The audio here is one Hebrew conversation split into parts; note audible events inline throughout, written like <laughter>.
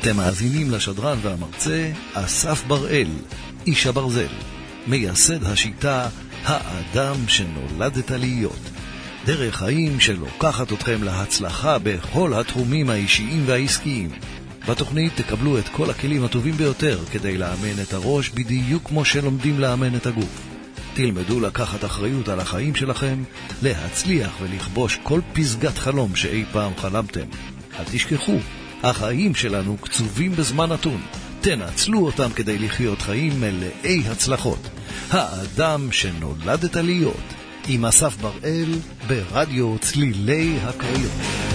אתם מאזינים לשדרן והמרצה אסף בראל, איש הברזל, מייסד השיטה האדם שנולדת להיות. דרך חיים שלוקחת אתכם להצלחה בכל התחומים האישיים והעסקיים. בתוכנית תקבלו את כל הכלים הטובים ביותר כדי לאמן את הראש בדיוק כמו שלומדים לאמן את הגוף. תלמדו לקחת אחריות על החיים שלכם, להצליח ולכבוש כל פסגת חלום שאי פעם חלמתם. אל תשכחו, החיים שלנו קצובים בזמן נתון. תנצלו אותם כדי לחיות חיים מלאי הצלחות. האדם שנולדת להיות, עם אסף בראל, ברדיו צלילי הקריות.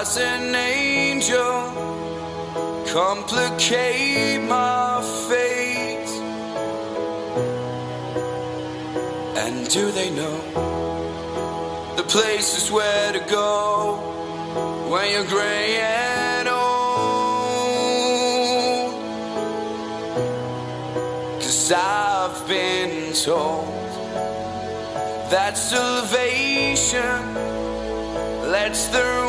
Does an angel complicate my fate? And do they know the places where to go when you're gray and I've been told that salvation lets their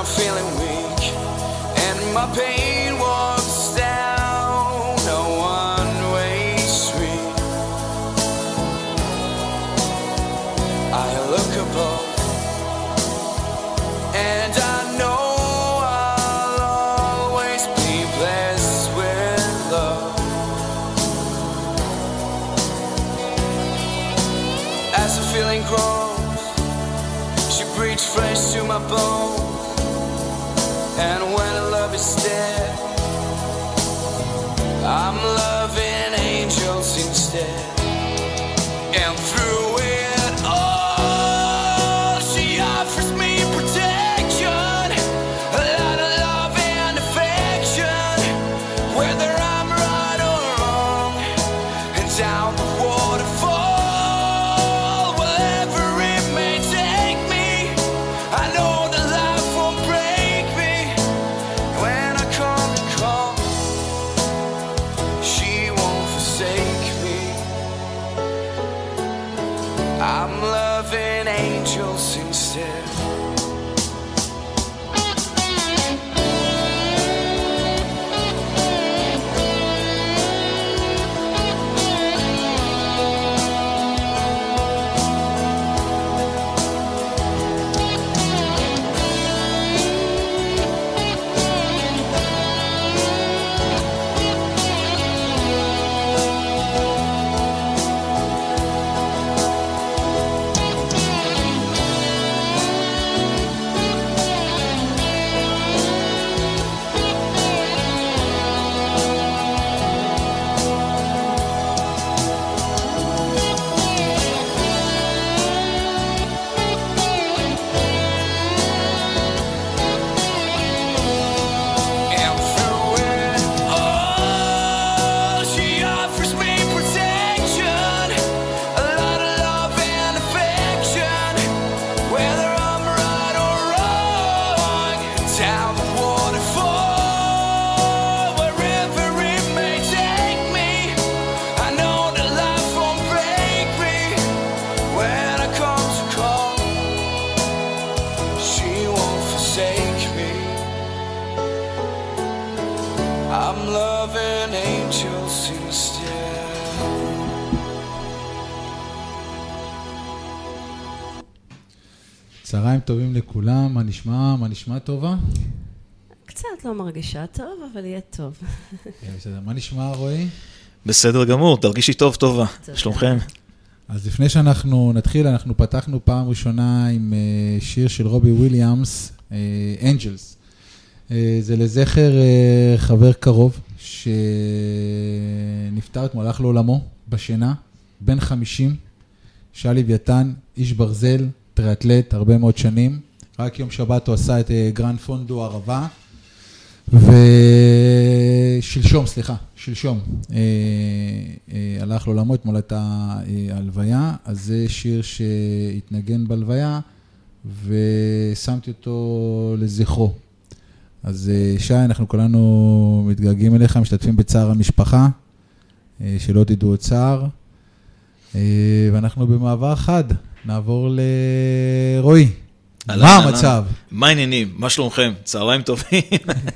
I'm feeling weak. And my pain נשמע? טובה? קצת לא מרגישה טוב, אבל יהיה טוב. <laughs> כן, בסדר. מה נשמע רועי? בסדר גמור, תרגישי טוב, טובה. שלומכם? אז לפני שאנחנו נתחיל, אנחנו פתחנו פעם ראשונה עם אה, שיר של רובי וויליאמס, אנג'לס. זה לזכר אה, חבר קרוב שנפטר אתמול, הלך לעולמו בשינה, בן 50, שי לוויתן, איש ברזל, טריאטלט, הרבה מאוד שנים. רק יום שבת הוא עשה את אה, גרן פונדו ערבה. ושלשום, סליחה, שלשום, אה, אה, הלך לעולמו, אתמול הייתה אה, הלוויה, אז זה שיר שהתנגן בלוויה, ושמתי אותו לזכרו. אז אה, שי, אנחנו כולנו מתגעגעים אליך, משתתפים בצער המשפחה, שלא תדעו עוד צער, ואנחנו במעבר חד, נעבור לרועי. מה. המצב? מה העניינים? מה שלומכם? צהריים טובים?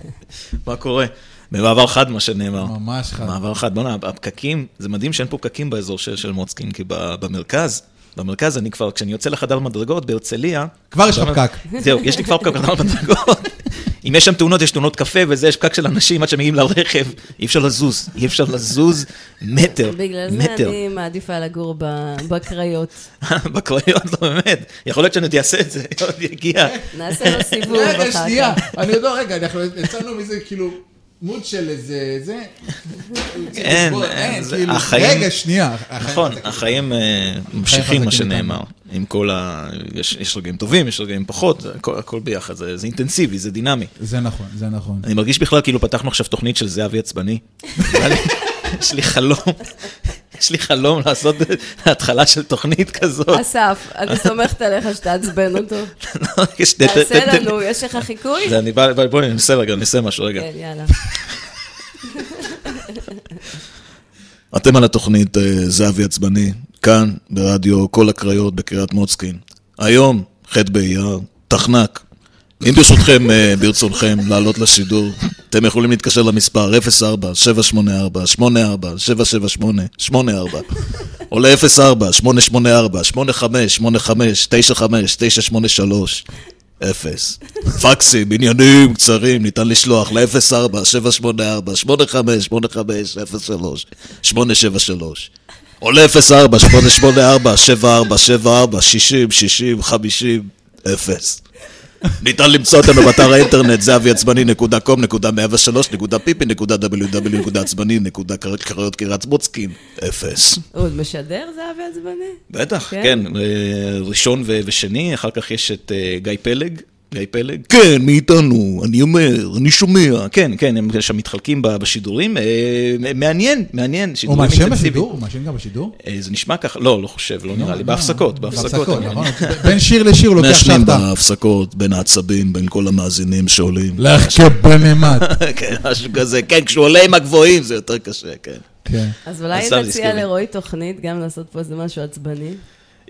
<laughs> מה קורה? במעבר חד, מה שנאמר. ממש חד. מעבר חד. בוא'נה, הפקקים, זה מדהים שאין פה פקקים באזור של, של מוצקין, כי במרכז, במרכז אני כבר, כשאני יוצא לחדר מדרגות בהרצליה... כבר יש לך פקק. זהו, יש לי כבר פקק בחדר מדרגות. אם יש שם תאונות, יש תאונות קפה וזה, יש פקק של אנשים עד שמגיעים לרכב, אי אפשר לזוז, אי אפשר לזוז מטר, בגלל זה מטר. אני מעדיפה לגור בקריות. <laughs> בקריות, לא באמת. יכול להיות שאני עוד אעשה את זה, <laughs> עוד יגיע. נעשה לו סיבוב רגע, אחר שנייה, כך. אני יודע, רגע, אנחנו יצאנו מזה כאילו מוד של איזה, זה... אין, בוא, אין, זה- כאילו, החיים- רגע, שנייה. נכון, חזקים. החיים אה, ממשיכים, מה שנאמר. עם כל ה... יש רגעים טובים, יש רגעים פחות, הכל- ביחד, זה אינטנסיבי, זה דינמי. זה נכון, זה נכון. אני מרגיש בכלל כאילו פתחנו עכשיו תוכנית של זהבי עצבני. <laughs> יש לי חלום, יש לי חלום לעשות התחלה של תוכנית כזאת. אסף, אני סומכת עליך שתעצבן אותו. <laughs> תעשה לנו, יש לך חיקוי? זה אני בא, בוא- בואי ננסה רגע, ננסה משהו רגע. כן, יאללה. <laughs> אתם על התוכנית אה, זהבי עצבני, כאן ברדיו כל הקריות בקריית מוצקין. היום, ח' באייר, תחנק. אם ברשותכם, אה, ברצונכם, לעלות לשידור, אתם יכולים להתקשר למספר 04-784-84-78-778-84 או ל-04-884-85-85-95-95-983 אפס. פקסים, עניינים קצרים, ניתן לשלוח ל-04-784-85-85-03 873 או ל-04-884-7474-60-60-50 אפס. ניתן למצוא אותנו באתר האינטרנט זהבי-עצבני.com.103.pp.www.עצבני.קריות קריית מוצקין, אפס. הוא עוד משדר זהבי עצבני? בטח, כן? כן, ראשון ושני, אחר כך יש את אה, גיא פלג. גיא פלג? כן, מאיתנו, אני אומר, אני שומע. כן, כן, הם שם מתחלקים בשידורים. אה, מעניין, מעניין. הוא שידורים אינטנסיביים. בשידור? הוא מעשן גם בשידור? אה, זה נשמע ככה, לא, לא חושב, לא נראה לי. בהפסקות, בהפסקות. אני- נכון. בין שיר לשיר הוא לוקח מעשנים שעתה. בהפסקות, בין העצבים, בין כל המאזינים שעולים. לך כבנמט. <laughs> כן, משהו כזה, כן, כשהוא עולה עם הגבוהים זה יותר קשה, כן. כן. אז אולי נציע. לרועי תוכנית, גם לעשות פה איזה משהו עצבני.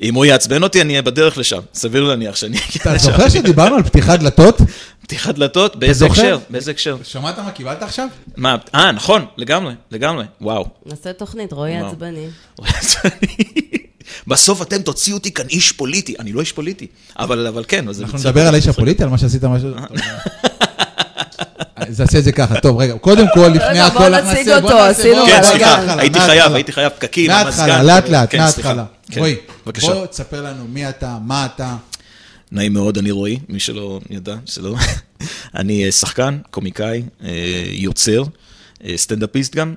אם הוא יעצבן אותי, אני אהיה בדרך לשם. סביר להניח שאני אגיע אתה לשם. זוכר שדיברנו על פתיחת דלתות? פתיחת דלתות? באיזה? הקשר? באיזה הקשר? שמעת מה קיבלת עכשיו? מה, אה, נכון, לגמרי, לגמרי, וואו. נעשה תוכנית, רועי וואו. עצבני. <laughs> בסוף אתם תוציאו אותי כאן איש פוליטי. אני לא איש פוליטי, אבל אבל כן, אנחנו. נדבר על האיש הפוליטי, על מה שעשית משהו... אז נעשה את זה ככה, טוב, רגע, קודם כל, לפני רגע, הכל, בוא נציג אותו, עשינו כן, סליחה, מההתחלה, הייתי מההתחלה. חייב, הייתי חייב פקקים, מההתחלה, המזגן. לאט לאט, כן. מההתחלה. כן, רועי, בבקשה. בוא תספר לנו מי אתה, מה אתה. נעים מאוד, אני רועי, מי שלא ידע, שלא. <laughs> אני אה, שחקן, קומיקאי, אה, יוצר, אה, סטנדאפיסט גם.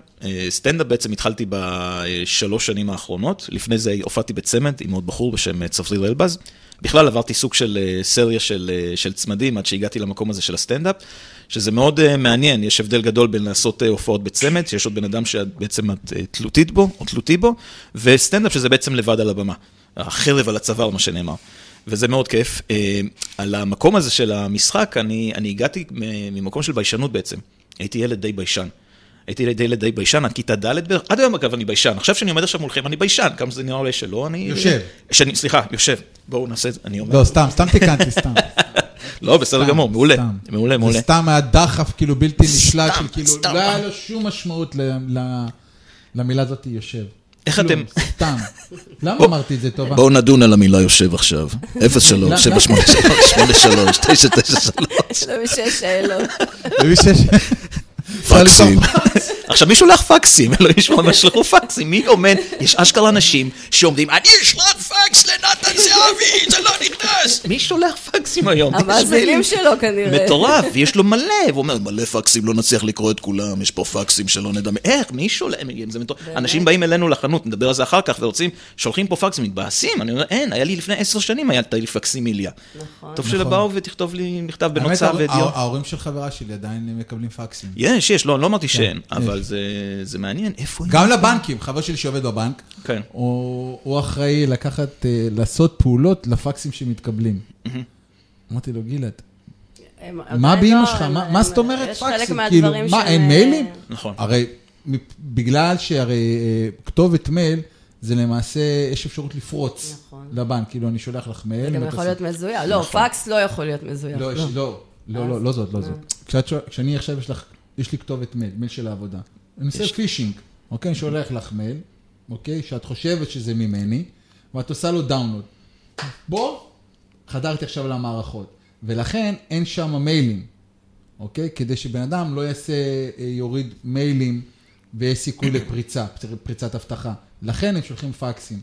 סטנדאפ בעצם התחלתי בשלוש שנים האחרונות. לפני זה הופעתי בצמד עם עוד בחור בשם צפריר אלבז. בכלל עברתי סוג של סריה של, של צמדים עד שהגעתי למקום הזה של הסטנדאפ, שזה מאוד אה, מעניין, יש הבדל גדול בין לעשות אה, הופעות בצמד, שיש עוד בן אדם שבעצם את אה, תלותית בו, או תלותי בו, וסטנדאפ שזה בעצם לבד על הבמה. החרב על הצוואר, מה שנאמר. וזה מאוד כיף. על המקום הזה של המשחק, אני, אני הגעתי ממקום של ביישנות בעצם. הייתי ילד די ביישן. הייתי ילד, ילד די ביישן עד כיתה ד' בערך, עד היום אגב אני ביישן. עכשיו שאני עומד עכשיו מולכם, אני ביישן, כמה שזה נראה לי שלא, אני... יושב. שאני, סליחה, יושב. בואו נעשה את זה, אני אומר. לא, סתם, סתם תיקנתי, סתם. <laughs> לא, בסדר גמור, מעולה. מעולה, מעולה. זה סתם היה דחף כאילו בלתי נשלט, סתם, כאילו, סתם. לא היה לו שום משמעות ל- ל- למילה הזאת יושב. איך אתם- סתם. <laughs> למה אמרתי את זה טובה? בואו נדון על המילה יושב עכשיו. 03, 783, 83, 993. למי שיש שאלות. פקסים. <laughs> עכשיו, מי שולח פקסים? אלוהים ישמור, מה שלחו פקסים? מי עומד? יש אשכרה אנשים שעומדים, אני אשלח פקס לנתן זהבי, זה לא נכנס. מי שולח פקסים היום? יש המאזינים. שלו כנראה. מטורף, ויש לו מלא, והוא אומר, מלא פקסים, לא נצליח לקרוא את כולם, יש פה פקסים שלא נדע, איך, מי שולח, זה מטורף, אנשים באים אלינו לחנות, נדבר על זה אחר כך, ורוצים, שולחים פה פקסים, מתבאסים, אני אומר, אין, היה לי לפני עשר שנים, היה לי פקסימיליה. נכון. טוב שבאו ותכתוב לי מכתב האמת, בנוצה ההור- ודיו. ההורים של חברה שלי עדיין מקבלים פקסים. יש, יש, לא, לא אמרתי שאין, כן, אבל זה- זה מעניין, איפה? גם לבנקים, חבר שלי שעובד בבנק, כן. הוא הוא אחראי לקחת, אה, לעשות פעולות לפקסים שמתקבלים. אמרתי לו, גלעד, הם מה באמא לא, שלך? הם- מה הם- מה זאת אומרת יש פקסים? כאילו, מה, אין אה, מיילים? נכון. הרי בגלל שהרי אה, כתובת מייל, זה למעשה, יש אפשרות לפרוץ נכון. לבנק, כאילו, אני שולח לך מייל. זה גם יכול להיות מזויף. לא, פקס לא יכול להיות מזויף. לא, יש- לא, לא, לא, לא זאת, לא זאת. כשאני עכשיו, יש לך, יש לי כתובת מייל, מייל של העבודה. אני עושה phishing, אוקיי? אני שולח לך מייל, אוקיי? שאת חושבת שזה ממני, ואת עושה לו דאונלוד. בוא, חדרתי עכשיו למערכות. ולכן אין שם מיילים, אוקיי? כדי שבן אדם לא יעשה, אה, יוריד מיילים ויש סיכוי לפריצה, פריצת אבטחה. לכן הם שולחים פקסים.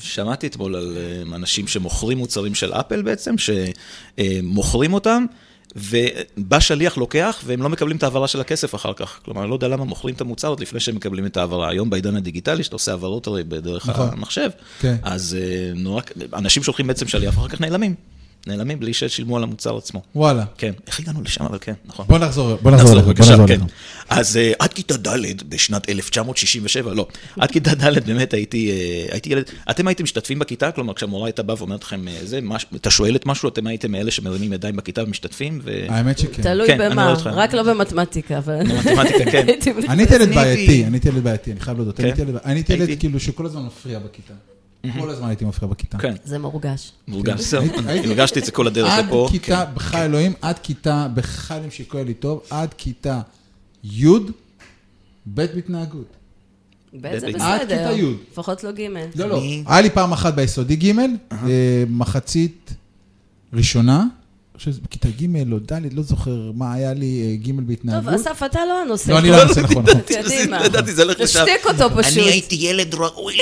שמעתי אתמול על אה, אנשים שמוכרים מוצרים של אפל בעצם, שמוכרים אותם, ובא שליח לוקח, והם לא מקבלים את ההעברה של הכסף אחר כך. כלומר, אני לא יודע למה מוכרים את המוצר עוד לפני שהם מקבלים את ההעברה. היום בעידן הדיגיטלי, שאתה עושה העברות הרי בדרך נכון. המחשב, כן. אז אה, נורא, אנשים שולחים בעצם שליח, ואחר כך נעלמים. נעלמים בלי ששילמו על המוצר עצמו. וואלה. כן, איך הגענו לשם, אבל כן, נכון. בוא נחזור, בוא נחזור נחזור בבקשה, נחזור כן. אליך. אז אה, עד כיתה ד' בשנת 1967, לא, עד כיתה ד' באמת הייתי, אה, הייתי ילד, אתם הייתם משתתפים בכיתה? כלומר, כשהמורה הייתה באה ואומרת לכם, אה, זה, מש- אתה שואלת משהו, אתם הייתם מאלה שמרימים ידיים בכיתה ומשתתפים? ו... האמת שכן. תלוי כן, במה. רק לא במתמטיקה. אבל- במתמטיקה, כן. אני הייתי ילד בעייתי, אני הייתי ילד בעייתי, אני חייב להודות. אני כן? הייתי ילד- כאילו שכל הזמן מפריע בכיתה. כל הזמן הייתי מפריע בכיתה. כן, זה מורגש. מורגש, <laughs> זהו, הרגשתי את זה כל הדרך עד לפה. כיתה, בחי אלוהים, עד כיתה, בחי אלוהים שיקרא לי טוב, עד כיתה י', ב' בהתנהגות. ב' זה עד בסדר. כיתה י'. לפחות לא ג'. לא, לא. היה לי פעם אחת ביסודי ג', אה, מחצית ראשונה, חושב שזה בכיתה ג' או ד', לא זוכר מה היה לי, אה, ג' טוב, בהתנהגות. אסף, אתה לא הנושא. לא, אני. לא הנושא, נכון, נכון. קדימה. ידעתי, זה הולך לשם. תשתיק אותו פשוט. אני הייתי ילד ראוי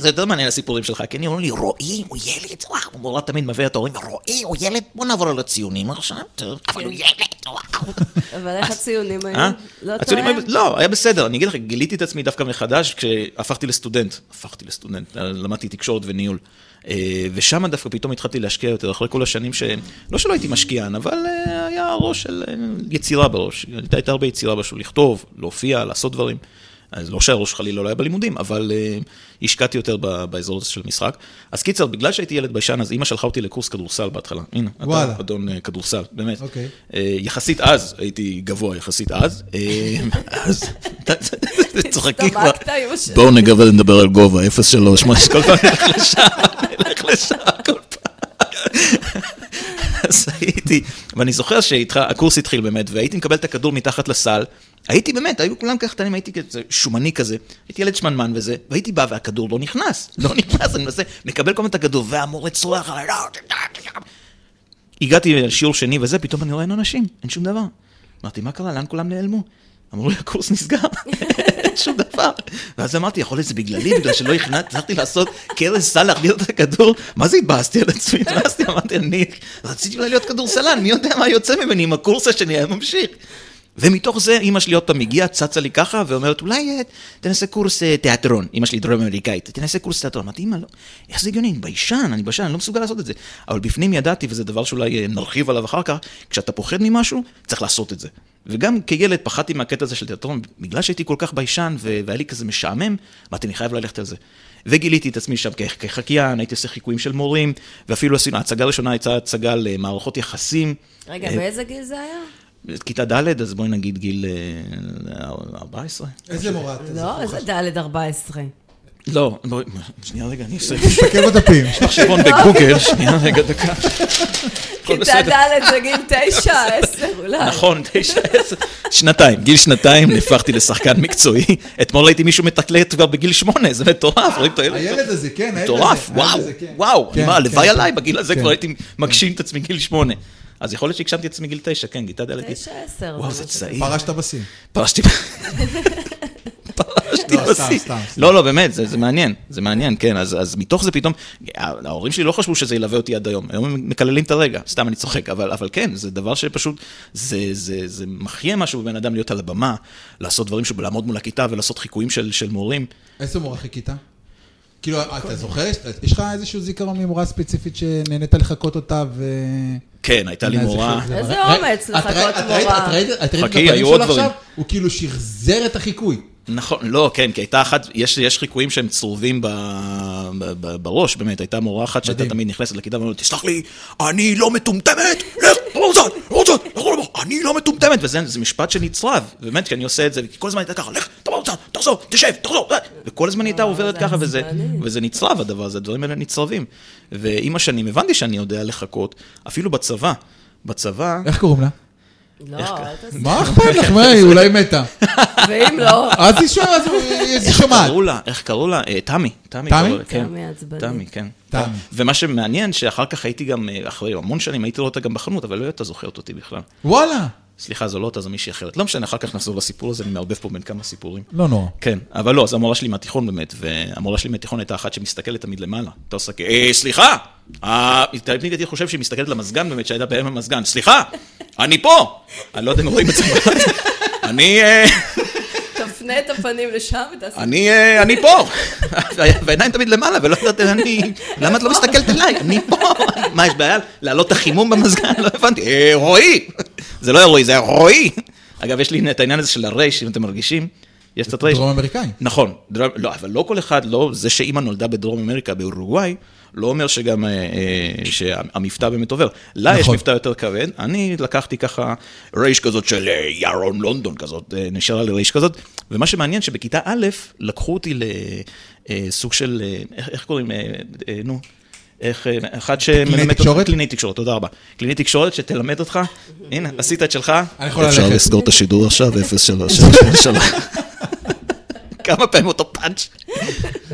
זה יותר מעניין הסיפורים שלך, כי אני אומר לי, רועי הוא ילד, וואו, המורה תמיד מביא את ההורים, רועי הוא ילד, בוא נעבור על הציונים עכשיו, טוב, אבל הוא ילד, וואו. אבל איך הציונים היו? אה? לא? היו- לא, היה בסדר, אני אגיד לך, גיליתי את עצמי דווקא מחדש כשהפכתי לסטודנט. הפכתי לסטודנט, למדתי תקשורת וניהול. אה, ושם דווקא פתאום התחלתי להשקיע יותר, אחרי כל השנים ש... לא שלא הייתי משקיען, אבל אה, היה ראש של אה, יצירה בראש. הייתה הרבה יצירה בשביל לכתוב, להופיע, לעשות דברים. אז לא שהראש חלילה לא היה בלימודים, אבל uh, השקעתי יותר ב- באזור הזה של משחק. אז קיצר, בגלל שהייתי ילד ביישן, אז אימא שלחה אותי לקורס כדורסל בהתחלה. הנה, וואלה. אתה אדון uh, כדורסל, באמת. אוקיי. אה, יחסית אז, הייתי גבוה יחסית אז. אה, אז, צוחקים כבר. בואו נגבה נדבר על גובה, 03, מה כל פעם נלך לשם, נלך לשם כל פעם. אז הייתי, ואני זוכר שהקורס התחיל באמת, והייתי מקבל את הכדור מתחת לסל, הייתי באמת, היו כולם ככה קטנים, הייתי כזה שומני כזה, הייתי ילד שמנמן וזה, והייתי בא והכדור לא נכנס, <laughs> לא נכנס, אני מנסה, מקבל כל הזמן את הכדור, והמורה צורח עליי, לא, הגעתי לשיעור שני וזה, פתאום אני רואה אין אנשים, אין שום דבר. אמרתי, מה קרה? לאן כולם נעלמו? אמרו לי, הקורס נסגר, <laughs> אין שום דבר. ואז אמרתי, יכול להיות זה בגללי, בגלל שלא הכנעתי, הצלחתי לעשות קרס סל להחדיר את הכדור? מה זה התבאסתי על עצמי? התבאסתי, אמרתי, אני רציתי אולי להיות כדורסלן, מי יודע מה יוצא ממני אם הקורס השני היה ממשיך. ומתוך זה אימא שלי עוד פעם הגיעה, צצה לי ככה, ואומרת, אולי אה, תנסה קורס אה, תיאטרון, אימא שלי דרום אמריקאית, תנסה קורס תיאטרון. אמרתי, אמא, לא, איך זה הגיוני, אני ביישן, אני ביישן, אני לא מסוגל לעשות את זה. אבל בפנים ידעתי, וזה דבר שאולי אה, נרחיב עליו אחר כך, כשאתה פוחד ממשהו, צריך לעשות את זה. וגם כילד פחדתי מהקטע הזה של תיאטרון, בגלל שהייתי כל כך ביישן והיה לי כזה משעמם, אמרתי, אני חייב ללכת על זה. וגיליתי את עצמי שם כחקיין, הייתי עושה חיקויים של מורים, ואפילו עשינו, ההצגה הראשונה הייתה הצגה למערכות יחסים. רגע, באיזה גיל זה היה? כיתה ד', אז בואי נגיד גיל אה, 14. איזה מורה את? לא, איזה ד' 14. לא, בואי, שנייה רגע, אני עושה <laughs> תסתכל בדפים. חשבון בגוגל, שנייה רגע, דקה. כיתה. ד' זה גיל תשע, עשר אולי. נכון, תשע, עשר, שנתיים, גיל שנתיים נהפכתי לשחקן מקצועי. אתמול ראיתי מישהו מתקלט כבר בגיל שמונה, זה מטורף, רואים את הילד? הילד הזה, כן, הילד הזה. מטורף, וואו, כן. וואו, מה, כן, הלוואי כן. עליי, בגיל הזה. כבר הייתי מגשים את עצמי גיל שמונה. אז יכול להיות שהגשמתי את עצמי גיל תשע, כן, כיתה ד'. גיל- תשע, עשר. וואו, זה משהו צעיר. פרשת בשיא. פרשתי... <laughs> פרשתי לא, בשיא. סתם. לא, לא, באמת, זה, זה מעניין, זה מעניין, כן, אז, אז מתוך זה פתאום, ההורים שלי לא חשבו שזה ילווה אותי עד היום, היום הם מקללים את הרגע, סתם אני צוחק, אבל, אבל כן, זה דבר שפשוט, זה, זה, זה מחיה משהו בבן אדם להיות על הבמה, לעשות דברים לעמוד מול הכיתה ולעשות חיקויים של, של מורים. איזה מורה חיכית? כאילו, אתה זוכר? יש- לך איזשהו זיכרון ממורה ספציפית שנהנית לחקות אותה ו... כן, הייתה לי מורה. איזה אומץ ראית- מורה. את ראית את הפנים שלו. עכשיו? הוא כאילו שחזר את החיקוי. נכון, לא, כן, כי הייתה אחת, יש, יש חיקויים שהם צרובים ב, ב, ב, בראש, באמת, הייתה מורה אחת שהייתה. תמיד נכנסת לכיתה ואומרת, תסלח לי, אני לא מטומטמת, לך, רוצה, לא רוצה, יכול לבוא, אני לא מטומטמת, וזה זה משפט שנצרב, באמת, כי אני עושה את זה, כי כל הזמן הייתה ככה, לך, תבוא בצד, תחזור, תשב, תחזור, אה." וכל הזמן הייתה עוברת זה ככה, וזה. וזה נצרב הדבר הזה, הדברים האלה נצרבים. ועם השנים הבנתי שאני יודע לחכות, אפילו בצבא, בצבא, איך קוראים לה? לא, אל תעשה. מה אכפת לך? מה, היא אולי מתה. ואם לא, אז היא שומעת, אז היא איך שומעת. קראו לה? איך קראו לה? אה, תמי. תמי? תמי? כן. תמי עצבנית. תמי, כן. תמי. ומה שמעניין, שאחר כך הייתי גם, אה, אחרי המון שנים, הייתי רואה אותה גם בחנות, אבל לא הייתה זוכרת אותי בכלל. וואלה. סליחה, זו לא אותה, זו מישהי אחרת. לא משנה, אחר כך נחזור לסיפור הזה, אני מערבב פה בין כמה סיפורים. לא נורא. כן, אבל לא, זו המורה שלי מהתיכון באמת, והמורה שלי מהתיכון הייתה אחת שמסתכלת תמיד למעלה. אתה עושה כ... אה, סליחה! תמיד הייתי חושב שהיא מסתכלת למזגן באמת, שהייתה בהם המזגן. סליחה! אני פה! אני לא יודע אם רואים את זה. אני... אה, תפנה את הפנים לשם ותעשה... אני, אה, אני פה, והעיניים תמיד למעלה, ולא יודעת, אני, למה את לא מסתכלת אליי? אני פה. מה, יש בעיה? להעלות את החימום במזגן? לא הבנתי. אה, רועי. זה לא היה רועי, זה היה רועי. אגב, יש לי את העניין הזה של הרייש, אם אתם מרגישים. יש קצת רייש. דרום אמריקאי. נכון, לא, אבל לא כל אחד, לא, זה שאימא נולדה בדרום אמריקה, באורוגוואי, לא אומר שגם, אה, אה, שהמבטא באמת עובר. לה יש נכון. מבטא יותר כבד, אני לקחתי ככה רייש כזאת של אה, ירון לונדון כזאת, אה, נשארה לי רייש כזאת, ומה שמעניין שבכיתה א', לקחו אותי לסוג של, אה, איך, איך קוראים, אה, אה, נו, איך, אחד שמלמד אותך, תקשורת? קלינאי תקשורת, תודה רבה. קלינאי תקשורת שתלמד אותך, הנה, עשית את שלך. אני יכול אפשר. לסגור את השידור עכשיו, 03 <laughs> כמה פעמים אותו פאנץ'.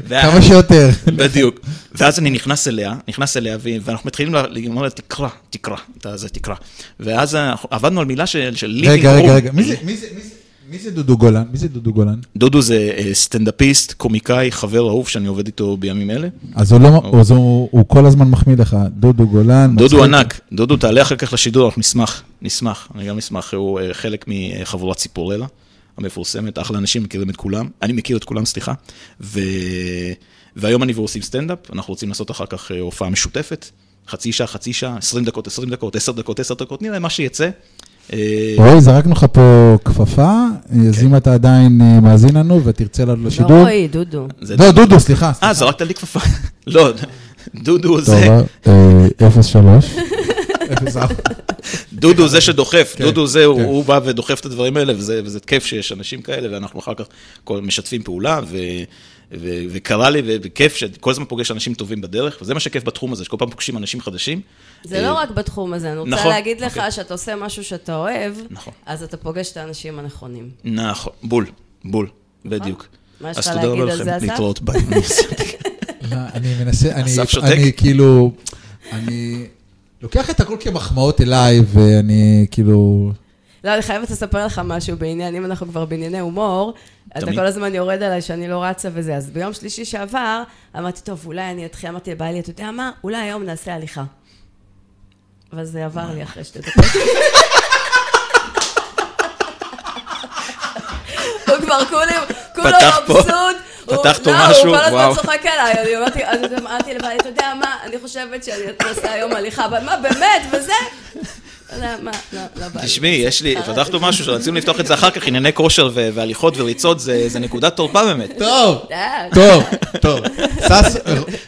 כמה שיותר. בדיוק. ואז אני נכנס אליה, נכנס אליה, ואנחנו מתחילים לומר לה, תקרא, תקרא, הזה, תקרא. ואז עבדנו על מילה של living רגע, רגע. רגע. מי זה- מי זה- זה- זה דודו גולן? מי זה דודו גולן? דודו זה אה, סטנדאפיסט, קומיקאי, חבר אהוב שאני עובד איתו בימים אלה. אז הוא לא, אז הוא הוא כל הזמן מחמיא לך, דודו גולן. דודו. ענק, דודו תעלה אחר כך לשידור, אנחנו נשמח, נשמח, אני גם אשמח, הוא אה, חלק מחבורת ציפורלה המפורסמת, אחלה אנשים, מכירים את כולם, אני מכיר את כולם, סליחה, ו... והיום אני והוא עושים סטנדאפ, אנחנו רוצים לעשות אחר כך אה, הופעה משותפת, חצי שעה, חצי שעה, 20 דקות, 20 דקות, 10 דקות, 10 דקות, נראה מה שיצא. אה, רועי, זרקנו לך פה כפפה, אז אם אתה עדיין אה, מאזין לנו ותרצה לעלות לא לשידור. רועי, דודו. זה- לא, דודו, סליחה. אה. זרקת לי כפפה. <laughs> לא, דודו טוב, זה, אה, 03. <laughs> 04. דודו זה שדוחף, כן, דודו זה, הוא- כן. בא ודוחף את הדברים האלה, וזה וזה כיף שיש אנשים כאלה, ואנחנו אחר כך כל- משתפים פעולה, וקרה לי, וכיף שכל הזמן פוגש אנשים טובים בדרך, וזה מה שכיף בתחום הזה, שכל פעם פוגשים אנשים חדשים. זה לא רק בתחום הזה, אני רוצה נכון, להגיד לך אוקיי. שאתה עושה משהו שאתה אוהב, נכון. אז אתה פוגש את האנשים הנכונים. נכון, בול, בול, בדיוק. מה יש אז לך תודה רבה להגיד על לכם, זה, אסף? להתראות ביי. אני <laughs> סיימתי. לא, אני מנסה, אני, שותק? אני כאילו, אני לוקח את הכל כמחמאות אליי, ואני כאילו, לא, אני חייבת לספר לך משהו בעניין, אם אנחנו כבר בענייני הומור, אתה. כל הזמן יורד עליי שאני לא רצה וזה, אז ביום שלישי שעבר, אמרתי, טוב, אולי אני אתחיל, אמרתי לבעלי, אתה יודע מה? אולי היום נעשה הליכה. אבל זה עבר לי אחרי שתי דקות. <laughs> הוא כבר כולם, כולם פתח פה-. הוא- פתח פה לא, משהו, הוא כל הזמן וואו. צוחק עליי, אני אמרתי, אז אמרתי לבעלי, אתה יודע מה? אני חושבת שאני אעשה היום הליכה, אבל מה, באמת, וזה? לא, מה, לא, לא בא לי. תשמעי, יש לי, פתחנו משהו שרצינו לפתוח את זה אחר כך, ענייני כושר ו- והליכות וריצות, זה זה נקודת תורפה באמת. טוב. טוב, טוב. שש,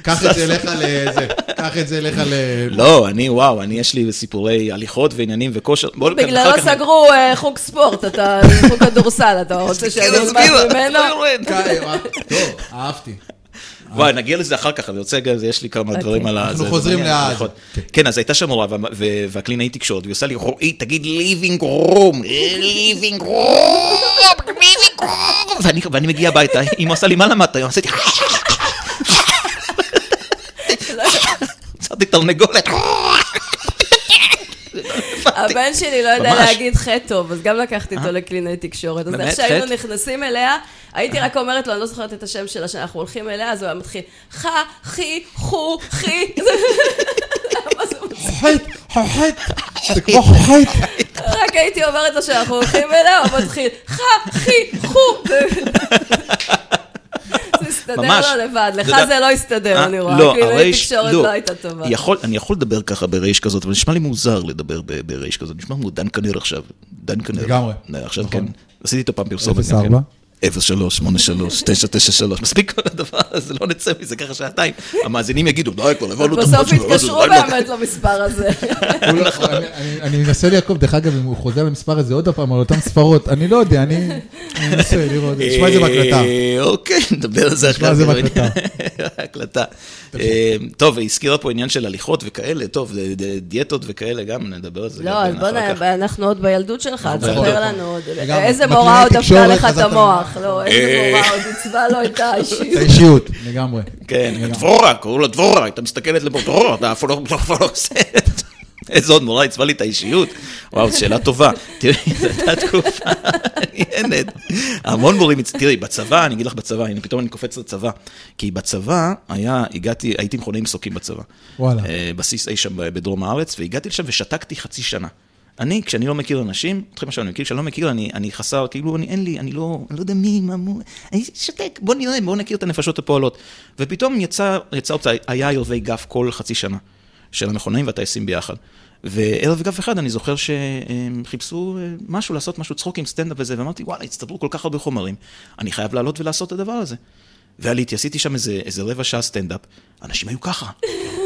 קח את זה אליך לזה, קח את זה אליך ל... לא, אני, וואו, אני, יש לי סיפורי הליכות ועניינים וכושר. בגללו סגרו אה, חוג ספורט, אתה, חוג כדורסל, אתה רוצה שאני אלמד ממנו? טוב, אהבתי. וואי, נגיע לזה אחר כך, אני רוצה, יש לי כמה דברים על ה... אנחנו זה- חוזרים לאז. הליכות. כן, אז הייתה שם מורה, וה- ו- והקלינאית תקשורת, והיא עושה לי, רועי, תגיד ליבינג רום, ליבינג רום, ליבינג רום. ואני- ואני מגיע הביתה, אמא עושה לי, מה למדת? היום עשיתי... יצרתי תרנגולת. הבן שלי לא יודע. להגיד חטא טוב, אז גם לקחתי אותו לקלינאי תקשורת. אז? איך שהיינו? נכנסים אליה, הייתי רק אומרת לו, אני לא זוכרת את השם שלה, שאנחנו הולכים אליה, אז הוא היה מתחיל, חה, חי, חו, חי. <laughs> חוחט, חוחט, זה כמו <laughs> חוחט. רק הייתי אומרת לו שאנחנו הולכים אליה, הוא מתחיל, חה, חי, חו. <laughs> זה הסתדר ממש. לו לבד, לך אתה יודע- זה לא הסתדר, אני רואה. לא, הקלינאי הרייש, תקשורת לא. לא הייתה טובה. יכול, אני יכול לדבר ככה ברייש כזאת, אבל נשמע לי מוזר לדבר ברייש כזאת. נשמע כמו דן כנר עכשיו. דן כנר. לגמרי. עכשיו נכון. כן. עשיתי איתו פעם פרסומת. אפס גם כן. ארבע? 03, 83, 993, מספיק כל הדבר הזה, לא נצא מזה ככה שעתיים. המאזינים יגידו, די, כבר הבנו את בסוף שלו, לא, זה התקשרו די לא- באמת למספר הזה. לא- אני- מנסה לעקוב, דרך אגב, אם הוא חוזר למספר הזה עוד פעם, על אותן ספרות, אני לא יודע, אני אני מנסה לראות, נשמע את זה בהקלטה. אה, אוקיי, נדבר על זה נשמע אחר את זה כך. בהקלטה. <laughs> הקלטה. אה, טוב, היא הזכירה פה עניין של הליכות וכאלה, טוב, דיאטות וכאלה, גם נדבר על זה. לא, אז בוא אחר כך. נ... אנחנו עוד בילדות שלך, אנחנו תספר בילדות. לנו עוד. איזה מורה עוד תקשורת לך את חזרת המוח. לא, איזה אה. מורה עוד עיצבה לו את האישיות. האישיות, לגמרי. כן, דבורה, קראו לה דבורה, הייתה מסתכלת לפה, דבורה, אתה אף לא אף לא עושה את זה. איזה עוד מורה עיצבה לי את האישיות? וואו, זו שאלה טובה. תראי, זו הייתה תקופה מעניינת. המון מורים, תראי, בצבא, אני אגיד לך בצבא, הנה פתאום אני קופץ לצבא. כי בצבא היה, הגעתי, הייתי מכוני מסוקים בצבא. וואלה. אה, בסיס אי שם בדרום הארץ, והגעתי לשם ושתקתי חצי שנה. אני, כשאני לא מכיר אנשים, אתכם עכשיו, אני מכיר, כשאני לא מכיר, אני, אני חסר, כאילו, אני, אין לי, אני לא, אני לא יודע מי, מה, מו, אני שותק, בוא נראה, בוא נכיר את הנפשות הפועלות. ופתאום יצא, יצא אופציה, היה ערבי גף כל חצי שנה, של המכונאים והטייסים ביחד. וערב גף אחד, אני זוכר שהם חיפשו אה, משהו, לעשות משהו צחוקים, סטנדאפ וזה, ואמרתי, וואלה, הצטברו כל כך הרבה חומרים, אני חייב לעלות ולעשות את הדבר הזה. ועליתי, עשיתי שם איזה, איזה רבע שעה סטנדאפ, אנשים היו ככה. <laughs>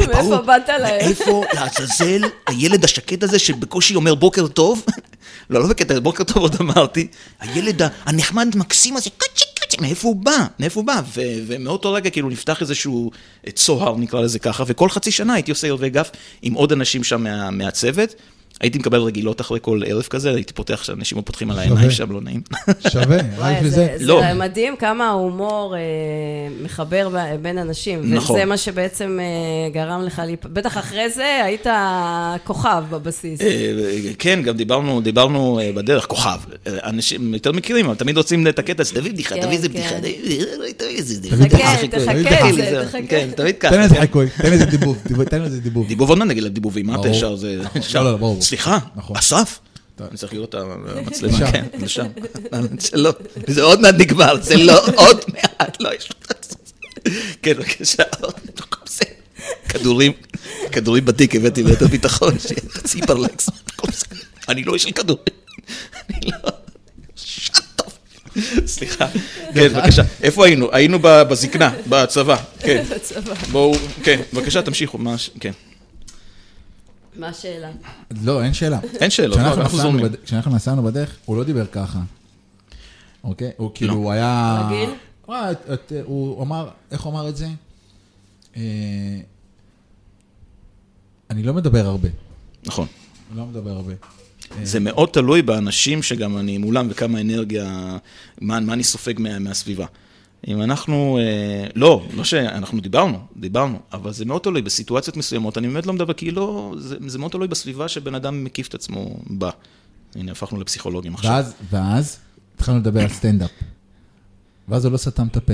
מאיפה באת להם? מאיפה לעזאזל הילד השקט הזה שבקושי אומר בוקר טוב? <laughs> לא, לא בקטע, בוקר טוב עוד אמרתי. הילד הנחמד מקסים הזה, קצ'י קצ'י, מאיפה הוא בא? מאיפה הוא בא? ומאותו רגע כאילו נפתח איזשהו אה, צוהר, נקרא לזה ככה, וכל חצי שנה הייתי עושה ערבי גף עם עוד אנשים שם מה- מהצוות. הייתי מקבל רגילות אחרי כל ערב כזה, הייתי פותח, שאנשים לא פותחים על העיניים שם, לא נעים. שווה, רק בשביל זה. לא. זה מדהים כמה ההומור אה, מחבר בין אנשים. נכון. וזה מה שבעצם אה, גרם לך, להיפ... בטח אחרי זה היית כוכב בבסיס. אה, כן, גם דיברנו, דיברנו בדרך, כוכב. אנשים יותר מכירים, אבל תמיד רוצים את הקטע הזה, תביא בדיחה, כן, תביא איזה כן. בדיחה, תביא איזה בדיחה. תחכה, תחכה, תחכה. כן, תמיד ככה. תן איזה כן. חיקוי, תן איזה דיבוב, תן איזה דיבוב. דיבוב עוד מעט נגיד לדיבובים, מה אתה ברור. ישר זה... ישר. לא, לא, ברור. סליחה, נכון. אסף? אני צריך לראות את המצלמה. כן, לשם. שלא, <laughs> זה עוד מעט נגמר, זה לא עוד מעט, לא, יש לך... כן, בבקשה, עוד זה. כדורים, כדורים בתיק הבאתי ליתר ביטחון, שיהיה את הציפרלקס. הכל בסדר. אני לא איש של כדורים. אני לא... שאט טוב. סליחה. כן, בבקשה. איפה היינו? היינו ב- בזקנה, בצבא. כן. <laughs> בצבא. בואו, כן, בבקשה, תמשיכו. מה ש- כן. מה השאלה? לא, אין שאלה. אין שאלות, כשאנחנו לא, אנחנו נסענו זורמים. כשאנחנו נסענו בדרך, הוא לא דיבר ככה. אוקיי? הוא כאילו, הוא היה... רגיל? הוא את- הוא אמר, איך הוא אמר את זה? אה, אני לא מדבר הרבה. נכון. אני לא מדבר הרבה. זה מאוד תלוי באנשים שגם אני מולם וכמה אנרגיה, מה, מה אני סופג מה, מהסביבה. אם אנחנו, אה, לא, לא שאנחנו דיברנו, דיברנו, אבל זה מאוד תלוי בסיטואציות מסוימות, אני באמת לא מדבר, כי לא, זה, זה מאוד תלוי בסביבה שבן אדם מקיף את עצמו בה. הנה, הפכנו לפסיכולוגים עכשיו. ואז, ואז התחלנו לדבר על סטנדאפ. ואז הוא לא סתם את הפה.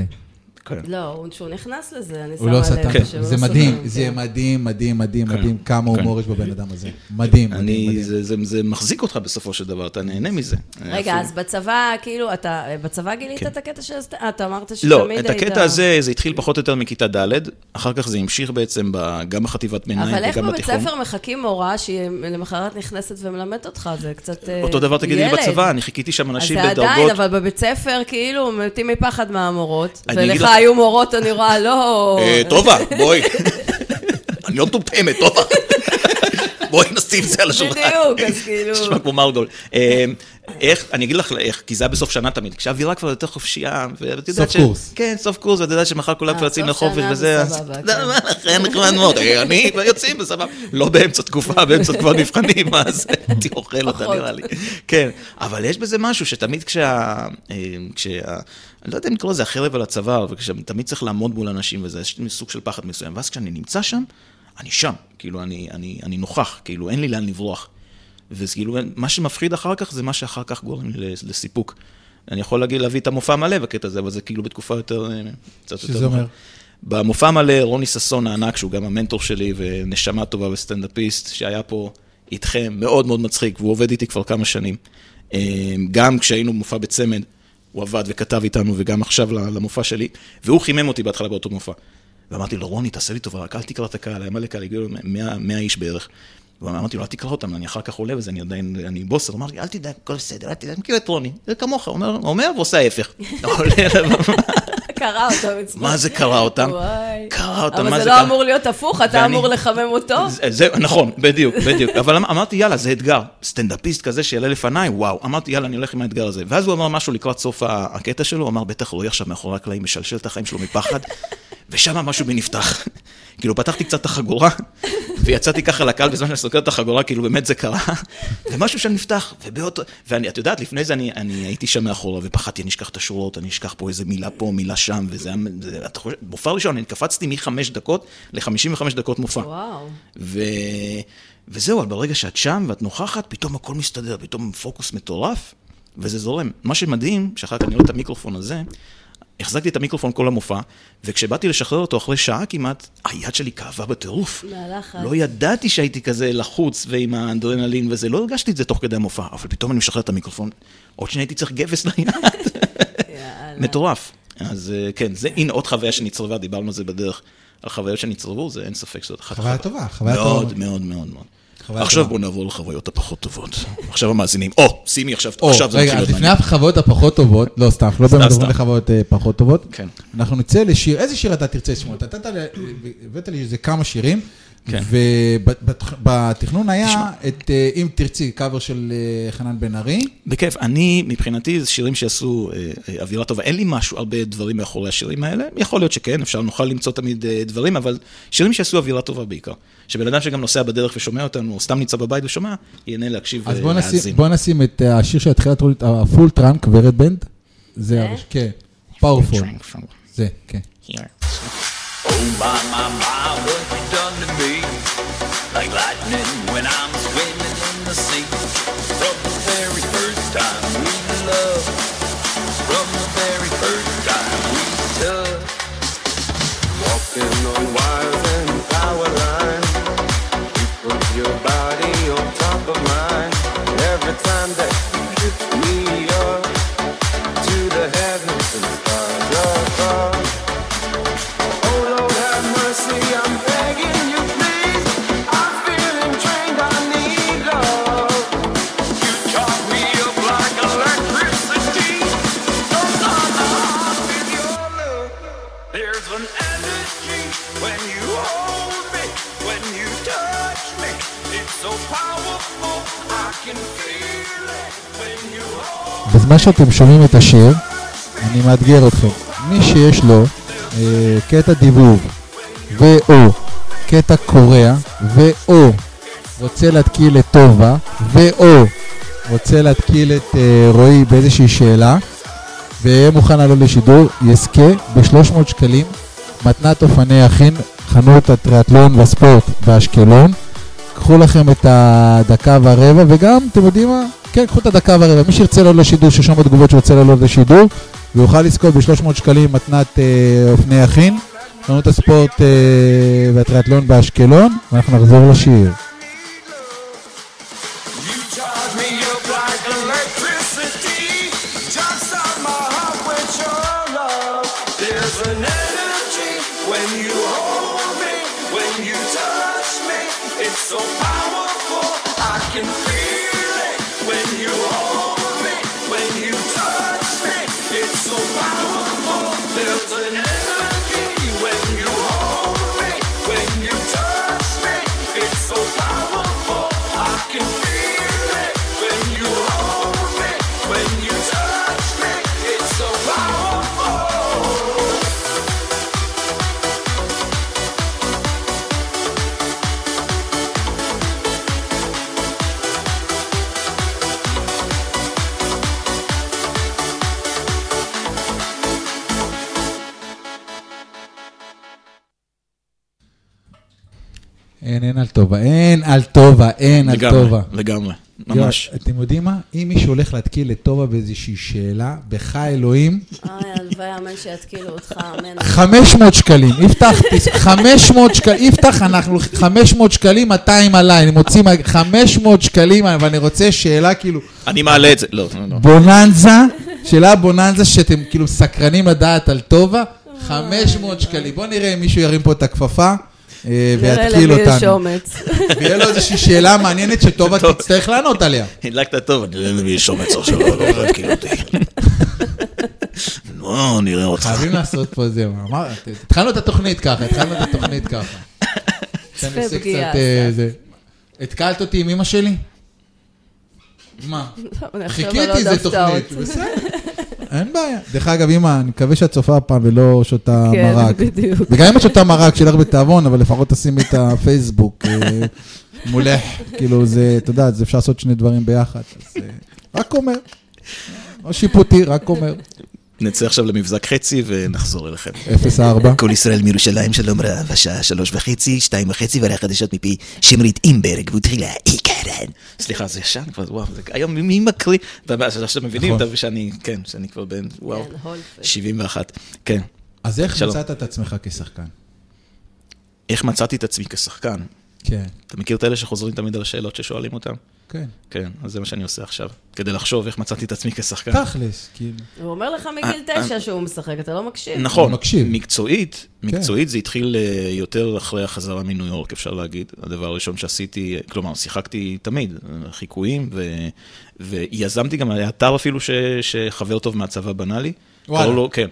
כן. לא, הוא- שהוא נכנס לזה, אני הוא שמה לא לב. סתם, כן. שהוא זה לא מדהים, סותם, זה כן. מדהים, מדהים, מדהים, כן, מדהים, כמה כן. הומור יש בבן אדם הזה. מדהים, מדהים, אני, מדהים. זה, זה, זה מחזיק אותך בסופו של דבר, אתה נהנה מזה. רגע, אפילו- אז בצבא, כאילו, אתה, בצבא גילית כן. את הקטע של... אה, אתה אמרת שתמיד לא, היית... את הקטע הזה, זה התחיל פחות או יותר מכיתה ד', אחר כך זה המשיך בעצם גם בחטיבת ביניים אבל איך וגם בבית בתיכון. ספר מחכים מורה שהיא למחרת נכנסת ומלמדת אותך? זה קצת אה, אותו דבר תגידי לי ילד. בצבא, אני חיכיתי שם אז אנשים זה עדיין, בדרגות. אבל בבית ספר, כאילו, מתים מפחד מהמורות. ולך לך- היו מורות, אני רואה, לא... אה, טובה, בואי. אני לא מטומטמת, טובה. בואי נשים את זה על השולחן. בדיוק, אז כאילו... נשמע כמו מרגול. אה, איך, אני אגיד לך איך, כי זה היה בסוף שנה תמיד, כשהאווירה כבר יותר חופשייה, ואת יודעת סוף קורס. כן, סוף קורס, ואת יודעת שמחר כולם אה, כבר יוצאים סוף לחופש שנה וזה, זה אז- סבבה, לא, כן. מה, <laughs> לכן נחמד מאוד, אני, ויוצאים בסבבה, לא באמצע תקופה, באמצע כבר <laughs> נבחנים, אז הייתי אוכל אותה. נראה לי. כן, אבל יש בזה משהו שתמיד כשה... אני לא יודע אם לקרוא לזה החרב על הצוואר, וכשתמיד צריך לעמוד מול אנשים וזה, יש לי סוג של פחד מסוים, ואז כשאני נמצא שם, אני שם, כאילו, אני, אני, אני נוכח, כאילו, אין לי לאן לברוח. וזה כאילו, מה שמפחיד אחר כך זה מה שאחר כך גורם לי לסיפוק. אני יכול להגיד, להביא את המופע המלא בקטע הזה, אבל זה כאילו בתקופה יותר, אה, קצת יותר... שזה אומר? במופע המלא, רוני ששון הענק, שהוא גם המנטור שלי ונשמה טובה וסטנדאפיסט, שהיה פה איתכם, מאוד מאוד מצחיק, והוא עובד איתי כבר כמה שנים. אה, גם כשהיינו במופע בצמד, הוא עבד וכתב איתנו, וגם עכשיו למופע שלי, והוא חימם אותי בהתחלה באותו מופע. ואמרתי לו, רוני, תעשה לי טובה, רק אל תקרא את הקהל, היה מלא קהל, הגיעו 100 100 איש בערך. ואמרתי לו, אל תקרא אותם, אני אחר כך עולה וזה, אני עדיין, אני בוסר. אמר לי, אל תדאג, הכל בסדר, אל תדאג, אני מכיר את רוני, זה כמוך, אומר, אומר ועושה ההפך. קרא אותם אצלו. מה זה קרא אותם? קרא אותם, אבל מה זה זה לא קרא? אמור להיות הפוך, אתה אמור לחמם אותו. זה, נכון, בדיוק, בדיוק. אבל אמ- אמרתי, יאללה, זה אתגר. סטנדאפיסט כזה שיעלה לפניי, וואו. אמרתי, יאללה, אני הולך עם האתגר הזה. ואז הוא אמר משהו לקראת סוף הקטע שלו, הוא אמר, בטח רועי עכשיו מאחורי הקלעים משלשל את החיים שלו מפחד, ושם משהו בי נפתח. <laughs> כאילו, פתחתי קצת את החגורה, ויצאתי ככה לקהל בזמן שאני סוגר את החגורה, כאילו, באמת זה קרה, ומשהו שם נפתח, ובאותו... ואני, את יודעת, לפני זה אני, אני הייתי שם מאחורה, ופחדתי, אני אשכח את השורות, אני אשכח פה איזה מילה פה, מילה שם, וזה היה... זה, אתה חושב, מופע ראשון, אני קפצתי מחמש דקות ל-55 דקות מופע. וואו. ו... וזהו, אבל ברגע שאת שם ואת נוכחת, פתאום הכל מסתדר, פתאום פוקוס מטורף, וזה זורם. מה שמדהים, שאחר כך אני רואה את המיקרופון הזה, החזקתי את המיקרופון כל המופע, וכשבאתי לשחרר אותו אחרי שעה כמעט, היד שלי כאבה בטירוף. מהלחץ. לא ידעתי שהייתי כזה לחוץ ועם האנדרנלין וזה, לא הרגשתי את זה תוך כדי המופע, אבל פתאום אני משחרר את המיקרופון, עוד שניה הייתי צריך גבס ליד. מטורף. אז אה, כן, זה, הנה עוד חוויה שנצרבה, דיברנו על זה בדרך. על חוויות שנצרבו, זה אין ספק שזאת אחת חוויה. טובה, חוויה טובה. מאוד, מאוד, מאוד, מאוד. עכשיו. בואו נעבור לחוויות הפחות טובות. עכשיו המאזינים, או, שימי עכשיו, עכשיו זה רגע, מתחיל להיות לפני מעניין. החוויות הפחות טובות, לא סתם, אנחנו לא מדברים. לחוויות אה, פחות טובות. כן. אנחנו נצא לשיר, איזה שיר אתה תרצה לשמוע? אתה הבאת לי איזה כמה שירים. ובתכנון היה תשמע. את אה, אם תרצי, קאבר של אה, חנן בן ארי. בכיף, אני, מבחינתי, זה שירים שעשו אה, אווירה טובה. אין לי משהו, הרבה דברים מאחורי השירים האלה. יכול להיות שכן, אפשר, נוכל למצוא תמיד דברים, אבל שירים שעשו אווירה טובה בעיקר. שבן אדם שגם נוסע בדרך ושומע אותנו, או סתם נמצא בבית ושומע, ייהנה להקשיב אז בוא נשים- ולהאזין. בוא נשים את השיר של התחילת רולית, ה Full Trunk, ו Red Band. זה, הראש- כן, פאורפול. זה, כן. Oh my, my, my, what you done? Like lightning when I'm בזמן שאתם שומעים את השיר, אני מאתגר אתכם. מי שיש לו אה, קטע דיבוב ו/או קטע קורע ו/או רוצה להתקיל את טובה ו/או רוצה להתקיל את אה, רועי באיזושהי שאלה ויהיה מוכן לעלות לשידור, יזכה ב-300 שקלים מתנת אופני אחין, חנות הטריאטלון והספורט באשקלון. קחו לכם את הדקה והרבע, וגם, אתם יודעים מה? כן, קחו את הדקה והרבע. מי שירצה לעלות לשידור, שירשום בתגובות שרוצה לעלות לשידור, ויוכל לזכות ב-300 שקלים מתנת אה, אופני יכין, חנות הספורט אה, והטריאטלון באשקלון, ואנחנו נחזור לשיר. אין, אין על טובה, אין על טובה, אין על לגמרי, טובה. לגמרי, יואו, ממש. אתם יודעים מה? אם מישהו הולך להתקיל לטובה באיזושהי שאלה, בך אלוהים, אוי, הלוואי, אמן שיתקילו אותך, אמן. 500 שקלים, יפתח, 500 שקלים, יפתח, אנחנו 500 שקלים, 200 עליי, אני מוציא מה- 500 שקלים, ואני רוצה שאלה כאילו, אני מעלה את זה, לא, לא, לא. בוננזה, שאלה בוננזה שאתם כאילו סקרנים לדעת על טובה, 500 שקלים. בואו נראה אם מישהו ירים פה את הכפפה ויתקיל למי יש אותנו. אומץ. ויהיה לו איזושהי שאלה מעניינת שטובה טוב. תצטרך לענות עליה. הדלקת טוב, אני לא יודע מי יש אומץ עכשיו, לא לא תתקיל אותי. נו, נראה אותך. חייבים לעשות פה זה, אמר- התחלנו את התוכנית ככה, התחלנו את התוכנית ככה. <laughs> שאני עושה פגיעה, קצת, אה. התקלת אותי עם אמא שלי? מה? <laughs> חיכיתי איזה. תוכנית, בסדר. אין בעיה. דרך אגב, אמא, אני מקווה שאת צופה הפעם ולא שותה כן, מרק. בדיוק. וגם אם את שותה מרק, שיהיה לך בתיאבון, אבל לפחות תשימי את הפייסבוק אה, מולך. כאילו, זה, אתה יודע, אפשר לעשות שני דברים ביחד. אז אה, רק אומר. לא שיפוטי, רק אומר. נצא עכשיו למבזק חצי ונחזור אליכם. 0-4. כל ישראל מירושלים, שלום רב, השעה שלוש וחצי, שתיים וחצי, ואלה חדשות מפי שמרית אימברג, ותחילה עיקרן. סליחה, זה ישן כבר, וואו, זה- היום מי מקריא? עכשיו מבינים, נכון. שאני, כן, שאני כבר בן, וואו, כן, הולפס. 71. כן. אז איך שלום. מצאת את עצמך כשחקן? איך מצאתי את עצמי כשחקן? כן, אתה מכיר את אלה שחוזרים תמיד על השאלות ששואלים אותם? כן. כן, אז זה מה שאני עושה עכשיו. כדי לחשוב איך מצאתי את עצמי כשחקן. תכלס, כאילו. הוא אומר לך מגיל תשע שהוא משחק, אתה לא מקשיב. נכון, הוא מקשיב. מקצועית, כן. מקצועית זה התחיל אה, יותר אחרי החזרה מניו יורק, אפשר להגיד. הדבר הראשון שעשיתי, כלומר, שיחקתי תמיד, אה, חיקויים, ו, ויזמתי גם, היה אתר אפילו ש, שחבר טוב מהצבא בנה לי. וואלה. לו, כן.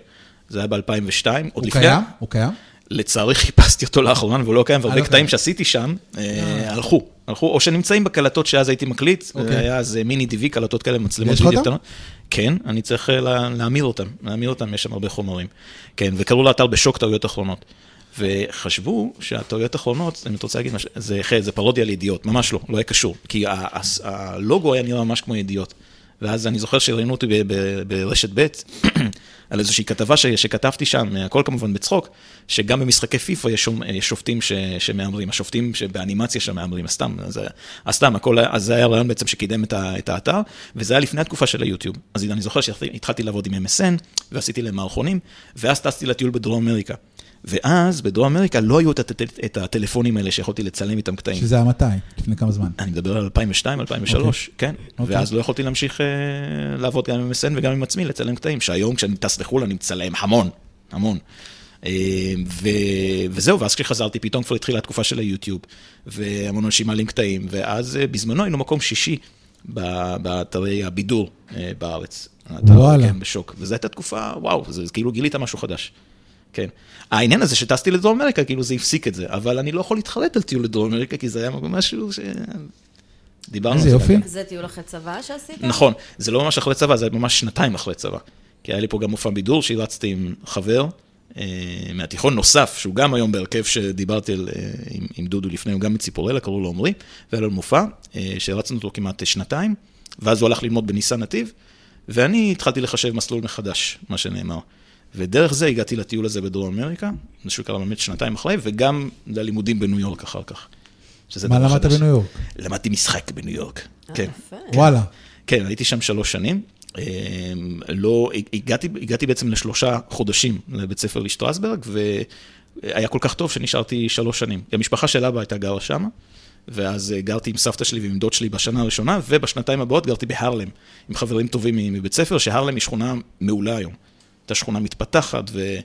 זה היה ב-2002, עוד הוא לפני. קיים? הוא קיים? לצערי חיפשתי אותו לאחרונה והוא לא קיים, והרבה לא קטעים. שעשיתי שם אה, הלכו. הלכו, או שנמצאים בקלטות שאז הייתי מקליט, אוקיי. היה אז מיני דיווי קלטות כאלה, מצלמות וידאו? קטנות. כן, אני צריך אה, לה- להמיר אותם, להמיר אותם, יש שם הרבה חומרים. כן, וקראו לאתר בשוק טעויות אחרונות. וחשבו שהטעויות אחרונות, אם את רוצה להגיד משהו, זה, זה פרודיה על ידיעות, ממש לא, לא היה קשור. כי הלוגו היה נראה ממש כמו ידיעות. ואז אני זוכר שראיינו אותי ברשת ב' על איזושהי כתבה ש, שכתבתי שם, הכל כמובן בצחוק, שגם במשחקי פיפא יש, שופטים ש, שמהמרים, השופטים שבאנימציה שם מהמרים, סתם, אז, אז סתם, הכל, אז זה היה הרעיון בעצם שקידם את, ה, את האתר, וזה היה לפני התקופה של היוטיוב. אז אני זוכר שהתחלתי לעבוד עם MSN, ועשיתי להם מערכונים, ואז טסתי לטיול בדרום אמריקה. ואז בדרום אמריקה לא היו את, הט, את הטלפונים האלה שיכולתי לצלם איתם קטעים. שזה היה מתי? לפני כמה זמן? אני מדבר על 2002, 2003, כן. אוקיי. ואז לא יכולתי להמשיך אה, לעבוד גם עם MSN וגם עם עצמי, לצלם קטעים, שהיום כשאני טס לחו"ל אני מצלם המון, המון. אה, ו... וזהו, ואז כשחזרתי פתאום כבר התחילה התקופה של היוטיוב, והמון אנשים מעלים קטעים, ואז אה, בזמנו היינו מקום שישי ב- באתרי הבידור בארץ. אתה- וואלה. כן, בשוק. וזו הייתה תקופה, וואו, זה כאילו גילית משהו חדש. כן. העניין הזה שטסתי לדרום אמריקה, כאילו זה הפסיק את זה, אבל אני לא יכול להתחרט על טיול לדרום אמריקה, כי זה היה משהו ש... דיברנו איזה על יופי. זה טיול אחרי צבא שעשית? נכון, זה לא ממש אחרי צבא, זה ממש שנתיים אחרי צבא. כי היה לי פה גם מופע בידור שהרצתי עם חבר אה, מהתיכון נוסף, שהוא גם היום בהרכב שדיברתי על, אה, עם, עם דודו לפני, הוא גם מציפורלה, קראו לו עמרי, והיה לנו מופע אה, שהרצנו אותו כמעט שנתיים, ואז הוא הלך ללמוד בניסן נתיב, ואני התחלתי לחשב מסלול מחדש, מה שנאמר. ודרך זה הגעתי לטיול הזה בדרום אמריקה, זה שהוא קרה באמת שנתיים אחרי, וגם ללימודים בניו יורק אחר כך. שזה מה למדת. בניו יורק? למדתי משחק בניו יורק, כן. יפה. וואלה. כן, הייתי שם שלוש שנים, אה, לא, הגעתי, הגעתי בעצם לשלושה חודשים לבית ספר לשטרסברג, והיה כל כך טוב שנשארתי שלוש שנים. המשפחה של אבא הייתה גרה שם, ואז אה, גרתי עם סבתא שלי ועם דוד שלי בשנה הראשונה, ובשנתיים הבאות גרתי בהרלם, עם חברים טובים מבית ספר, שהרלם היא שכונה מעולה היום. הייתה שכונה מתפתחת, ו...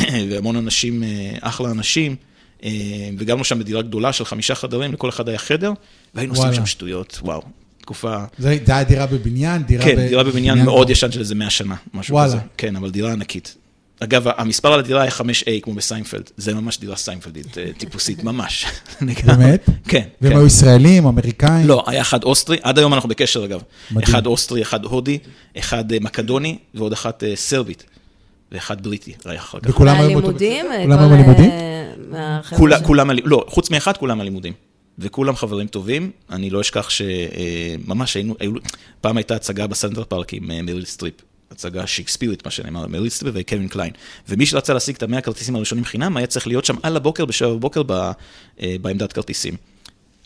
<clears throat> והמון אנשים, אה, אחלה אנשים. אה, וגרנו שם בדירה גדולה של חמישה חדרים, לכל אחד היה חדר, והיינו עושים. שם שטויות, וואו, תקופה... זה היה דירה בבניין? דירה כן, ב- דירה בבניין מאוד ישן של איזה 100 שנה, משהו וואלה. כזה. כן, אבל דירה ענקית. אגב, המספר על הדירה היה 5A, כמו בסיינפלד. זה ממש דירה סיינפלדית, אה, טיפוסית, ממש. <laughs> באמת? כן, והם כן. היו ישראלים, אמריקאים? לא, היה אחד אוסטרי, עד היום אנחנו בקשר אגב. מדהים. אחד אוסטרי, אחד הודי, אחד אה, מקדוני, ועוד אחת אה, סרבית. ואחד בריטי, היה אחר כך. וכולם היו ספר? כולם היו בלימודים? כולם, לא, חוץ מאחד, כולם בלימודים. וכולם חברים טובים, אני לא אשכח שממש היינו, פעם הייתה הצגה בסנטרל פארק עם מריל סטריפ. הצגה שיקספירית, מה שנאמר, מריל סטריפ וקווין קליין. ומי שרצה להשיג את המאה הכרטיסים הראשונים חינם, היה צריך להיות שם על הבוקר, בשבע בבוקר, ב- אה, בעמדת כרטיסים.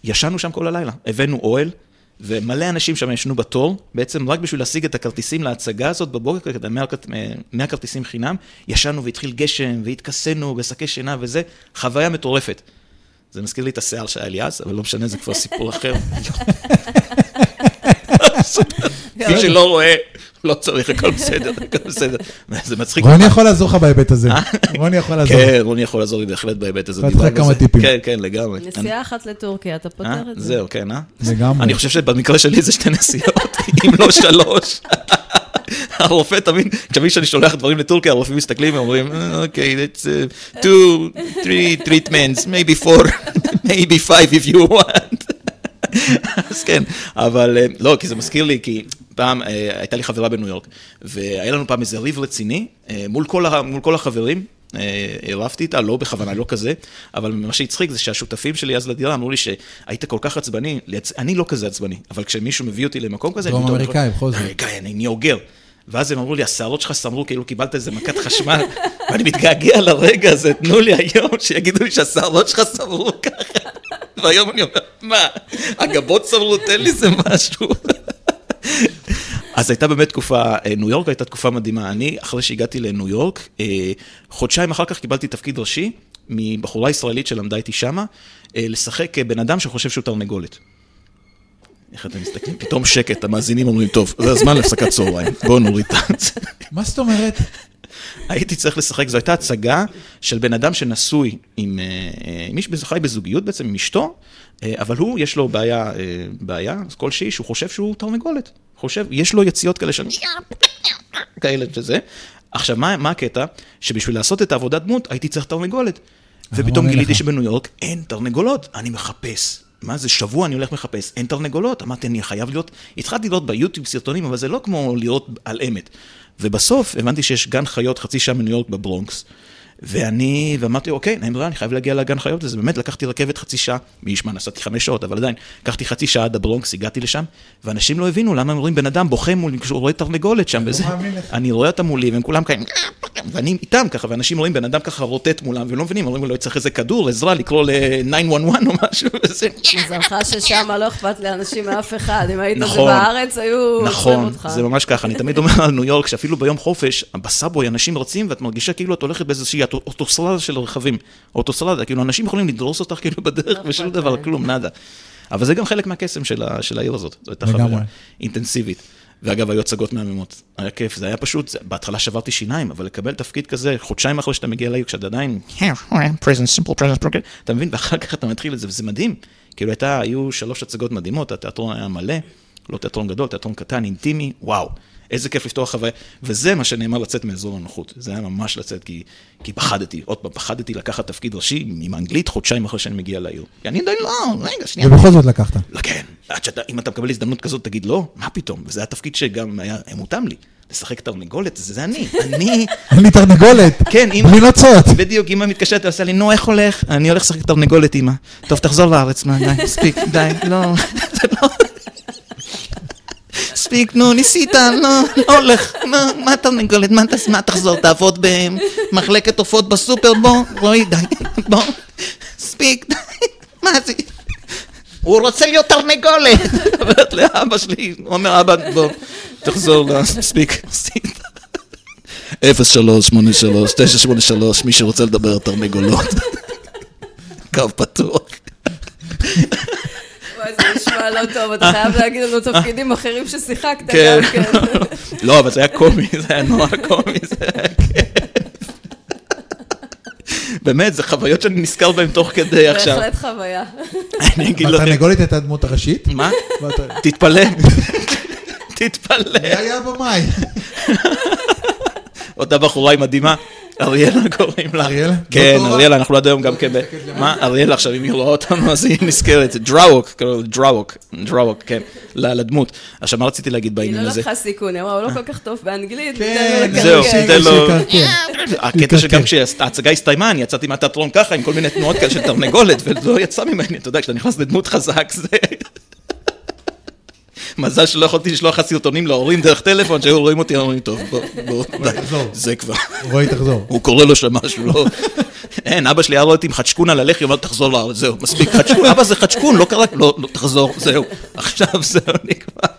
ישנו שם כל הלילה, הבאנו אוהל, ומלא אנשים שם ישנו בתור, בעצם רק בשביל להשיג את הכרטיסים להצגה הזאת בבוקר, כדי 100 כרט- 100 כרטיסים חינם, ישנו והתחיל גשם, והתכסינו, ושקי שינה וזה, חוויה מטורפת. זה מזכיר לי את השיער שהיה לי אז, אבל לא משנה, זה כבר סיפור אחר. <laughs> <laughs> מי שלא רואה, לא צריך, הכל בסדר, הכל בסדר. זה מצחיק. רוני יכול לעזור לך בהיבט הזה. רוני יכול לעזור. כן, רוני יכול לעזור לי בהחלט בהיבט הזה. לתת לך כמה. טיפים. כן, כן, לגמרי. נסיעה אחת לטורקיה, אתה אה? פותר את זה. זהו, כן, אה? לגמרי. אני חושב שבמקרה שלי זה שתי נסיעות, <laughs> אם לא שלוש. <laughs> הרופא תמיד, תמיד כשאני שולח דברים לטורקיה, הרופאים מסתכלים ואומרים, אוקיי, it's uh, two, three treatments, maybe four, <laughs> maybe five if you want. אז כן, אבל אה, לא, כי זה מזכיר לי, כי פעם אה, הייתה לי חברה בניו יורק, והיה לנו פעם איזה ריב רציני אה, מול כל, מול כל החברים. הרבתי איתה, לא בכוונה, לא כזה, אבל מה שהצחיק זה שהשותפים שלי אז לדירה אמרו לי שהיית כל כך עצבני, אני לא כזה עצבני, אבל כשמישהו מביא אותי למקום כזה, דרום אמריקאי, בכל זאת. אמריקאי, אני אוגר. ואז הם אמרו לי, השערות שלך סמרו כאילו קיבלת איזה מכת חשמל, ואני מתגעגע לרגע הזה, תנו לי היום שיגידו לי שהשערות שלך סמרו ככה. והיום אני אומר, מה, הגבות סמרו, תן לי איזה משהו. אז הייתה באמת תקופה, אה, ניו יורק הייתה תקופה מדהימה. אני, אחרי שהגעתי לניו יורק, אה, חודשיים אחר כך קיבלתי תפקיד ראשי מבחורה ישראלית שלמדה איתי שמה, אה, לשחק בן אדם שחושב שהוא תרנגולת. איך אתם מסתכלים? פתאום שקט, המאזינים אומרים, טוב, זה הזמן להפסקת צהריים, בואו נוריד את זה. מה זאת אומרת? הייתי צריך לשחק, זו הייתה הצגה של בן אדם שנשוי עם אה, אה, מישהו, חי בזוגיות בעצם עם אשתו, אה, אבל הוא, יש לו בעיה, אה, בעיה כלשהי, שהוא חושב שהוא תרנגולת. חושב, יש לו יציאות כאלה של... כאלה וזה. עכשיו, מה, מה הקטע? שבשביל לעשות את העבודת דמות, הייתי צריך תרנגולת. ופתאום גיליתי? שבניו יורק אין תרנגולות, אני מחפש. מה זה, שבוע אני הולך מחפש, אין תרנגולות. אמרתי, אני חייב לראות, התחלתי לראות ביוטיוב סרטונים, אבל זה לא כמו לראות על אמת. ובסוף הבנתי שיש גן חיות חצי שעה מניו יורק בברונקס, ואני, ואמרתי, אוקיי, אין ברירה, אני חייב להגיע לגן חיות הזה. באמת, לקחתי רכבת חצי שעה, מי ישמע, נסעתי חמש שעות, אבל עדיין, לקחתי חצי שעה עד הברונקס, הגעתי לשם, ואנשים לא הבינו למה הם רואים בן אדם בוכה מול, כשהוא רואה תרנגולת שם, וזה. מאמין לך. אני רואה אותם מולי, והם כולם כאלה, ואני איתם ככה, ואנשים רואים בן אדם ככה רוטט מולם, ולא מבינים, אומרים לו, צריך איזה כדור, עזרה, לקרוא ל-911 או משהו, <laughs> וזה... מזלך ששם לא אכפת לאנשים מאף אחד, אם היית נכון. בארץ היו עוצרים נכון. זה ממש ככה, אני תמיד אומר על ניו יורק, שאפילו ביום חופש, ב subway אנשים רצים, ואת מרגישה כאילו את הולכת באיזושהי אוטו- אוטוסטרדה של רכבים. אוטוסטרדה, כאילו אנשים יכולים לדרוס אותך כאילו בדרך, ושום אכפת דבר. כלום, nada. אבל זה גם חלק מהקסם של ה- של העיר הזאת, זו הייתה. חוויה אינטנסיבית. ואגב, היו הצגות מהממות, היה כיף, זה היה פשוט, זה- בהתחלה שברתי שיניים, אבל לקבל תפקיד כזה, חודשיים אחרי שאתה מגיע לעיר, כשאתה עדיין, present, simple present, אתה מבין, ואחר כך אתה מתחיל את זה, וזה מדהים. כאילו הייתה, היו שלוש הצגות מדהימות, התיאטרון היה מלא, לא תיאטרון גדול, תיאטרון קטן, אינטימי, וואו. איזה כיף לפתוח חוויה, וזה מה שנאמר לצאת מאזור הנוחות, זה היה ממש לצאת, כי, כי פחדתי, עוד פעם, פחדתי לקחת תפקיד ראשי עם אנגלית חודשיים אחרי שאני מגיע לעיר. כי אני עדיין לא, רגע, שנייה. ובכל זאת לקחת. לא, כן, עד שאתה, אם אתה מקבל הזדמנות כזאת, תגיד לא, מה פתאום? וזה התפקיד שגם היה מותאם לי. לשחק תרנגולת, זה, זה אני. אני, <laughs> לי תרנגולת. כן. בלי נוצות. בדיוק, אמא מתקשרת, עושה לי, נו, איך הולך? אני הולך לשחק תרנגולת, אמא. טוב, תחזור לארץ, מה, די, מספיק, די, לא, <laughs> זה לא... מספיק, נו, ניסית, לא, לא הולך, מה מה תעשה, מה תחזור, תעבוד במחלקת עופות בסופר, בוא, רועי, די, בוא, מספיק, די, מה זה? הוא רוצה להיות תרנגולת. אומרת לאבא שלי, הוא אומר, אבא, בוא, תחזור לספיק. 0383 983, מי שרוצה לדבר תרנגולות. קו פתוח. זה נשמע לא טוב, אתה חייב להגיד לנו תפקידים אחרים ששיחקת כן. גם כן. <laughs> לא, אבל זה היה קומי, זה היה נורא קומי, זה היה כיף. באמת, זה חוויות שאני נזכר בהן תוך כדי עכשיו. בהחלט חוויה. אני אגיד לכם, התרנגולת הייתה הדמות הראשית? מה? תתפלא. <laughs> תתפלא. מי היה במאי? אותה <laughs> בחורה היא מדהימה, אריאלה <laughs> קוראים לה. אריאלה? כן, לא? אריאלה, אנחנו עד היום גם כן ב... מה? אריאלה עכשיו, אם היא רואה אותנו, אז היא נזכרת. דראווק, קוראים לו דראווק, דראווק, כן, לדמות. עכשיו, מה רציתי להגיד היא בעניין לא הזה? לקחה סיכון, היא אמרה, הוא לא כל כך טוב באנגלית, כן, זהו, לקרקע." תן לו-. הקטע שגם כשההצגה הסתיימה, אני יצאתי מהתיאטרון ככה, עם כל מיני תנועות כאלה של תרנגולת, ולא יצא ממני, אתה יודע, כשאתה נכנס לדמות חזק, זה... מזל שלא יכולתי לשלוח לך סרטונים להורים דרך טלפון, שהיו רואים אותי, אומרים, טוב, בוא, בוא, די. זה כבר. רועי, תחזור. הוא קורא לו שם משהו, לא... אין, אבא שלי היה רואה אותי עם חדשקון על הלחי, אומר, תחזור לארץ, זהו, מספיק חדשקון, אבא זה חדשקון, לא קרה, לא, לא, תחזור, זהו, עכשיו זהו, נגמר.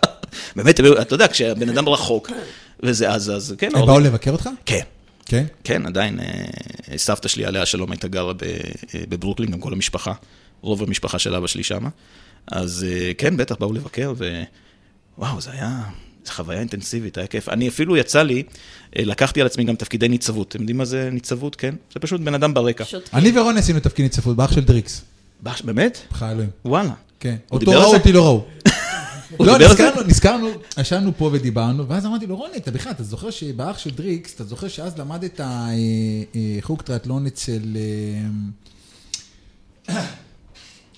באמת, אתה יודע, כשהבן אדם רחוק, וזה אז, אז, כן, הם באו לבקר אותך? כן. כן. כן, עדיין, אה, סבתא שלי עליה שלום הייתה גרה אה, בברוקלין, גם כל המשפחה, רוב המשפחה של אבא שלי שמה. אז אה, כן, בטח באו לבקר, ווואו, זה היה, זו חוויה אינטנסיבית, היה כיף. אני אפילו יצא לי, אה, לקחתי על עצמי גם תפקידי ניצבות. אתם יודעים מה זה ניצבות? כן? זה פשוט בן אדם ברקע. אני ורוני עשינו תפקיד ניצפות באח של דריקס. בש- באמת? בחי אלוהים. וואלה. כן. אותו ראו? אותי לא ראו. <laughs> לא? נזכרנו, נזכרנו, ישבנו פה ודיברנו, ואז אמרתי לו, רוני, אתה בכלל, אתה זוכר שבאח של דריקס, אתה זוכר שאז למדת אה, חוג טריאטלון אצל...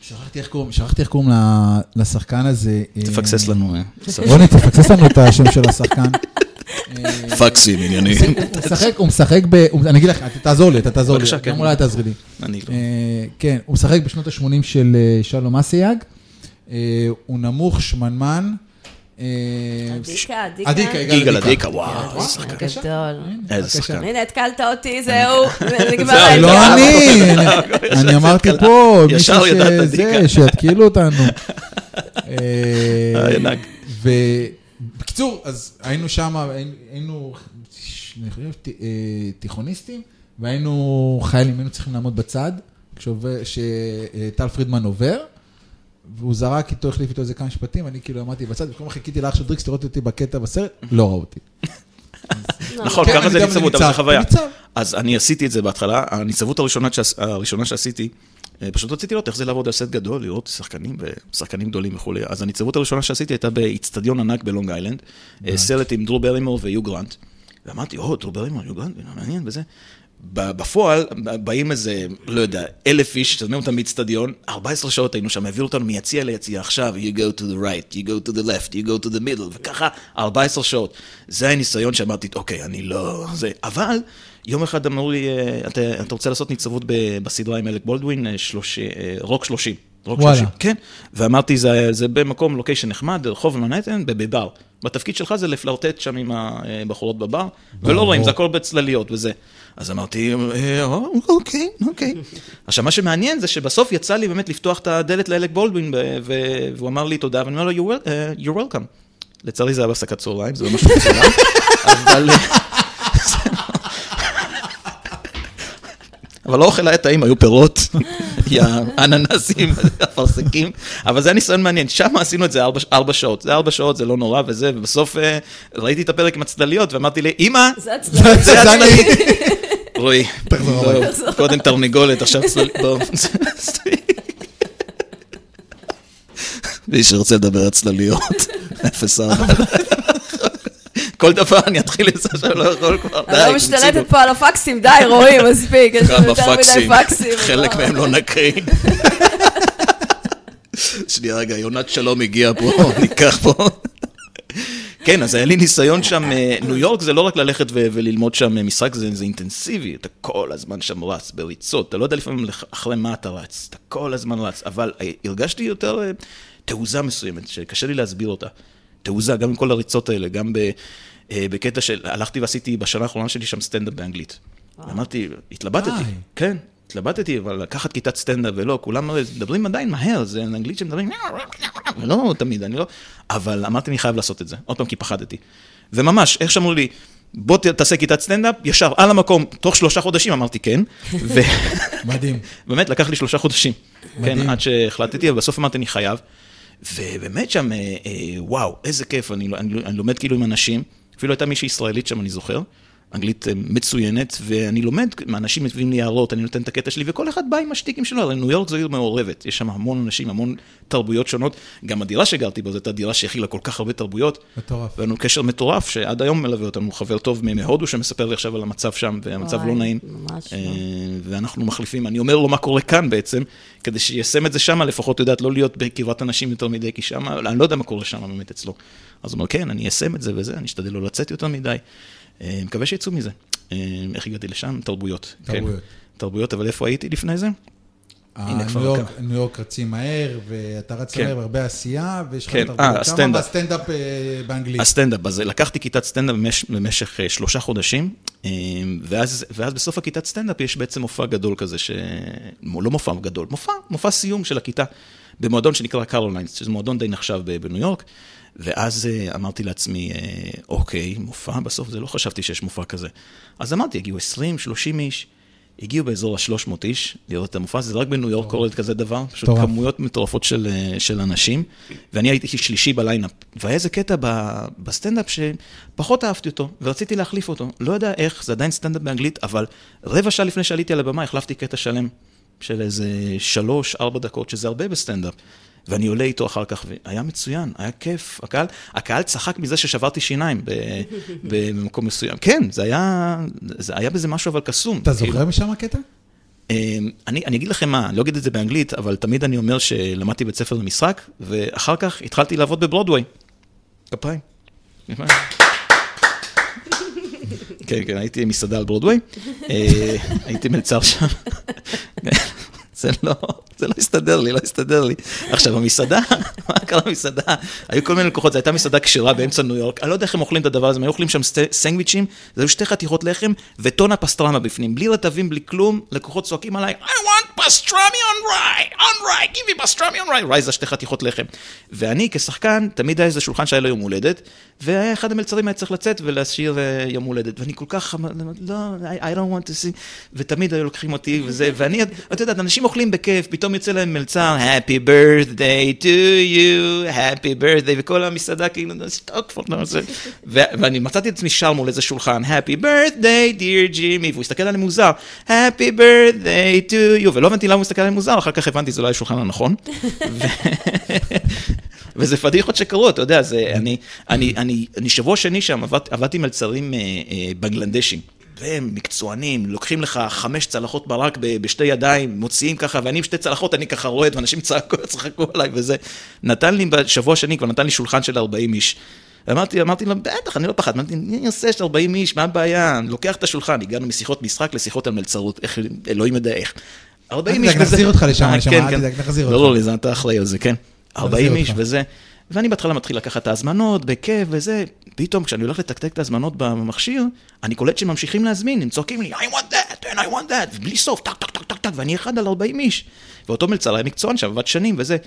אה, שכחתי איך קוראים, שכחתי איך קוראים ל- לשחקן הזה. אה, תפקסס לנו. אה, רוני, תפקסס לנו את השם של השחקן. <laughs> פקסים, עניינים. הוא משחק, הוא משחק ב... אני אגיד לך, אתה תעזור לי, אתה תעזור לי. בבקשה, כן. גם אולי תעזרי לי. אני לא. אה, כן, הוא משחק בשנות ה-80 של אה, שלום אסייג. אה, הוא נמוך, שמנמן. אה, עדיקה, עדיקה. עדיקה, יגאל. אדיקה, וואו, איזה שחקן. גדול. איזה. שחקן. הנה, התקלת אותי, זהו, נגמר לא. אני, אני- אמרתי פה, מישהו שזה. שיתקילו אותנו. אה, אה. ובקיצור, אז היינו שם, היינו, אני חושב, ת- אה, תיכוניסטים, והיינו חיילים, היינו צריכים לעמוד בצד, כשעובר- שטל פרידמן עובר. והוא זרק איתו, החליף איתו איזה כמה משפטים, אני כאילו עמדתי בצד, וכל הזמן חיכיתי לאח של דריקס לראות אותי בקטע בסרט, לא ראו אותי. <laughs> נכון, כן, ככה זה ניצבות, אבל זה חוויה. אז אני עשיתי את זה בהתחלה, הניצבות הראשונה שעשיתי, אה, פשוט רציתי לראות איך זה לעבוד על סט גדול, לראות שחקנים ושחקנים גדולים וכולי. אז הניצבות הראשונה שעשיתי הייתה באיצטדיון ענק בלונג איילנד, אה, סרט עם דרו ברימור ויו גרנט. ואמרתי, או, דרו ברימור, יו גרנט, מעניין וזה. בפועל, באים איזה, לא יודע, אלף איש, שמים אותם באיצטדיון, 14 שעות היינו שם, העבירו אותנו מיציע ליציע, עכשיו, you go to the right, you go to the left, you go to the middle, וככה 14 שעות. זה הניסיון שאמרתי, אוקיי, אני לא... זה... אבל, יום אחד אמרו לי, אה, אתה, אתה רוצה לעשות ניצבות בסדרה עם אלק בולדווין, אה, שלוש, אה, רוק 30. רוק וואלה. 30. כן, ואמרתי, זה, זה במקום, לוקיישן נחמד, רחוב מנהטן, בבר. בתפקיד שלך זה לפלרטט שם עם הבחורות בבר, ולא רואים, זה הכל בצלליות וזה. אז אמרתי, "אה, אוקיי, אוקיי. עכשיו, מה שמעניין זה שבסוף יצא לי באמת לפתוח את הדלת לאלק בולדווין, והוא אמר לי תודה, ואני אומר לו, "You're אה, welcome. לצערי זה היה בהפסקת צהריים, זה לא משהו מצוין, <laughs> אבל... אבל האוכל היה טעים, היו פירות, <laughs> אננסים, <laughs> אפרסקים, אבל זה היה ניסיון מעניין, שם עשינו את זה ארבע, ארבע שעות, זה ארבע שעות, זה לא נורא וזה, ובסוף אה, ראיתי את הפרק עם הצלליות, ואמרתי לי, אמא, זה אני. <laughs> רועי. קודם תרנגולת, עכשיו צללית, בוא. מי שרוצה לדבר על צלליות, אפס ארבע. כל דבר אני אתחיל לזה עכשיו, לא יכול כבר, די, אני לא. משתלטת פה על הפקסים, די, רואים, <laughs> מספיק, יש לנו יותר מדי פקסים. חלק. מהם לא נקריא. <laughs> שנייה רגע, יונת שלום הגיע פה, <laughs> ניקח פה. כן, אז היה לי ניסיון שם, אה, ניו יורק זה לא רק ללכת ו- וללמוד שם אה, משחק, זה, זה אינטנסיבי, אתה כל הזמן שם רץ בריצות, אתה לא יודע לפעמים אחרי מה אתה רץ, אתה כל הזמן רץ, אבל אה, הרגשתי יותר תעוזה מסוימת, שקשה לי להסביר אותה. תעוזה, גם עם כל הריצות האלה, גם ב, בקטע של, הלכתי ועשיתי בשנה האחרונה שלי שם סטנדאפ באנגלית. אמרתי, התלבטתי. כן, התלבטתי, אבל לקחת כיתת סטנדאפ ולא, כולם מדברים עדיין מהר, זה אנגלית שמדברים, ולא תמיד, אני לא... אבל אמרתי, אני חייב לעשות את זה, עוד פעם, כי פחדתי. וממש, איך שאמרו לי, בוא תעשה כיתת סטנדאפ, ישר על המקום, תוך שלושה חודשים, אמרתי כן. <laughs> מדהים. <laughs> ובאמת, לקח לי שלושה חודשים. מדהים. כן, עד שהחלטתי, אבל בסוף אמרתי, אני חייב. ובאמת שם, אה, אה, וואו, איזה כיף, אני, אני, אני לומד כאילו עם אנשים, אפילו הייתה מישהי ישראלית שם, אני זוכר, אנגלית אה, מצוינת, ואני לומד, אנשים מביאים לי הערות, אני נותן את הקטע שלי, וכל אחד בא עם השטיקים שלו, הרי ניו יורק זו עיר מעורבת, יש שם המון אנשים, המון תרבויות שונות, גם הדירה שגרתי בה, זו הייתה דירה שהכילה כל כך הרבה תרבויות. מטורף. והיה לנו קשר מטורף, שעד היום מלווה אותנו, חבר טוב מהודו שמספר לי עכשיו על המצב שם, והמצב וואי, לא נעים. ממש אה, לא. ואנחנו מחליפים, אני אומר לו מה קורה כאן בעצם, כדי שיישם את זה שם, לפחות, יודעת, לא להיות בקרבת אנשים יותר מדי, כי שם, אני לא יודע מה קורה שם באמת אצלו. אז הוא אומר, כן, אני איישם את זה וזה, אני אשתדל לא לצאת יותר מדי. אה, מקווה שיצאו מזה. אה, איך הגעתי לשם? תרבויות. כן. תרבויות. תרבויות, אבל איפה הייתי לפני זה? כבר הניו יורק-. ניו יורק רצים מהר, ואתה רץ כן. מהר, והרבה עשייה, ויש לך כן, תרבות. אה, כמה. בסטנדאפ אה, באנגלית? הסטנדאפ, אז לקחתי כיתת סטנדאפ במש, במשך אה, שלושה חודשים, אה, ואז, ואז בסוף הכיתת סטנדאפ יש בעצם מופע גדול כזה, ש... לא מופע גדול, מופע, מופע סיום של הכיתה, במועדון שנקרא קרוליינס, שזה מועדון די נחשב בניו יורק, ואז אה, אמרתי לעצמי, אה, אוקיי, מופע, בסוף זה לא חשבתי שיש מופע כזה. אז אמרתי, הגיעו 20, 30 איש. הגיעו באזור ה-300 איש לראות את המופע, זה רק בניו יורק קורה כזה דבר, פשוט מטורף. כמויות מטורפות של, אה, של אנשים, ואני הייתי שלישי ב lineup. והיה איזה קטע ב- בסטנדאפ שפחות אהבתי אותו, ורציתי להחליף אותו. לא יודע איך, זה עדיין סטנדאפ באנגלית, אבל רבע שעה לפני שעליתי על הבמה, החלפתי קטע שלם של איזה שלוש, ארבע דקות, שזה הרבה בסטנדאפ. ואני עולה איתו אחר כך, והיה מצוין, היה כיף. הקהל, הקהל צחק מזה ששברתי שיניים ב, <laughs> במקום מסוים. כן, זה היה, זה היה בזה משהו אבל קסום. אתה כאילו. זוכר משם הקטע? אמ, אני, אני אגיד לכם מה, אני לא אגיד את זה באנגלית, אבל תמיד אני אומר שלמדתי בית ספר למשחק, ואחר כך התחלתי לעבוד בברודוויי. כפיים. כן, כן, הייתי מסעדה על ברודוויי, אה, הייתי מלצר שם. זה לא, זה לא הסתדר לי, לא הסתדר לי. עכשיו, המסעדה, <laughs> מה קרה במסעדה? היו כל מיני לקוחות, זו הייתה מסעדה כשרה באמצע ניו יורק, אני לא יודע איך הם אוכלים את הדבר הזה, הם היו אוכלים שם סנדוויצ'ים, זה היו שתי חתיכות לחם וטונה פסטרמה בפנים, בלי רטבים, בלי כלום, לקוחות צועקים עליי, I want pastrami on rye, on rye, give me pastrami on rye, rye זה שתי חתיכות לחם. ואני כשחקן, תמיד היה איזה שולחן שהיה לו יום הולדת, והיה אחד המלצרים היה צריך לצאת ולהשאיר אה, יום הולדת, ואני כל כך, לא, I don't want to see, ותמיד היו לוקחים אותי וזה, ואני, את יודעת, אנשים אוכלים בכיף, פתאום יוצא להם מלצר, Happy birthday to you, Happy birthday, וכל המסעדה כאילו, כבר, לא, ואני מצאתי את עצמי שר מול איזה שולחן, Happy birthday, dear Jimmy, והוא הסתכל עליי מוזר, Happy birthday to you, ולא הבנתי למה הוא מסתכל עליי מוזר, אחר כך הבנתי, זה לא היה השולחן הנכון. <laughs> וזה פדיחות שקרו, אתה יודע, זה, אני, אני, אני, אני שבוע שני שם, עבד, עבדתי מלצרים אה, אה, בנגלנדשים. והם מקצוענים, לוקחים לך חמש צלחות ברק בשתי ידיים, מוציאים ככה, ואני עם שתי צלחות, אני ככה רועד, ואנשים צעקו, <laughs> צחקו עליי וזה. נתן לי, בשבוע שני כבר נתן לי שולחן של 40 איש. אמרתי, אמרתי לו, בטח, אני לא פחד, אמרתי, אני עושה של 40 איש, מה הבעיה? אני לוקח את השולחן, הגענו משיחות משחק לשיחות על מלצרות, איך, אלוהים יודע איך. 40 אל איש תדאג, וזה. נחזיר אותך לשם, אה, נשמה, כן, אל כן. תדאג, נחזיר לא, אותך. לא, זה אתה אחראי על זה, כן. 40 איש. וזה. ואני בהתחלה מתחיל לקחת את ההזמנות, בכיף וזה, פתאום כשאני הולך לתקתק את ההזמנות במכשיר, אני קולט שהם ממשיכים להזמין, הם צועקים לי, I want that, and I want that, ובלי סוף, טק, טק, טק, טק, טק, ואני אחד על 40 איש. ואותו מלצר היה מקצוען שם, עבד שנים וזה.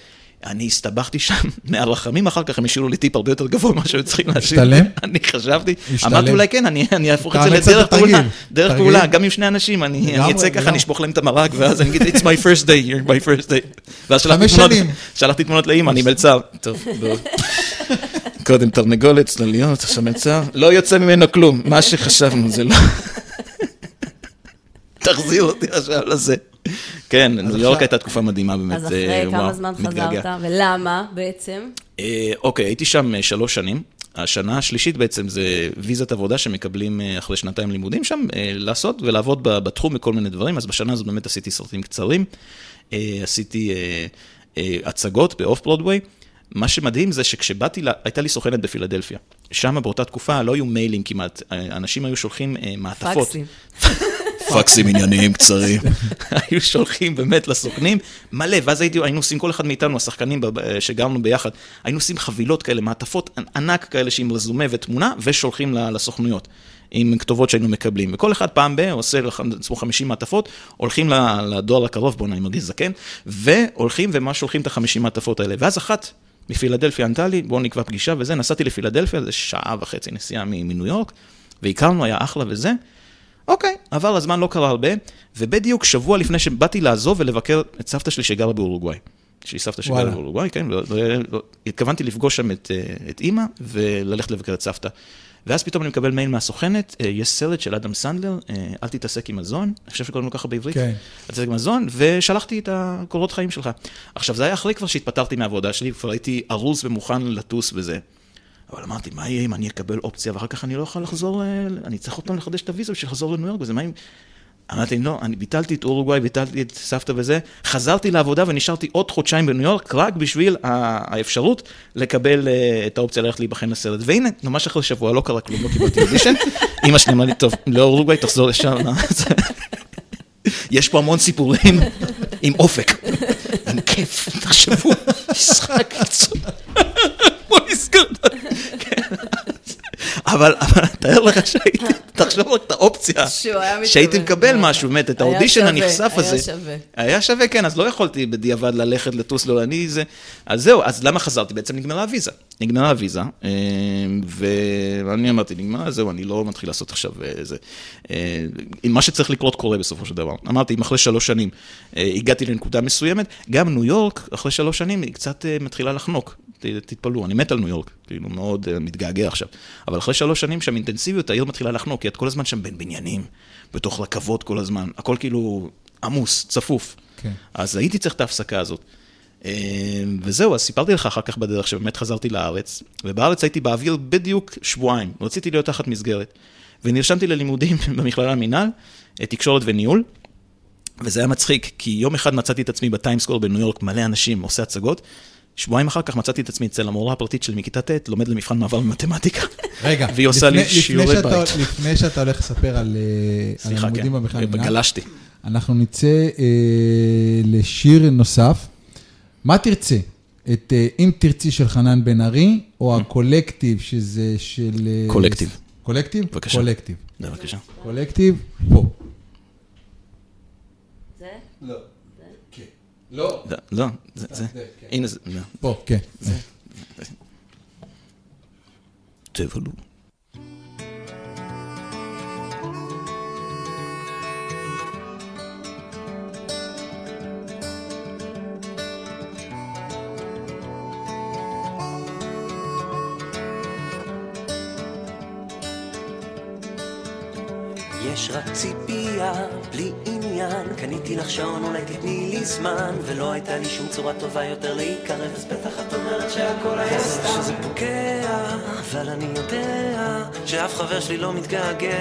אני הסתבכתי שם, <laughs> מהרחמים אחר כך הם השאירו לי טיפ הרבה יותר גבוה ממה שהיו צריכים להשאיר. השתלם? <laughs> אני חשבתי? אמרתי אולי כן, אני אני אהפוך את זה לדרך פעולה. דרך. פעולה, גם עם שני אנשים, אני אצא ככה. אני אשפוך להם את המרק, ואז אני אגיד, it's my first day, you're my first day. ואז שלחתי חמש תמונות, שנים. שלחתי תמונות לאימא, אני מלצר. טוב, בואו. <laughs> קודם תרנגולת, צלליות, עכשיו מלצר. לא יוצא ממנו כלום, מה שחשבנו זה לא... תחזיר אותי עכשיו לזה. כן, ניו יורק הייתה תקופה מדהימה באמת. אז אה, אחרי כמה זמן. חזרת, ולמה בעצם? אה, אוקיי, הייתי שם אה, שלוש שנים. השנה השלישית בעצם זה ויזת עבודה שמקבלים אחרי שנתיים לימודים שם, לעשות ולעבוד בתחום בכל מיני דברים, אז בשנה הזאת באמת עשיתי סרטים קצרים, עשיתי הצגות באוף ברודוויי. מה שמדהים זה שכשבאתי, לה- הייתה לי סוכנת בפילדלפיה. שם באותה תקופה לא היו מיילים כמעט, אנשים היו שולחים מעטפות. פקסים. <laughs> פקסים ענייניים קצרים. <laughs> היו שולחים באמת לסוכנים, מלא, ואז היינו עושים, כל אחד מאיתנו, השחקנים שגרנו ביחד, היינו עושים חבילות כאלה, מעטפות ענק כאלה עם רזומה ותמונה, ושולחים לסוכנויות. עם כתובות שהיינו מקבלים, וכל אחד פעם ב... עושה לעצמו 50 מעטפות, הולכים לדואר הקרוב, בוא'נה, אני מרגיש זקן, והולכים וממש שולחים את ה-50 מעטפות האלה. ואז אחת מפילדלפיה ענתה לי, בואו נקבע פגישה וזה, נסעתי לפילדלפיה, זה שעה וחצי נסיעה מניו יורק, והכרנו, היה אחלה וזה. אוקיי, עבר הזמן, לא קרה הרבה, ובדיוק שבוע לפני שבאתי לעזוב ולבקר את סבתא שלי שגרה באורוגוואי. לי סבתא שגרה. באורוגוואי, כן, לא, לא, לא, התכוונתי לפגוש שם את, אה, את אימא וללכת לבקר את סבתא. ואז פתאום אני מקבל מייל מהסוכנת, אה, יש סרט של אדם סנדלר, אה, אל תתעסק עם מזון, אני חושב שקוראים לו ככה בעברית, כן. אל תתעסק עם מזון, ושלחתי את הקורות חיים שלך. עכשיו, זה היה אחרי כבר שהתפטרתי מהעבודה שלי, כבר הייתי ארוז ומוכן לטוס בזה. אבל אמרתי, מה יהיה אם אני אקבל אופציה, ואחר כך אני לא אוכל לחזור, אה, אני צריך עוד פעם לחדש את הוויזה בשביל לחזור לניו יורק, וזה מה אם... אמרתי, לא, אני ביטלתי את אורוגוואי, ביטלתי את סבתא וזה, חזרתי לעבודה ונשארתי עוד חודשיים בניו יורק, רק בשביל האפשרות לקבל אה, את האופציה ללכת להיבחן לסרט. והנה, ממש אחרי שבוע, לא קרה כלום, לא קיבלתי אודישן. <laughs> אמא שלי אמרה לי, טוב, לאורוגוואי תחזור ישר. <laughs> יש פה המון סיפורים עם אופק. <laughs> עם כיף, תחשבו, משחק קיצור. נסגר. כן. אבל אבל תאר לך שהייתי, תחשוב רק את האופציה, היה. שהייתי מקבל משהו, באמת, את היה האודישן הנכסף היה הזה. שווה. היה שווה, כן, אז לא יכולתי בדיעבד ללכת לטוס לו, אני זה... אז זהו, אז למה חזרתי? בעצם נגמרה הוויזה. נגמרה הוויזה, אה, ואני אמרתי, נגמרה, זהו, אני לא מתחיל לעשות עכשיו איזה... אה, מה שצריך לקרות קורה בסופו של דבר. אמרתי, אם אחרי שלוש שנים אה, הגעתי לנקודה מסוימת, גם ניו יורק, אחרי שלוש שנים, היא קצת אה, מתחילה לחנוק. תתפלאו, אני מת על ניו יורק, כאילו מאוד אה, מתגעגע עכשיו. אבל אחרי שלוש שנים שם אינטנסיביות, העיר מתחילה לחנוק, כי את כל הזמן שם בין בניינים, בתוך רכבות כל הזמן, הכל כאילו עמוס, צפוף. כן. אז הייתי צריך את ההפסקה הזאת. אה, וזהו, אז סיפרתי לך אחר כך בדרך שבאמת חזרתי לארץ, ובארץ הייתי באוויר בדיוק שבועיים, רציתי להיות תחת מסגרת. ונרשמתי ללימודים <laughs> במכללה למינהל, אה, תקשורת וניהול, וזה היה מצחיק, כי יום אחד מצאתי את עצמי בטיימסקור בניו יורק, מלא אנשים, עושה הצגות. שבועיים אחר כך מצאתי את עצמי אצל המורה הפרטית שלי מכיתה ט', לומד למבחן מעבר במתמטיקה. רגע, <laughs> והיא עושה לי לפני- לפני שיעורי שאתה- בית. לפני שאתה הולך לספר על אה, הלימודים כן, במכללה למינהל, גלשתי. אנחנו נצא אה, לשיר נוסף. מה תרצה? את אה, אם תרצי של חנן בן ארי, או הקולקטיב שזה של... אה, קולקטיב. קולקטיב? בבקשה. קולקטיב. בבקשה. קולקטיב, פה. זה? לא. לא. לא, לא, זה, זה, זה, כן. הנה זה, לא. פה, כן. תבלו. יש רק ציפייה, בלי עניין, קניתי לך שעון, אולי תתני לי זמן, ולא הייתה לי שום צורה טובה יותר להתקרב, אז בטח את אומרת שהכל היה סתם. שזה פוגע, אבל אני יודע, שאף חבר שלי לא מתגעגע,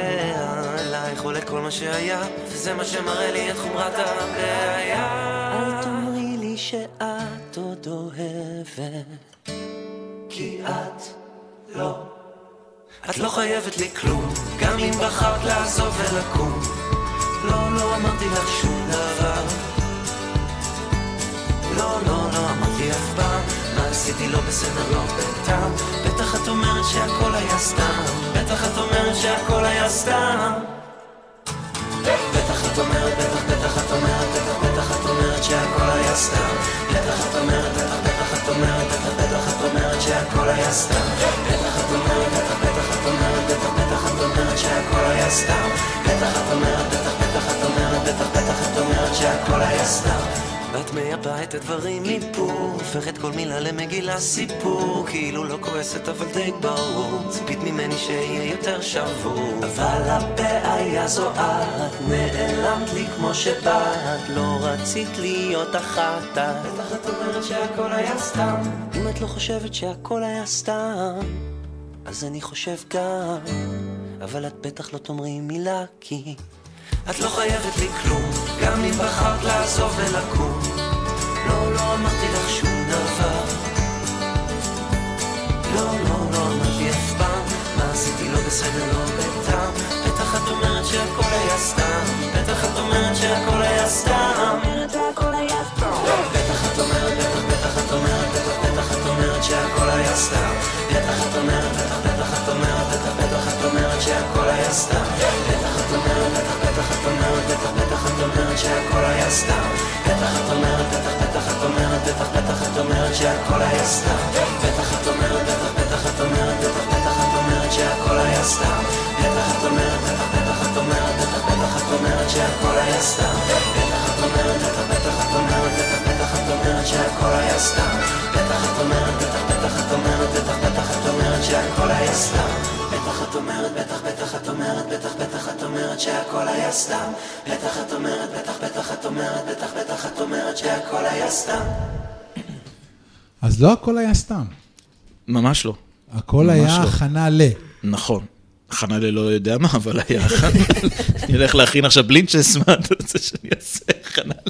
אלייך עולה כל מה שהיה, וזה מה שמראה לי את חומרת הבעיה. אל תאמרי לי שאת עוד אוהבת, כי את לא. את לא חייבת לי כלום, גם אם בחרת לעזוב ולקום. לא, לא אמרתי לך שום דבר. לא, לא, לא אמרתי אף פעם, מה עשיתי לא בסדר, לא בטעם. בטח את אומרת שהכל היה סתם, בטח את אומרת שהכל היה סתם. בטח את אומרת, בטח, בטח את אומרת, בטח, בטח את אומרת שהכל היה סתם. בטח את אומרת, בטח, את אומרת, בטח, בטח את אומרת שהכל היה סתם. בטח את אומרת, בטח, בטח את אומרת, בטח, בטח את אומרת שהכל היה סתם. בטח את אומרת, בטח, בטח את אומרת, בטח, ואת מייפה את הדברים מפה, הופכת כל מילה למגילה סיפור, כאילו לא כועסת אבל די ברור, ציפית ממני שיהיה יותר שבור. אבל הבעיה זו את, נעלמת לי כמו שבאת, לא רצית להיות אחת. בטח את אומרת שהכל היה סתם. אם את לא חושבת שהכל היה סתם, אז אני חושב גם, אבל את בטח לא תאמרי מילה כי... את לא חייבת לי כלום, גם אם בחרת לעזוב ולקום. לא, לא אמרתי לך שום דבר. לא, לא, לא אמרתי אף פעם, מה עשיתי לא בסדר, לא בטעם. בטח את אומרת שהכל היה סתם, בטח את אומרת שהכל היה סתם. בטח את אומרת, בטח, בטח את אומרת, בטח, בטח את אומרת שהכל היה סתם. בטח את אומרת, בטח, בטח. את אומרת, בטח, בטח את אומרת שהכל היה סתם בטח את אומרת, בטח, בטח את אומרת, בטח, בטח את אומרת שהכל היה סתם בטח את אומרת, בטח, בטח את אומרת, בטח, בטח את אומרת שהכל היה סתם בטח את אומרת, בטח, בטח את אומרת, בטח, בטח את אומרת שהכל היה סתם בטח את אומרת, בטח, בטח את אומרת, בטח, בטח את אומרת שהכל היה סתם בטח את אומרת, בטח, בטח את אומרת, בטח, בטח את אומרת שהכל היה סתם בטח את אומרת, בטח, בטח את אומרת, בטח, בטח את אומרת שהכל היה סתם אז לא הכל היה סתם. ממש לא. הכל ממש היה לא. הכנה ל... נכון. הכנה ללא יודע מה, אבל היה הכנה. אני הולך להכין עכשיו בלינצ'ס, מה אתה רוצה שאני אעשה? הכנה ל...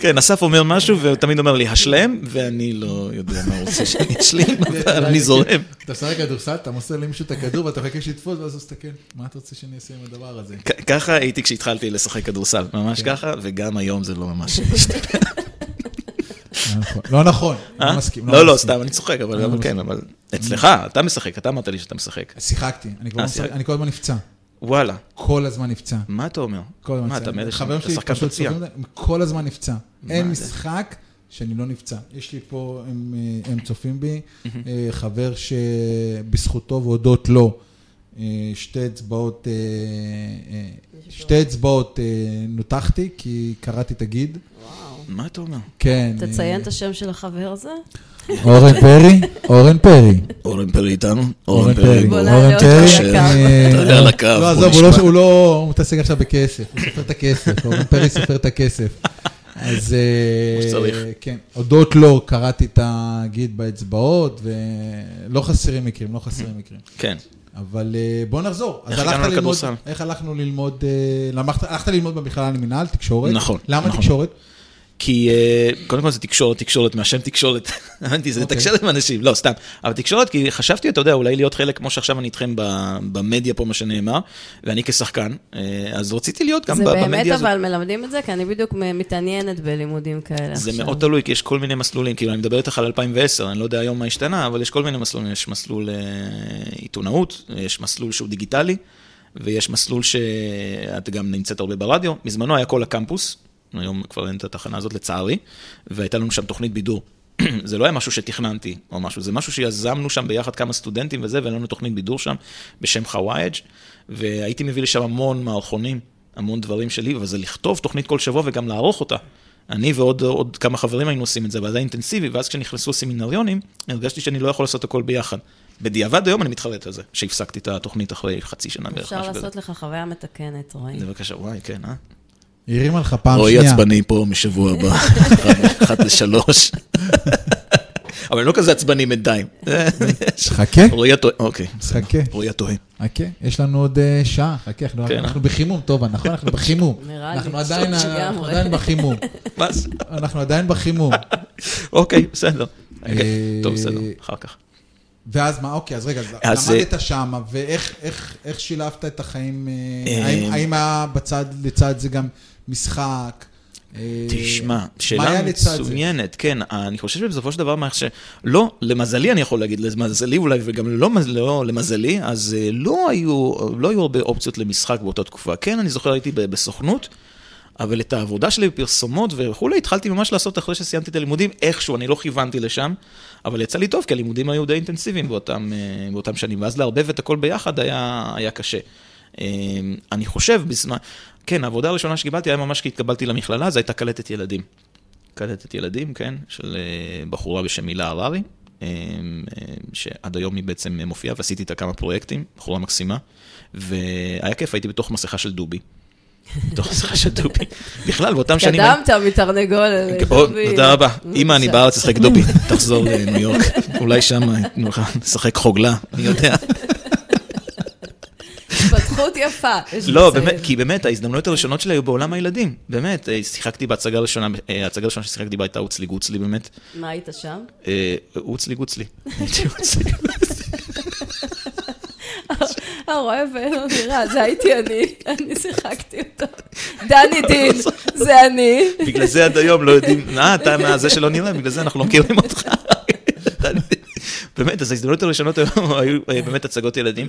כן, אסף אומר משהו, ותמיד אומר לי, השלם, ואני לא יודע מה הוא רוצה שאני אשלים, <laughs> אבל אני זורם. אתה משחק כדורסל, אתה מוסר למישהו את הכדור ואתה מחכה שיתפוס, ואז הוא מסתכל, מה אתה רוצה שאני אעשה עם הדבר הזה? ככה הייתי כשהתחלתי לשחק כדורסל, ממש ככה, וגם היום זה לא ממש השתפר. לא נכון. לא נכון, אה? לא מסכים. לא, לא, מסכים. סתם, אני צוחק, אבל לא כן. אבל אצלך, אתה משחק, אתה אמרת לי שאתה משחק. שיחקתי, אני אה, לא אני כל הזמן נפצע. וואלה, כל הזמן נפצע. מה אתה אומר? כל הזמן מה, נפצע. אתה חברים אתה שלי שחקן פשוט פציע? כל הזמן נפצע. אין? משחק שאני לא נפצע. יש לי פה, הם, אה, הם צופים בי, חבר שבזכותו והודות לו, שתי אצבעות, שתי אצבעות נותחתי, כי קראתי את הגיד. מה אתה אומר? כן. תציין אה, את השם של החבר הזה. אורן פרי, אורן פרי. אורן פרי איתנו? אורן פרי, אורן פרי. על הקו. אה, תעלה על הקו, לא, עזוב, הוא לא-. הוא לא, הוא מתעסק עכשיו בכסף, הוא סופר את הכסף, אורן פרי סופר את הכסף. אז אה, כמו שצריך. כן, הודות לו קראתי את הגיד באצבעות, ולא חסרים מקרים, לא חסרים מקרים. כן. אבל בוא נחזור. איך הגענו לכדורסל? איך הלכנו ללמוד, הלכת ללמוד במכללה למינהל, תקשורת? נכון, למה נכון. תקשורת? כי אה, קודם כל זה תקשורת, תקשורת, מהשם תקשורת. <laughs> הבנתי, זה אוקיי. לתקשר עם אנשים, לא, סתם. אבל תקשורת, כי חשבתי, אתה יודע, אולי להיות חלק, כמו שעכשיו אני איתכם במדיה פה, מה שנאמר, ואני כשחקן, אה, אז רציתי להיות גם זה באמת במדיה הזאת. אבל מלמדים את זה, כי אני בדיוק מתעניינת בלימודים כאלה זה עכשיו. מאוד תלוי, כי יש כל מיני מסלולים, כאילו אני מדבר איתך על 2010, אני לא יודע היום מה השתנה, אבל יש כל מיני מסלולים, יש מסלול אה, עיתונאות, יש מסלול שהוא דיגיטלי, ויש מסלול שאת גם נמצאת הרבה ברדיו, בזמנו היה כל הקמפוס, היום כבר אין את התחנה הזאת לצערי, והייתה לנו שם תוכנית בידור. <clears throat> זה לא היה משהו שתכננתי או משהו, זה משהו שיזמנו שם ביחד כמה סטודנטים וזה, והייתה לנו תוכנית בידור שם בשם חוואייג', והייתי מביא לשם המון מערכונים, המון דברים שלי, וזה לכתוב תוכנית כל שבוע וגם לערוך אותה. אני ועוד עוד כמה חברים היינו עושים את זה, אבל זה היה אינטנסיבי, ואז כשנכנסו הסמינריונים, הרגשתי שאני לא יכול לעשות הכל ביחד. בדיעבד היום אני מתחרט על זה, שהפסקתי את התוכנית אחרי חצי שנה בערך. אפשר. לעשות לך חוויה מתקנת, רועי. בבקשה, וואי, כן, אה? הרימה לך פעם רועי שנייה. עצבני פה משבוע הבא, <laughs> אחת לשלוש. אבל אני לא כזה עצבני בינתיים. חכה, רועי הטועה, אוקיי. חכה. רועי הטועה. חכה, יש לנו עוד אה, שעה, חכה, אנחנו- כן. אנחנו בחימום, טוב, נכון? אנחנו בחימום. <laughs> נראה לי. אנחנו עדיין בחימום. <laughs> מה זה? אנחנו עדיין בחימום. אוקיי, בסדר. אוקיי, אה, טוב, בסדר, אחר כך. ואז מה, אוקיי, אז רגע, אז למדת שם, ואיך איך- איך שילבת את החיים? אה, אה, האם- האם היה בצד, לצד זה גם משחק? אה, תשמע, שאלה? מצוינת, כן, אני חושב שבסופו של דבר, מה ש... לא, למזלי אני יכול להגיד, למזלי אולי, וגם לא, לא למזלי, אז אה, לא היו, לא היו הרבה אופציות למשחק באותה תקופה. כן, אני זוכר, הייתי בסוכנות, אבל את העבודה שלי בפרסומות וכולי, התחלתי ממש לעשות אחרי שסיימתי את הלימודים, איכשהו, אני לא כיוונתי לשם, אבל יצא לי טוב, כי הלימודים היו די אינטנסיביים באותם, אה, באותם שנים, ואז לערבב את הכל ביחד היה, היה קשה. אה, אני חושב, בזמן, כן, העבודה הראשונה שקיבלתי היה ממש כי התקבלתי למכללה, זו הייתה קלטת ילדים. קלטת ילדים, כן, של אה, בחורה בשם הילה הררי, אה, אה, שעד היום היא בעצם מופיעה, ועשיתי איתה כמה פרויקטים, בחורה מקסימה, והיה כיף, הייתי בתוך מסכה של דובי. בתוך מסכה של דובי. בכלל, באותם שנים... קדמת מתרנגול. או, דובי. תודה רבה. אמא, אני. בארץ לשחק דובי, תחזור לניו יורק. אולי שם לשחק חוגלה, אני יודע. התפתחות יפה. <laughs> לא. באמת, כי באמת, ההזדמנויות הראשונות שלי היו בעולם הילדים. באמת, אה, שיחקתי בהצגה הראשונה, אה, ההצגה הראשונה ששיחקתי בה הייתה אוצלי גוצלי, באמת. מה היית שם? אה, אוצלי גוצלי. <laughs> הייתי אוצלי הרואה ואינו נראה, זה הייתי אני, <laughs> אני שיחקתי אותו. דני דין, זה אני. בגלל זה עד היום לא יודעים, אה, אתה מהזה שלא נראה, בגלל זה אנחנו לא מכירים אותך. באמת, אז ההזדמנויות הראשונות היו אה, באמת הצגות ילדים.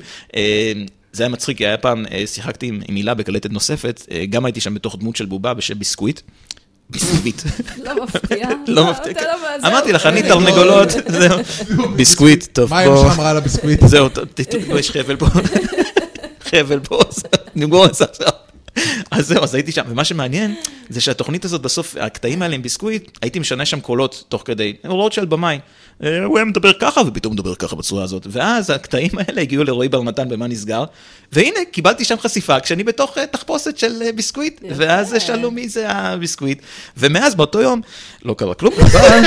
אה, זה היה מצחיק, כי היה פעם, אה, שיחקתי עם הילה בקלטת נוספת, אה, גם הייתי שם בתוך דמות של בובה בשם ביסקוויט. ביסקוויט. לא מפתיע. לא מפתיע. לא מה-. אמרתי לך, אני תרנגולות, זהו. ביסקוויט, טוב, מה בוא. אמא שלך אמרה על הביסקוויט? זהו, ת- ת- ת- יש חבל פה. חבל פה, נגמור את זה עכשיו. אז זהו, אז הייתי שם, ומה שמעניין, זה שהתוכנית הזאת בסוף, הקטעים האלה עם ביסקוויט, הייתי משנה שם קולות תוך כדי, הוראות של במאי. אה, הוא היה מדבר ככה, ופתאום מדבר ככה בצורה הזאת. ואז הקטעים האלה הגיעו לרועי בר נתן במה נסגר, והנה, קיבלתי שם חשיפה כשאני בתוך אה, תחפושת של אה, ביסקוויט. ואז שאלו מי זה הביסקוויט, ומאז באותו יום, לא קרה כלום, אבל...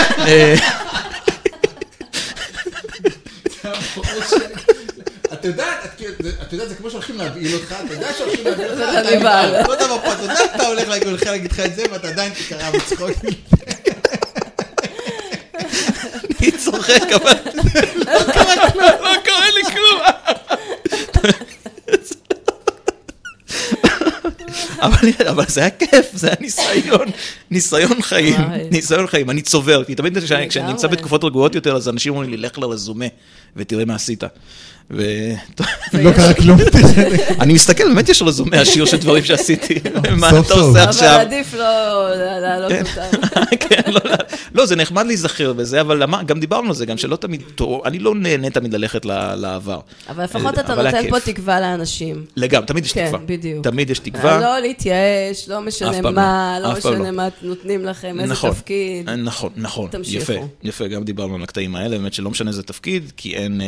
<laughs> את יודעת, את כאילו- את יודעת, זה כמו שהולכים להבהיל אותך, אתה יודע שהולכים להבהיל אותך, אתה נבהל. אותו דבר פה, אתה יודע שאתה הולך להגיד- לך את זה, ואתה עדיין תקרא בצחוק. אני צוחק, אבל לא קרה כלום, לא קורה לי כלום. אבל, אבל זה היה כיף, זה היה ניסיון, ניסיון חיים. ניסיון חיים, אני צובר, כי תמיד כשאני כשאני נמצא. בתקופות רגועות יותר, אז אנשים אומרים לי, לך לרזומה ותראה מה עשית. ו... לא קרה כלום. <laughs> אני מסתכל, באמת יש רזומה עשיר של דברים שעשיתי, <laughs> מה אתה. עושה אבל עכשיו? עדיף לא להעלות אותם. <laughs> כן, לא, לא, זה נחמד להיזכר בזה, אבל גם דיברנו על זה, גם שלא תמיד, אני לא נהנה תמיד ללכת לעבר. אבל לפחות אתה אבל היה נותן פה. תקווה לאנשים. לגמרי, תמיד יש כן, תקווה. בדיוק. תמיד יש תקווה. לא להתייאש, לא משנה מה, לא, לא משנה לא. מה נותנים לכם, איזה נכון, תפקיד. נכון, נכון, תמשיכו. יפה, יפה, גם דיברנו על הקטעים האלה, באמת שלא משנה איזה תפקיד, כי אין, אה,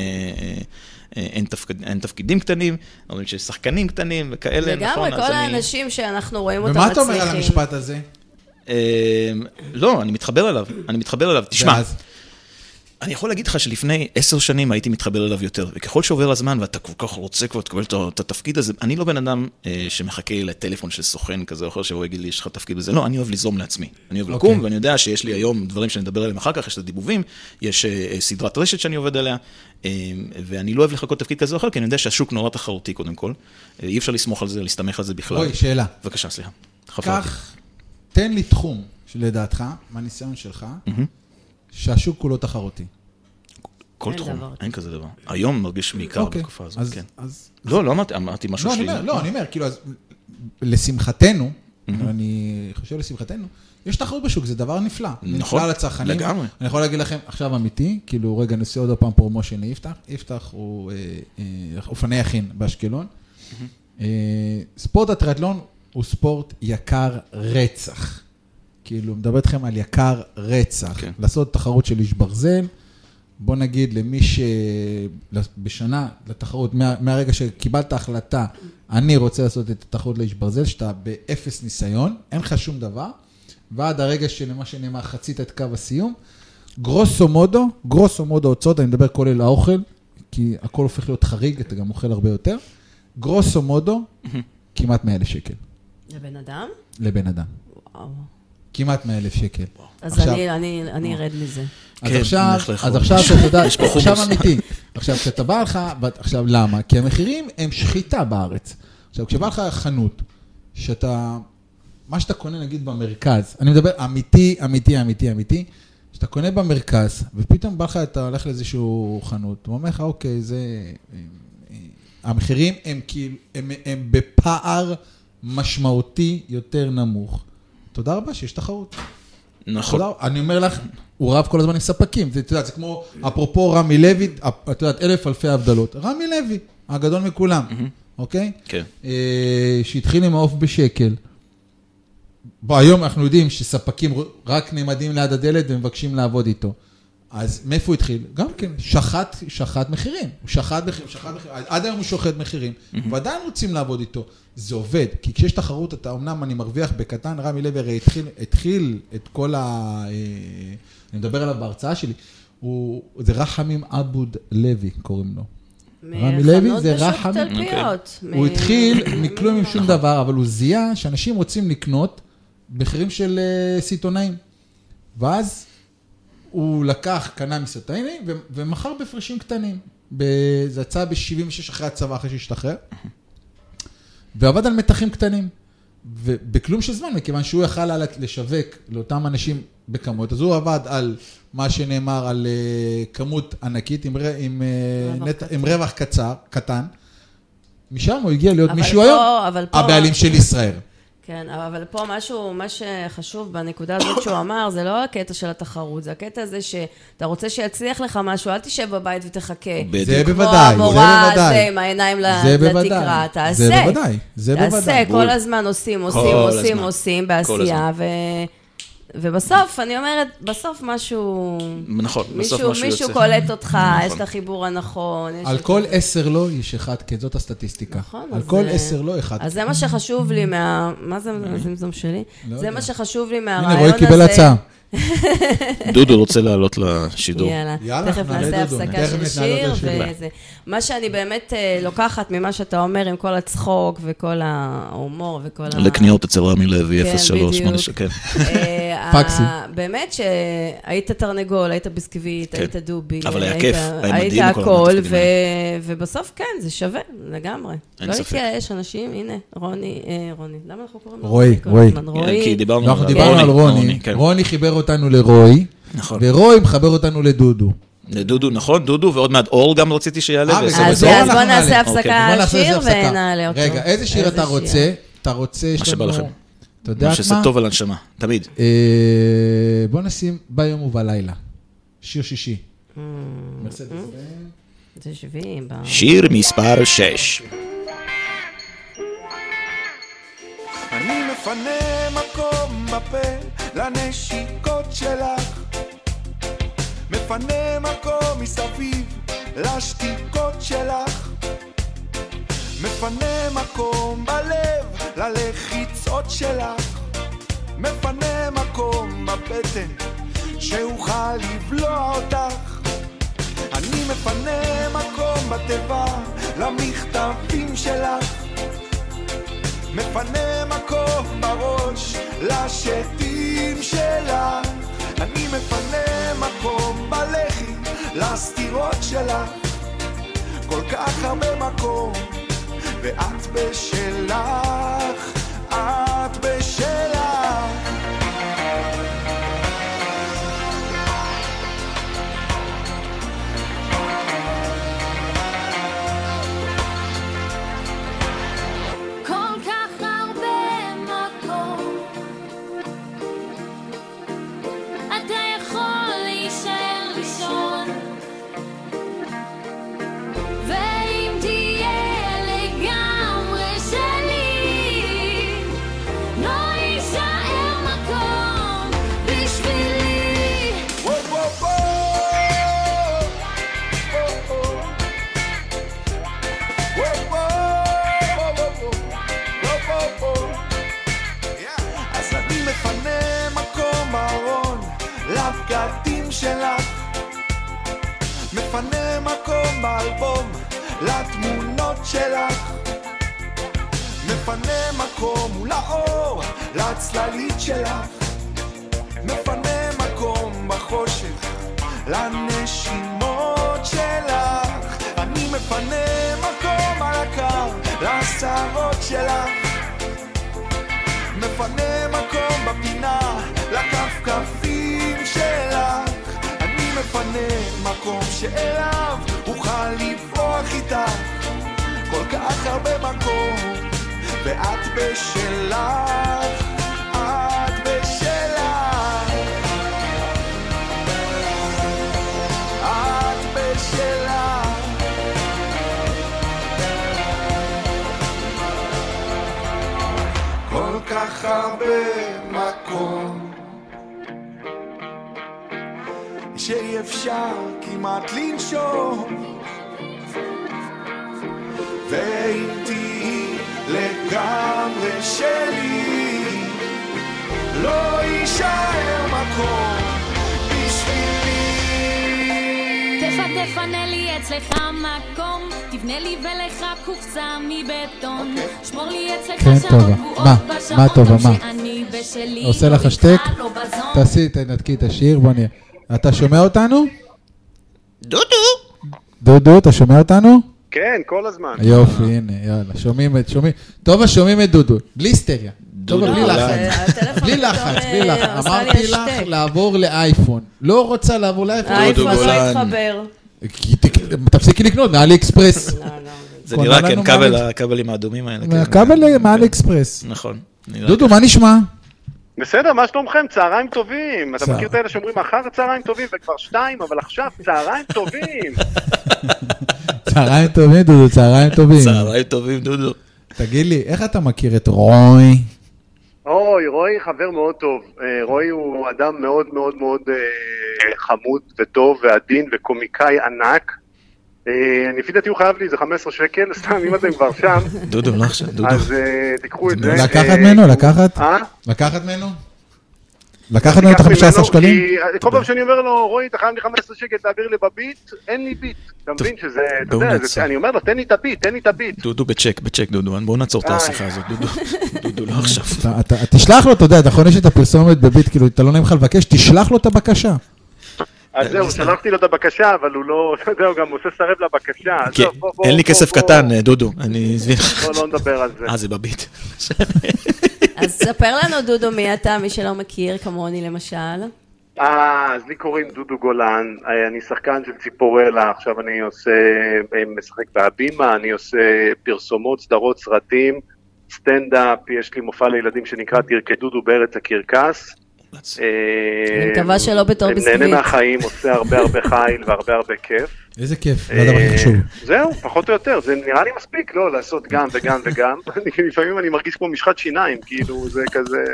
אה, אין, תפקיד, אין תפקידים קטנים, אומרים שיש שחקנים קטנים וכאלה, נכון, לגמרי, כל אני- האנשים שאנחנו רואים אותם ומה אתה אומר על מצליחים. המשפט הזה? אה, לא, אני מתחבר אליו, אני מתחבר אליו, תשמע, ואז? אני יכול להגיד לך שלפני עשר שנים הייתי מתחבר אליו יותר, וככל שעובר הזמן ואתה כל כך רוצה כבר לקבל את את התפקיד הזה, אני לא בן אדם אה, שמחכה לטלפון של סוכן כזה או אחר שיבוא ויגיד לי, יש לך תפקיד בזה, לא, אני אוהב ליזום לעצמי. אני אוהב לקום, אוקיי. ואני יודע שיש לי היום דברים שאני אדבר עליהם אחר כך, יש את הדיבובים, יש אה, אה, סדרת רשת שאני עובד עליה, אה, ואני לא אוהב לחכות תפקיד כזה או אחר, כי אני יודע שהשוק נורא תחרותי קודם כל. אה, אי אפשר לסמוך על זה, להסתמך על זה בכלל. רועי, שאלה. בבקשה, סליחה. קח, תן לי תחום שלדעתך, מהניסיון שלך, שהשוק כולו תחרותי. כל תחום. אין כזה דבר. היום מרגיש בעיקר אוקיי, בתקופה הזאת, אז- כן. אז לא, לא אמרתי, אמרתי משהו לא. אומר, לא, אני אומר, כאילו, אז לשמחתנו, אני חושב לשמחתנו, יש תחרות בשוק, זה דבר נפלא. נכון, נפלא לצרכנים. לגמרי. אני יכול להגיד לכם, עכשיו אמיתי, כאילו, רגע, נעשה עוד פעם promotion ליפתח. יפתח הוא אה, אה, אופני יכין באשקלון. אה, ספורט הטריאטלון הוא ספורט יקר רצח. כאילו, מדבר איתכם על יקר רצח. כן. לעשות תחרות של איש ברזל, בוא נגיד למי שבשנה, לתחרות, מה, מהרגע שקיבלת החלטה, אני רוצה לעשות את התחרות לאיש ברזל, שאתה באפס ניסיון, אין לך שום דבר, ועד הרגע שלמה שנאמר, חצית את קו הסיום, גרוסו מודו, גרוסו מודו הוצאות, אני מדבר כולל האוכל, כי הכל הופך להיות חריג, אתה גם אוכל הרבה יותר, גרוסו מודו, כמעט 100 אלף שקל לבן אדם? לבן אדם. וואו. כמעט 100 אלף שקל. אז עכשיו- אני- אני אני ארד מזה. אז כן, עכשיו. אז עכשיו שאתה יודע, עכשיו. אמיתי. עכשיו, כשאתה בא לך, עכשיו למה? כי המחירים הם שחיטה בארץ. עכשיו, כשבא לך חנות, שאתה, מה שאתה קונה נגיד במרכז, אני מדבר אמיתי, אמיתי, אמיתי, אמיתי, שאתה קונה במרכז, ופתאום בא לך, אתה הולך לאיזשהו חנות, הוא אומר לך, אוקיי, זה... המחירים הם כאילו, הם, הם בפער משמעותי יותר נמוך. תודה רבה שיש תחרות. נכון. תודה, אני אומר לך, הוא רב כל הזמן עם ספקים. זה, יודעת, זה כמו, אפרופו רמי לוי, את יודעת, אלף אלפי הבדלות. רמי לוי, הגדול מכולם, אוקיי? כן. אה, שהתחיל עם העוף בשקל. בוא, היום אנחנו יודעים שספקים רק נעמדים ליד הדלת ומבקשים לעבוד איתו. אז מאיפה הוא התחיל? גם כן, שחט, שחט מחירים. הוא שחט מחירים, שחט מחירים. עד היום הוא שוחט מחירים, ועדיין רוצים לעבוד איתו. זה עובד, כי כשיש תחרות, אתה אמנם אני מרוויח בקטן, רמי לוי הרי התחיל, התחיל את כל ה... אה, אני מדבר עליו בהרצאה שלי, הוא, זה רחמים עבוד לוי קוראים לו. רמי לוי זה מחנות רחם- בשוק תלפיות. הוא מ- התחיל מכלום עם שום דבר, אבל הוא זיהה שאנשים רוצים לקנות מחירים של אה, סיטונאים. ואז הוא לקח, קנה ו- ומכר בהפרשים קטנים. זה יצא ב-76 אחרי הצבא, אחרי שהשתחרר. ועבד על מתחים קטנים. ובכלום של זמן, מכיוון שהוא יכל היה לשווק לאותם אנשים בכמות, אז הוא עבד על מה שנאמר על אה, כמות ענקית עם, עם, אה, רווח נט, קצר. עם רווח קצר, קטן, משם הוא הגיע להיות מישהו פה- היום, אבל פה- הבעלים של ישראל. כן, אבל פה משהו, מה שחשוב בנקודה הזאת שהוא אמר, זה לא הקטע של התחרות, זה הקטע הזה שאתה רוצה שיצליח לך משהו, אל תשב בבית ותחכה. זה כמו בוודאי, זה המורה בוודאי. הזה עם העיניים. לתקרה, תעשה. זה בוודאי, זה תעשה, בוודאי. כל הזמן עושים, עושים, עושים. עושים כל בעשייה, הזמן. ו... ובסוף, אני אומרת, בסוף משהו... נכון, בסוף מישהו, משהו מישהו יוצא. קולט אותך, נכון. יש את החיבור הנכון. על כל עשר לא יש אחד כן, זאת הסטטיסטיקה. נכון, על כל עשר לא אחד. אז זה מה שחשוב לי מה... מה זה הזמזום שלי? לא זה. מה שחשוב לי הנה, מהרעיון הזה. רועי קיבל הצעה. <laughs> דודו רוצה לעלות לשידור. יאללה, יאללה, תכף נעשה הפסקה של שיר. וזה. מה שאני באמת אה, לוקחת ממה שאתה אומר עם כל הצחוק וכל ההומור וכל ה... לקניות אצל רמי לוי, כן, 0386, בדיוק. כן. אה, פקסי. באמת שהיית תרנגול, היית ביסקוויט, כן. היית דובי. אבל היה היית- כיף, היה היית מדהים כל הכל, ובסוף כן, זה שווה, לגמרי. אין לא. להתייאש, אנשים, הנה, רוני, אה, רוני, למה אנחנו קוראים לו רועי, רועי. כי דיברנו אנחנו על דיברנו על רוני. רוני חיבר אותנו לרועי, נכון. ורועי מחבר אותנו לדודו. דודו, נכון, דודו, ועוד מעט אור גם רציתי שיעלה. אה, אז אז אנחנו בוא נעשה. הפסקה אוקיי. על שיר. ונעלה אותו. רגע, איזה שיר אתה? רוצה? אתה רוצה, מה שבא. לכם. אתה יודע מה שזה? טוב על הנשמה, תמיד. אה, בוא נשים ביום ובלילה. שיר שישי. מרסדס בן. זה 70. ב- שיר מספר 6. אני מפנה מקום בפה לנשיקות שלך. מפנה מקום מסביב לשתיקות שלך. מפנה מקום בלב ללחיצות שלך. מפנה מקום בבטן שאוכל לבלוע אותך. אני מפנה מקום בתיבה למכתבים שלך מפנה מקום בראש לשתים שלך אני מפנה מקום בלחי לסתירות שלך כל כך הרבה מקום ואת בשלך את בשלך שלך מפנה מקום באלבום לתמונות שלך. מפנה מקום מול האור לצללית שלך. מפנה מקום בחושך לנשימות שלך. אני מפנה מקום על הקר לשערות שלך. מפנה מקום בפינה אני מפנה מקום שאליו אוכל לברוח איתך. כל כך הרבה מקום ואת בשלך הרבה מקום שאי אפשר כמעט לנשום ואם תהיי לגמרי שלי לא יישאר מקום בשבילי תפ- תפנה לי אצלך מקום, תבנה לי ולך קופסה מבטון. שמור לי אצלך שעות. קבועות? בשעות מה טובה, גם מה? שאני בשלי. עושה לא לך שטק? תעשי, תנתקי את השיר, בוא נראה. אתה שומע אותנו? דודו! דודו, אתה שומע אותנו? כן, כל הזמן. יופי, הנה, יאללה, שומעים את, שומעים. טובה, שומעים את דודו, בלי היסטריה. דודו בלי גולן. לחץ. בלי פתאום, לחץ, אה, בלי לחץ. עשה לי אמרתי לך. לעבור לאייפון. לא רוצה לעבור לאייפון. האייפון לא. התחבר. תפסיקי לקנות מאלי אקספרס. לא, לא. זה נראה, כן, כבל- מאלי- הכבלים האדומים האלה. כן. הכבל מאלי אקספרס. נכון. דודו, מה נשמע? בסדר, מה שלומכם? צהריים טובים. אתה מכיר את האלה שאומרים אחר צהריים טובים וכבר שתיים, אבל עכשיו צהריים טובים. <laughs> צהריים טובים, דודו, צהריים טובים. צהריים טובים, דודו. תגיד לי, איך אתה מכיר את רוי? אוי, רועי חבר מאוד טוב. אה, רועי הוא אדם מאוד מאוד מאוד אה, חמוד וטוב ועדין וקומיקאי ענק. אה, לפי דעתי הוא חייב לי איזה 15 שקל, <laughs> סתם, אם אתם כבר שם, דודו, לא עכשיו, דודו. אז אה, תיקחו את זה. לקחת אה, ממנו? לקחת? לקחת ממנו? לקחת ממנו את תיקח ה-15 ממנו, שקלים? כל פעם שאני אומר לו, רועי, אתה חייב לי 15 שקל, תעביר לי בביט, אין לי ביט. אתה מבין שזה, אתה יודע, אני אומר לו, תן לי את הביט, תן לי את הביט. דודו בצ'ק, בצ'ק, דודו. בואו נעצור את. השיחה הזאת, דודו. <laughs> דודו, לא עכשיו. תשלח לו, אתה יודע, נכון, יש את הפרסומת בביט, כאילו, אתה לא נעים לך לבקש, תשלח לו את הבקשה. אז זהו, שלחתי לו את הבקשה, אבל הוא לא, <laughs> אתה יודע, הוא גם עושה סרב לבקשה. כן, אין לי כסף קטן, אה, דודו. אני עזבי לך. בוא לא נדבר על זה. אה, זה בביט. אז ספר לנו, דודו, מי אתה, מי שלא מכיר, כמוני למשל. אה, אז לי קוראים דודו גולן, אה, אני שחקן של ציפורלה, עכשיו אני עושה, אה, משחק בהבימה, אני עושה פרסומות, סדרות, סרטים, סטנדאפ, יש לי מופע לילדים שנקרא תרקדודו בארץ הקרקס. אה, אני מקווה שלא בתור נהנה ביסקוויט. מהחיים, עושה הרבה הרבה חיל והרבה הרבה כיף. איזה כיף, זה הדבר הכי חשוב. זהו, פחות או יותר, זה נראה לי מספיק, לא, לעשות גם וגם וגם. <laughs> אני- לפעמים אני מרגיש כמו משחת שיניים, כאילו, זה כזה...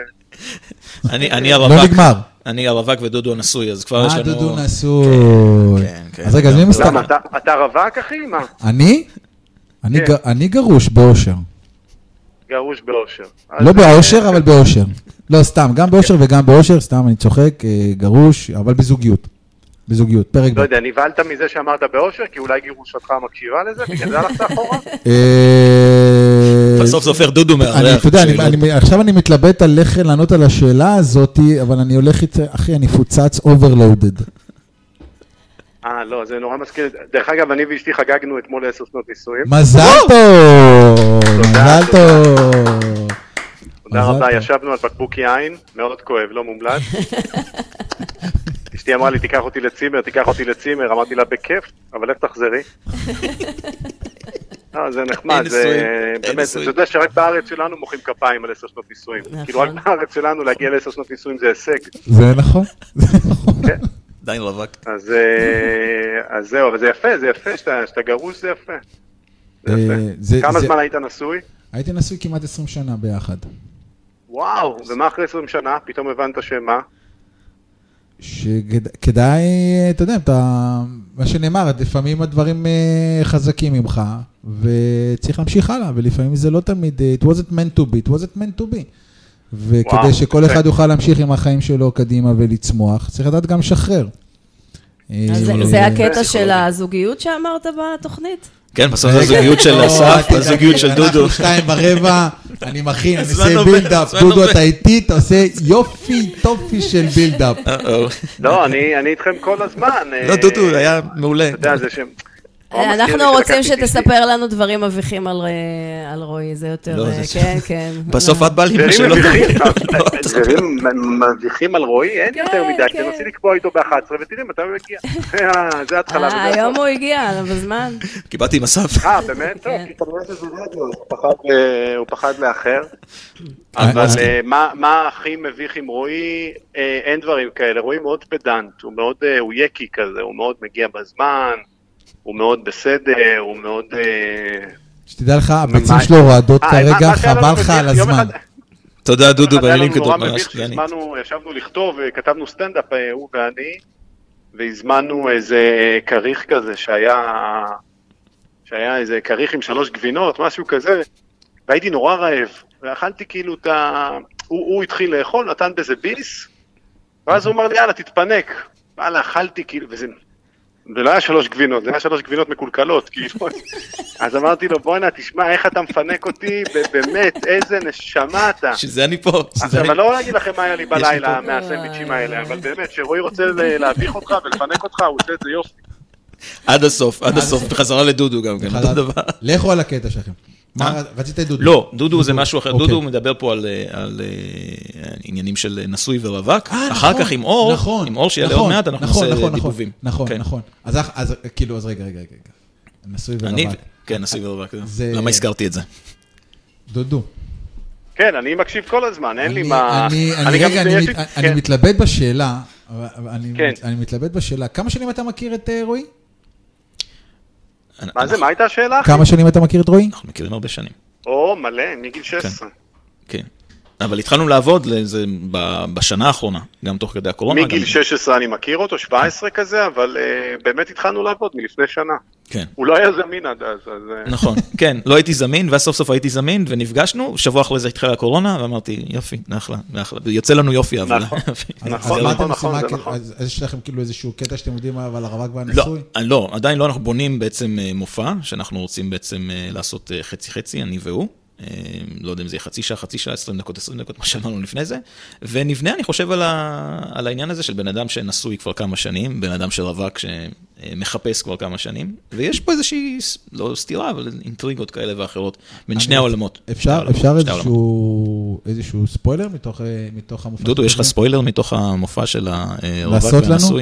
<laughs> אני אני לא הרווק. נגמר. אני הרווק ודודו נשוי, אז כבר יש אה, לנו... דודו נשוי. כן, כן. אז רגע, אז מי למה, מסתכל? אתה- אתה רווק, אחי? מה? אני? אני כן. גרוש באושר. גרוש באושר. לא אז, באושר, אה, אבל באושר. לא, סתם, גם באושר וגם באושר, סתם, אני צוחק, אה, גרוש, אבל בזוגיות. בזוגיות, פרק ב'. לא יודע, נבהלת מזה שאמרת באושר, כי אולי גירושתך מקשיבה לזה? בגלל זה הלכת אחורה? אה, בסוף זה הופך דודו מארח. אתה יודע, אני, שאלות. אני, עכשיו אני מתלבט על איך לענות על השאלה הזאתי, אבל אני הולך איתה, אחי, אני פוצץ overloaded. אה, לא, זה נורא מזכיר. דרך אגב, אני ואשתי חגגנו אתמול עשר שנות נישואים. מזל טוב! מזל טוב! תודה רבה. ישבנו על בקבוק יין, מאוד כואב, לא מומלץ. <laughs> אשתי אמרה לי, תיקח אותי לצימר, תיקח אותי לצימר, אמרתי לה, בכיף, אבל איך תחזרי? <laughs> אה, זה נחמד, זה באמת. אתה יודע שרק בארץ שלנו מוחאים כפיים על עשר שנות נישואים. נכון. כאילו רק בארץ שלנו להגיע לעשר שנות נישואים זה הישג. זה נכון, זה נכון. עדיין רווק. אז אה, אז זהו, אבל זה יפה, זה יפה, שאתה גרוש זה יפה. זה אה, כמה זה- זמן היית נשוי? הייתי נשוי כמעט 20 שנה ביחד. וואו, ומה אחרי 20 שנה? פתאום הבנת שמה? שכדאי, אתה יודע, אתה, מה שנאמר, לפעמים הדברים אה, חזקים ממך, וצריך להמשיך הלאה, ולפעמים זה לא תמיד, אה, it wasn't meant to be, it wasn't meant to be. וכדי וואו, שכל. אחד יוכל להמשיך עם החיים שלו קדימה ולצמוח, צריך לדעת גם לשחרר. אה, זה- הקטע של. הזוגיות שאמרת בתוכנית? כן, בסוף זה הזוגיות של לא, אסף, הזוגיות של דודו. אנחנו שתיים ורבע, אני מכין, אני עושה build-up, דודו. אתה איתי, אתה עושה יופי, טופי של build-up. לא, אני אני איתכם כל הזמן. לא, אה, דודו, היה מעולה. אתה יודע, זה לי אנחנו רוצים. שתספר לנו דברים מביכים על, אה, על רועי, זה יותר, לא, אה, זה- כן, כן. בסוף את באה לי עם דברים השאלות. מביכים, לא. דברים מביכים על רועי, אין כן, יותר מדי, כן. תנסי לקבוע איתו ב-11 ותראי מתי הוא יגיע. <laughs> אה, זה ההתחלה היום. הוא הגיע, בזמן. קיבלתי עם אסף. אה, באמת? טוב, כן. כי כנראה שזה רדיו, הוא פחד, לאחר. אבל מה- מה הכי מביך עם רועי? אין דברים כאלה. רועי מאוד פדנט, הוא מאוד, הוא יקי כזה, הוא מאוד מגיע בזמן, הוא מאוד בסדר, הוא מאוד... אה, שתדע לך, הביצים. שלו רועדות אה, כרגע, חבל לך על הזמן. תודה, דודו, אחד היה במילים לנו נורא. מביך. שהזמנו, ישבנו לכתוב, כתבנו סטנדאפ, אה, הוא ואני, והזמנו איזה כריך כזה שהיה, שהיה איזה כריך עם שלוש גבינות, משהו כזה, והייתי נורא רעב, ואכלתי כאילו את ה... הוא, הוא התחיל לאכול, נתן בזה ביס, ואז הוא אמר לי, יאללה, תתפנק. וואלה, אכלתי כאילו, וזה... ולא היה שלוש גבינות, זה היה שלוש גבינות מקולקלות, כאילו. <laughs> אז אמרתי לו, בואנה, תשמע, איך אתה מפנק אותי, באמת, איזה נשמה אתה. שזה אני פה. עכשיו, אני- לא להגיד לכם מה היה לי בלילה. מהסנדוויצ'ים האלה, אבל באמת, כשרועי רוצה להביך אותך ולפנק אותך, הוא עושה את זה יופי. עד הסוף, עד הסוף, בחזרה לדודו גם כן, אותו דבר. לכו על הקטע שלכם. מה, רצית את דודו? לא, דודו זה משהו אחר, אוקיי. דודו מדבר פה על, אה, על אה, עניינים של נשוי ורווק, אה, אחר נכון, כך עם אור, נכון, עם אור שיעלה נכון, עוד מעט, אנחנו נכון, נעשה נכון, דיבובים. נכון, כן. נכון. אז, כאילו, אז רגע, רגע, רגע. נשוי ורווק. כן, נשוי ורווק. זה- למה הזכרתי את זה? דודו. כן, אני מקשיב כל הזמן, אין לי אני- מה... אני, רגע, אני, כן. מתלבט בשאלה, אני, כן. אני מתלבט בשאלה, כמה שנים אתה מכיר את אה, רועי? מה זה, מה הייתה השאלה? כמה שנים אתה מכיר את רועי? אנחנו מכירים הרבה שנים. או, מלא, מגיל 16. כן. אבל התחלנו לעבוד לזה ב- בשנה האחרונה, גם תוך כדי הקורונה. מגיל גם- 16 אני מכיר אותו, 17 כזה, אבל אה, באמת התחלנו לעבוד מלפני שנה. כן. הוא לא היה זמין עד אז, אז... אה, נכון, כן, לא הייתי זמין, ואז סוף סוף הייתי זמין, ונפגשנו, שבוע אחרי זה התחילה הקורונה, ואמרתי, יופי, אחלה, אחלה, יוצא לנו יופי, אבל... נכון. <laughs> נכון, אז מה נכון? נכון, זה נכון. אז יש לכם כאילו איזשהו קטע שאתם יודעים אבל הרווק לא, והנשוי? לא, עדיין לא, אנחנו בונים בעצם אה, מופע, שאנחנו רוצים בעצם אה, לעשות אה, חצי-חצי, אני והוא. אה, לא יודע אם זה יהיה חצי שעה, חצי שעה, 20 דקות, 20 דקות, מה שאמרנו לפני זה. ונבנה, אני חושב, על, ה... על העניין הזה של בן אדם שנשוי כבר כמה שנים, בן אדם של רווק שמחפש כבר כמה שנים, ויש פה איזושהי, לא סתירה, אבל אינטריגות כאלה ואחרות, בין שני העולמות. אפשר אפשר. איזשהו איזשהו ספוילר מתוך אה, מתוך המופע? דודו, יש לך? ספוילר מתוך המופע של הרווק לעשות לנו?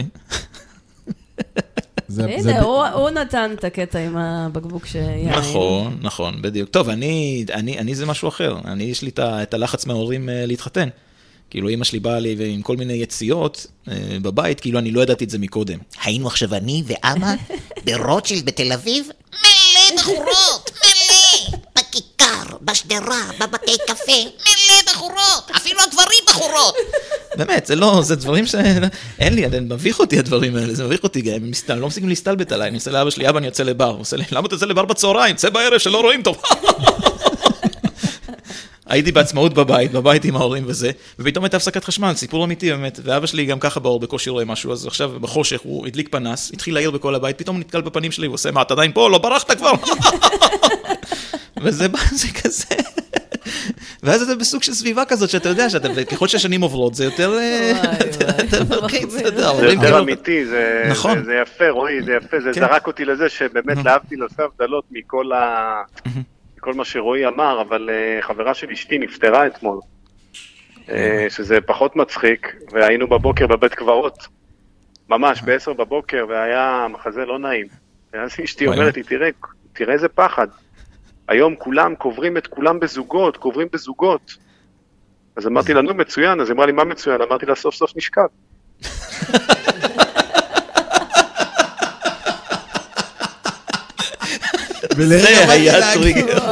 הנה, הוא- הוא נתן את הקטע עם הבקבוק שיין. נכון, נכון, בדיוק. טוב, אני, אני, אני זה משהו אחר. אני, יש לי את הלחץ מההורים אה, להתחתן. כאילו, אמא שלי באה לי עם כל מיני יציאות אה, בבית, כאילו, אני לא ידעתי את זה מקודם. היינו עכשיו אני ואבא ברוטשילד בתל אביב, מלא בחורות, מלא! בכיכר, בשדרה, בבתי קפה, מלא בחורות! אפילו הגברים בחורות! באמת, זה לא, זה דברים ש... אין לי, זה מביך אותי הדברים האלה, זה מביך אותי, הם לא מפסיקים להסתלבט עליי, אני עושה לאבא שלי, אבא, אני יוצא לבר. הוא עושה לי, למה אתה יוצא לבר בצהריים? צא בערב שלא רואים טוב. הייתי בעצמאות בבית, בבית עם ההורים וזה, ופתאום הייתה הפסקת חשמל, סיפור אמיתי באמת, ואבא שלי גם ככה באור בקושי רואה משהו, אז עכשיו בחושך הוא הדליק פנס, התחיל להעיר בכל הבית, פתאום הוא נתקל בפנים שלי, הוא עושה, מה, אתה עדיין פה? לא ברחת כבר? <laughs> וזה בא- זה כזה... ואז אתה בסוג של סביבה כזאת, שאתה יודע, שאתה, וככל שהשנים עוברות, זה יותר... אה, <laughs> זה יותר אמיתי, זה, נכון. זה, יפה, רועי, זה יפה, זה כן. זרק אותי לזה שבאמת להבדיל עושה הבדלות מכל, ה... מכל מה שרועי אמר, אבל uh, חברה של אשתי נפטרה אתמול, uh, שזה פחות מצחיק, והיינו בבוקר בבית קברות, ממש בעשר בבוקר, והיה מחזה לא נעים. ואז אשתי. אומרת לי, תראה, תראה איזה פחד. היום כולם קוברים את כולם בזוגות, קוברים בזוגות. אז אמרתי לה, נו מצוין, אז היא אמרה לי, מה מצוין? אמרתי לה, סוף סוף נשכב. ולרגע זה היה טריגר.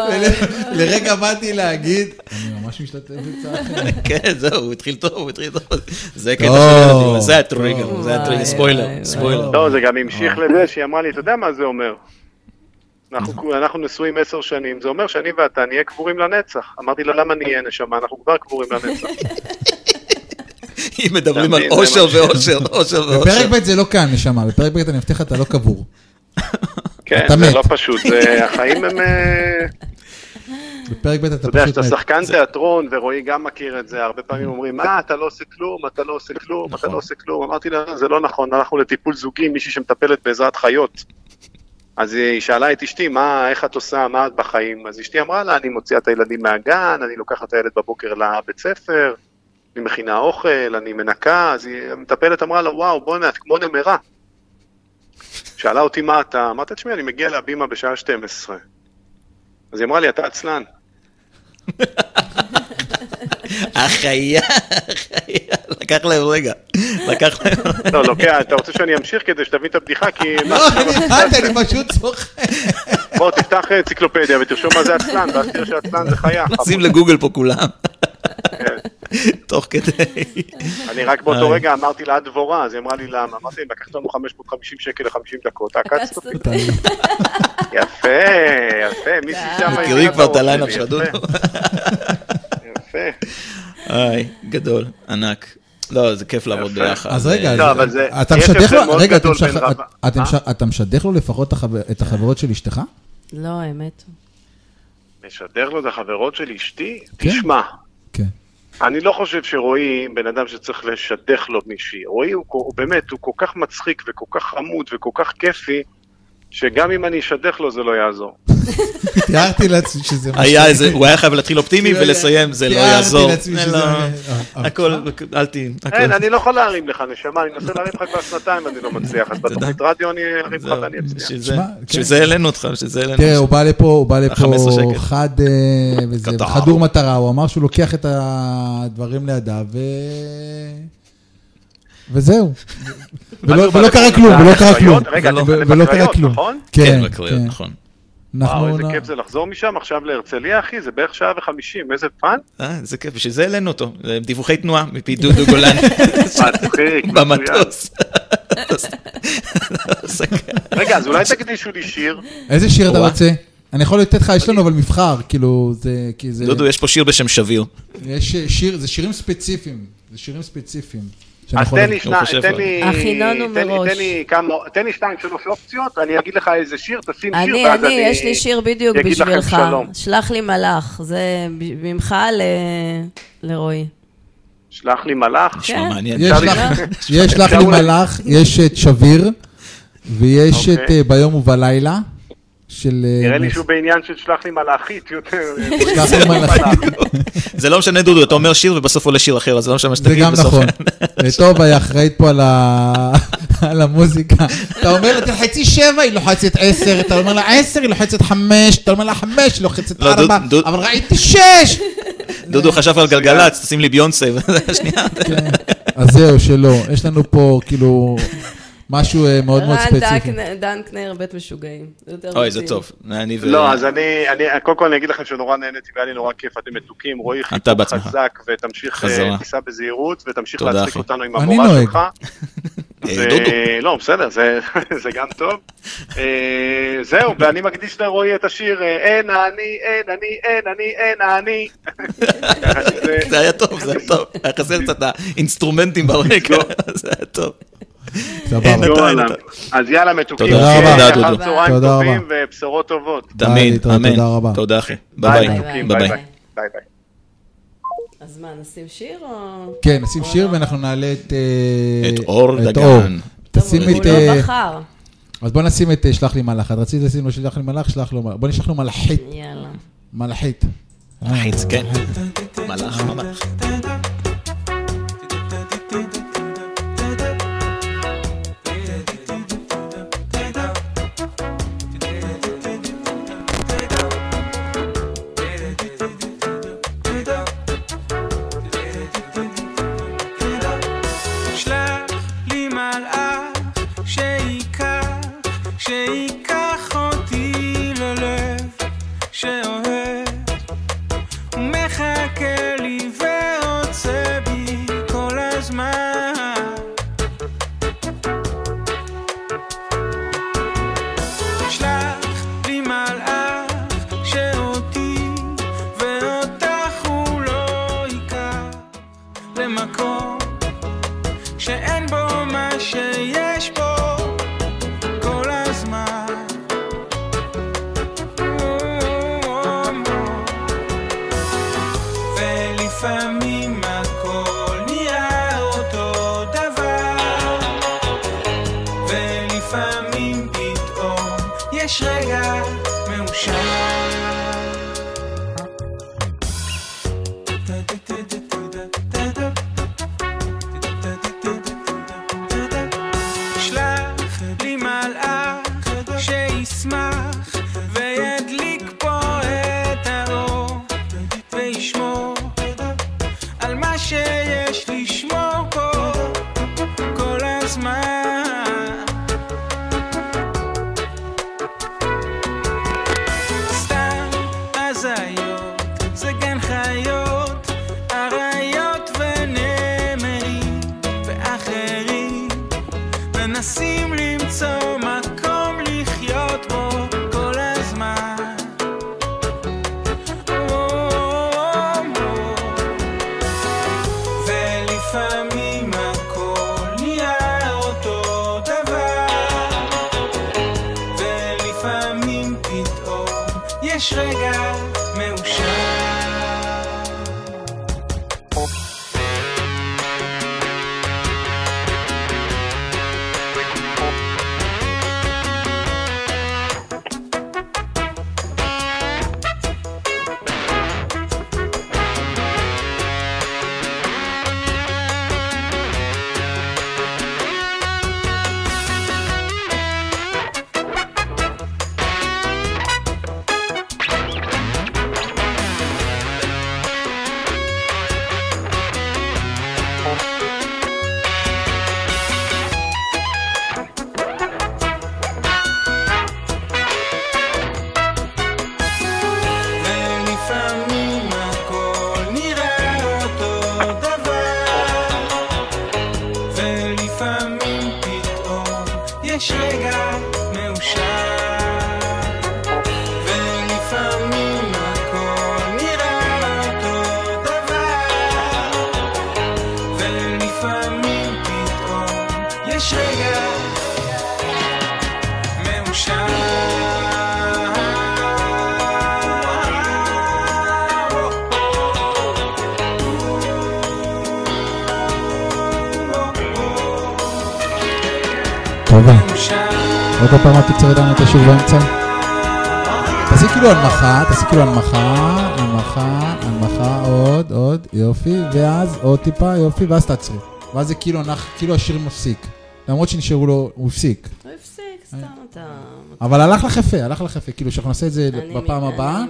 לרגע באתי להגיד, אני ממש משתתף בצערכם. כן, זהו, הוא התחיל טוב, הוא התחיל טוב. זה קטע טוב, של ילדים, זה הטריגר. זה הטריגר, ספוילר, ספוילר. לא, זה גם המשיך לזה שהיא אמרה לי, אתה יודע מה זה אומר? אנחנו, אנחנו נשואים עשר שנים, זה אומר שאני ואתה נהיה קבורים לנצח. אמרתי לה, למה נהיה נשמה? אנחנו כבר קבורים לנצח. <laughs> אם מדברים על אושר ואושר, אושר בפרק ואושר. ב' זה לא כאן, נשמה, בפרק ב' אני מבטיח לך, אתה לא קבור. כן, זה. לא פשוט, החיים הם... בפרק ב' אתה אתה יודע, פשוט שאתה מת. שחקן תיאטרון, ורועי גם מכיר את זה, הרבה פעמים אומרים, אה, אתה לא עושה כלום, אתה לא עושה כלום, אתה נכון. לא עושה כלום. אמרתי לה, זה לא נכון, הלכנו לטיפול זוגי, מישהי שמטפלת בעזרת חיות. אז היא שאלה את אשתי, מה, איך את עושה, מה את בחיים? אז אשתי אמרה לה, אני מוציאה את הילדים מהגן, אני לוקחת את הילד בבוקר לבית ספר, אני מכינה אוכל, אני מנקה, אז היא, המטפלת אמרה לה, וואו, בוא'נה, את כמו נמרה. שאלה אותי מה אתה, אמרתי, תשמעי, אני מגיע להבימה בשעה 12. אז היא אמרה לי, אתה עצלן. החיה, החיה, לקח להם רגע, לקח להם... לא, לוקח, אתה רוצה שאני אמשיך כדי שתבין את הבדיחה? כי... לא, אני הבנתי, אני פשוט צוחק. בוא, תפתח אה, אנציקלופדיה ותרשום מה זה עצלן, ואז תראה שעצלן זה חיה. נשים לגוגל פה כולם. <laughs> תוך כדי. אני רק באותו. רגע אמרתי לה, דבורה, אז היא אמרה לי, למה? אמרתי, לקחת לנו 550 שקל ל-50 דקות, עקצת אותי. יפה, יפה, <laughs> מישהי שם... מכירים כבר את הליינאפ שלי, שלך, יפה, דודו. <laughs> יפה. איי, גדול, ענק. לא, זה כיף לעבוד. ביחד. אז רגע, לא, אתה משדך לו, רגע? מש- אתה משדך לו לפחות את החבר- את החברות של אשתך? לא, האמת. משדר לו את החברות של אשתי? כן. תשמע. אני לא חושב שרועי בן אדם שצריך לשדך לו מישהי. רועי הוא, הוא באמת, הוא כל כך מצחיק וכל כך חמוד וכל כך כיפי, שגם אם אני אשדך לו זה לא יעזור. תיארתי לעצמי שזה מה היה ש- איזה, הוא היה חייב להתחיל אופטימי ולסיים, זה לא תיארתי יעזור. לעצמי זה שזה- לא- הכל, אל ת... הכל. אין, אני לא יכול להרים לך, נשמה, אני מנסה להרים לך כבר שנתיים, אני לא מצליח, אז בתוכנית רדיו אני ארים לך ואני אצליח. בשביל זה- שמע, בשביל כן. זה העלינו אותך, בשביל זה העלינו. תראה, הוא בא לפה, הוא בא לפה 15 שקל. חד, אה, וזה. חדור מטרה, הוא אמר שהוא לוקח את הדברים לידיו, ו... וזהו. ולא? קרה כלום, ולא קרה כלום. ולא- קרה בקריות, כלום. נכון? כן, כן, בקריות, כן. נכון. וואו, אנחנו... איזה נ- כיף זה לחזור משם עכשיו להרצליה, אחי, זה בערך שעה וחמישים, איזה fun. אה, זה כיף, בשביל זה העלינו אותו. דיווחי תנועה מפי דודו <laughs> גולן. מצחיק, במטוס. <laughs> רגע, אז אולי תקדישו לי שיר. איזה שיר אתה. רוצה? אני יכול לתת לך, יש לנו אבל מבחר, כאילו, זה... כי זה... דודו, יש פה שיר בשם שביר. יש שיר, זה שירים ספציפיים, זה שירים ספציפיים. אז יכול- תן לי הוא חושב שני- תן לי... תן לי- מראש. תן שתיים, שלוש אופציות, אני אגיד לך איזה שיר, תשים שיר, אני, ואז אני, יש לי שיר בדיוק בשבילך. שלח לי מלאך, זה ממך לרועי. שלח לי מלאך. כן. יש לך, לי- מלאך, יש את שביר, ויש את אוקיי. אה, ביום ובלילה, של... אה, נראה לי שהוא בעניין של שלח לי מלאכית יותר. <laughs> שלח לי <laughs> מלאכית. זה לא משנה דודו, אתה אומר שיר ובסוף עולה שיר אחר, אז זה לא משנה מה זה שתגיד גם בסוף. נכון. <laughs> אה, טוב, היא אחראית פה על ה- על המוזיקה. אתה אומר לה, תלחצי שבע, היא לוחצת עשר, אתה אומר לה עשר, היא לוחצת חמש, אתה אומר לה חמש, היא לוחצת לא, ארבע, אבל ראיתי שש! דודו חשב על גלגלצ, תשים לי ביונסה, שנייה. כן. אז זהו, שלא. יש לנו פה, כאילו, משהו אה, מאוד מאוד ספציפי. דנקנר- דנקנר, בית משוגעים. אוי, זה. טוב. אני ו... לא, אז אני, קודם כל אני אגיד לכם שנורא נהניתי והיה לי נורא כיף, אתם מתוקים, רועי בעצמך. חזק ותמשיך, חזרה. אה, תיסע בזהירות ותמשיך להצחיק. אותנו עם המורה. שלך. <laughs> אה. לא, בסדר, זה, <laughs> זה גם טוב. זהו, ואני מקדיש לרועי את השיר אין אני, אין אני, אין אני, אין אני. <laughs> זה היה טוב, זה היה טוב. היה חסר קצת האינסטרומנטים ברקע, זה היה טוב. אז יאללה, מתוקים. תודה שיהיה רבה. אחר. צהריים תודה טובים רבה. ובשורות טובות. תמיד, אמן. תודה רבה. תודה אחי. ביי ביי. ביי ביי. אז מה, נשים שיר או... כן, נשים שיר לא? ואנחנו נעלה את... אה, את אור דגן. תשים הוא את... לא אה, בחר. אז בוא נשים את אה, שלח לי מלאך. את רצית לשים לו שלח לי מלאך, שלח לו מלאך. בוא נשלח לו מלאכית. יאללה. מלאכית. מלחיץ, כן. מלאך ממש. פעם את תקצר לנו את השיר באמצע. תעשי כאילו הנמכה, תעשי כאילו הנמכה, הנמכה, הנמכה, עוד, עוד, יופי, ואז עוד טיפה, יופי, ואז תעצרי. ואז זה כאילו, הנח, כאילו השיר מפסיק. למרות שנשארו לו, הוא הפסיק. הוא הפסיק, סתם אתה... אבל הלך לך יפה, הלך לך יפה. כאילו, שאנחנו נעשה את זה בפעם הבאה.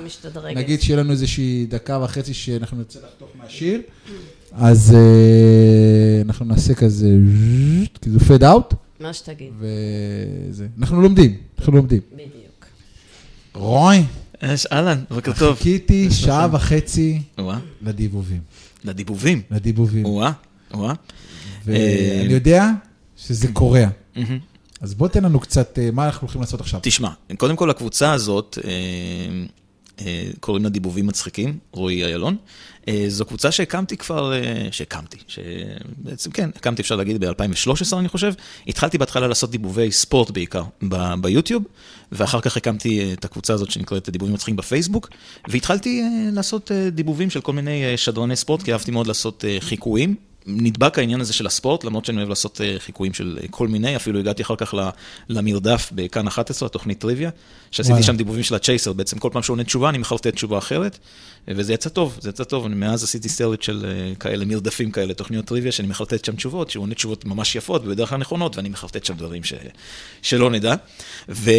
נגיד שיהיה לנו איזושהי דקה וחצי שאנחנו נרצה לחתוך מהשיר, אז אה, אנחנו נעשה כזה, כאילו פד אאוט, מה שתגיד, וזה. אנחנו לומדים, אנחנו לומדים. בדיוק. רוי, יש, אהלן, בוקר טוב. חיכיתי שעה וחצי לדיבובים. לדיבובים. לדיבובים. וואה, וואה. ואני יודע שזה קורע. מהמם. אז בוא תן לנו קצת, אה, מה אנחנו הולכים לעשות עכשיו. תשמע, קודם כל הקבוצה הזאת, אה, אה, קוראים לה דיבובים מצחיקים, רועי איילון. אה, זו קבוצה שהקמתי כבר, אה, שהקמתי, שבעצם כן, הקמתי אפשר להגיד ב-2013 אני חושב. התחלתי בהתחלה לעשות דיבובי ספורט בעיקר ב- ביוטיוב, ואחר כך הקמתי אה, את הקבוצה הזאת שנקראת דיבובים מצחיקים בפייסבוק, והתחלתי אה, לעשות אה, דיבובים של כל מיני אה, שדרני ספורט, כי אהבתי מאוד לעשות אה, חיקויים. נדבק העניין הזה של הספורט, למרות שאני אוהב לעשות אה, חיקויים של אה, כל מיני, אפילו הגעתי אחר כך למרדף בכאן 11, התוכנית טריוויה, שעשיתי. שם דיבובים של הצ'ייסר, בעצם כל פעם שהוא עונה תשובה, אני מחרטט תשובה אחרת, וזה יצא טוב, זה יצא טוב, אני מאז עשיתי סרט של אה, כאלה מרדפים כאלה, תוכניות טריוויה, שאני מחרטט שם תשובות, שהוא עונה תשובות ממש יפות ובדרך כלל נכונות, ואני מחרטט שם דברים ש... שלא נדע. ו...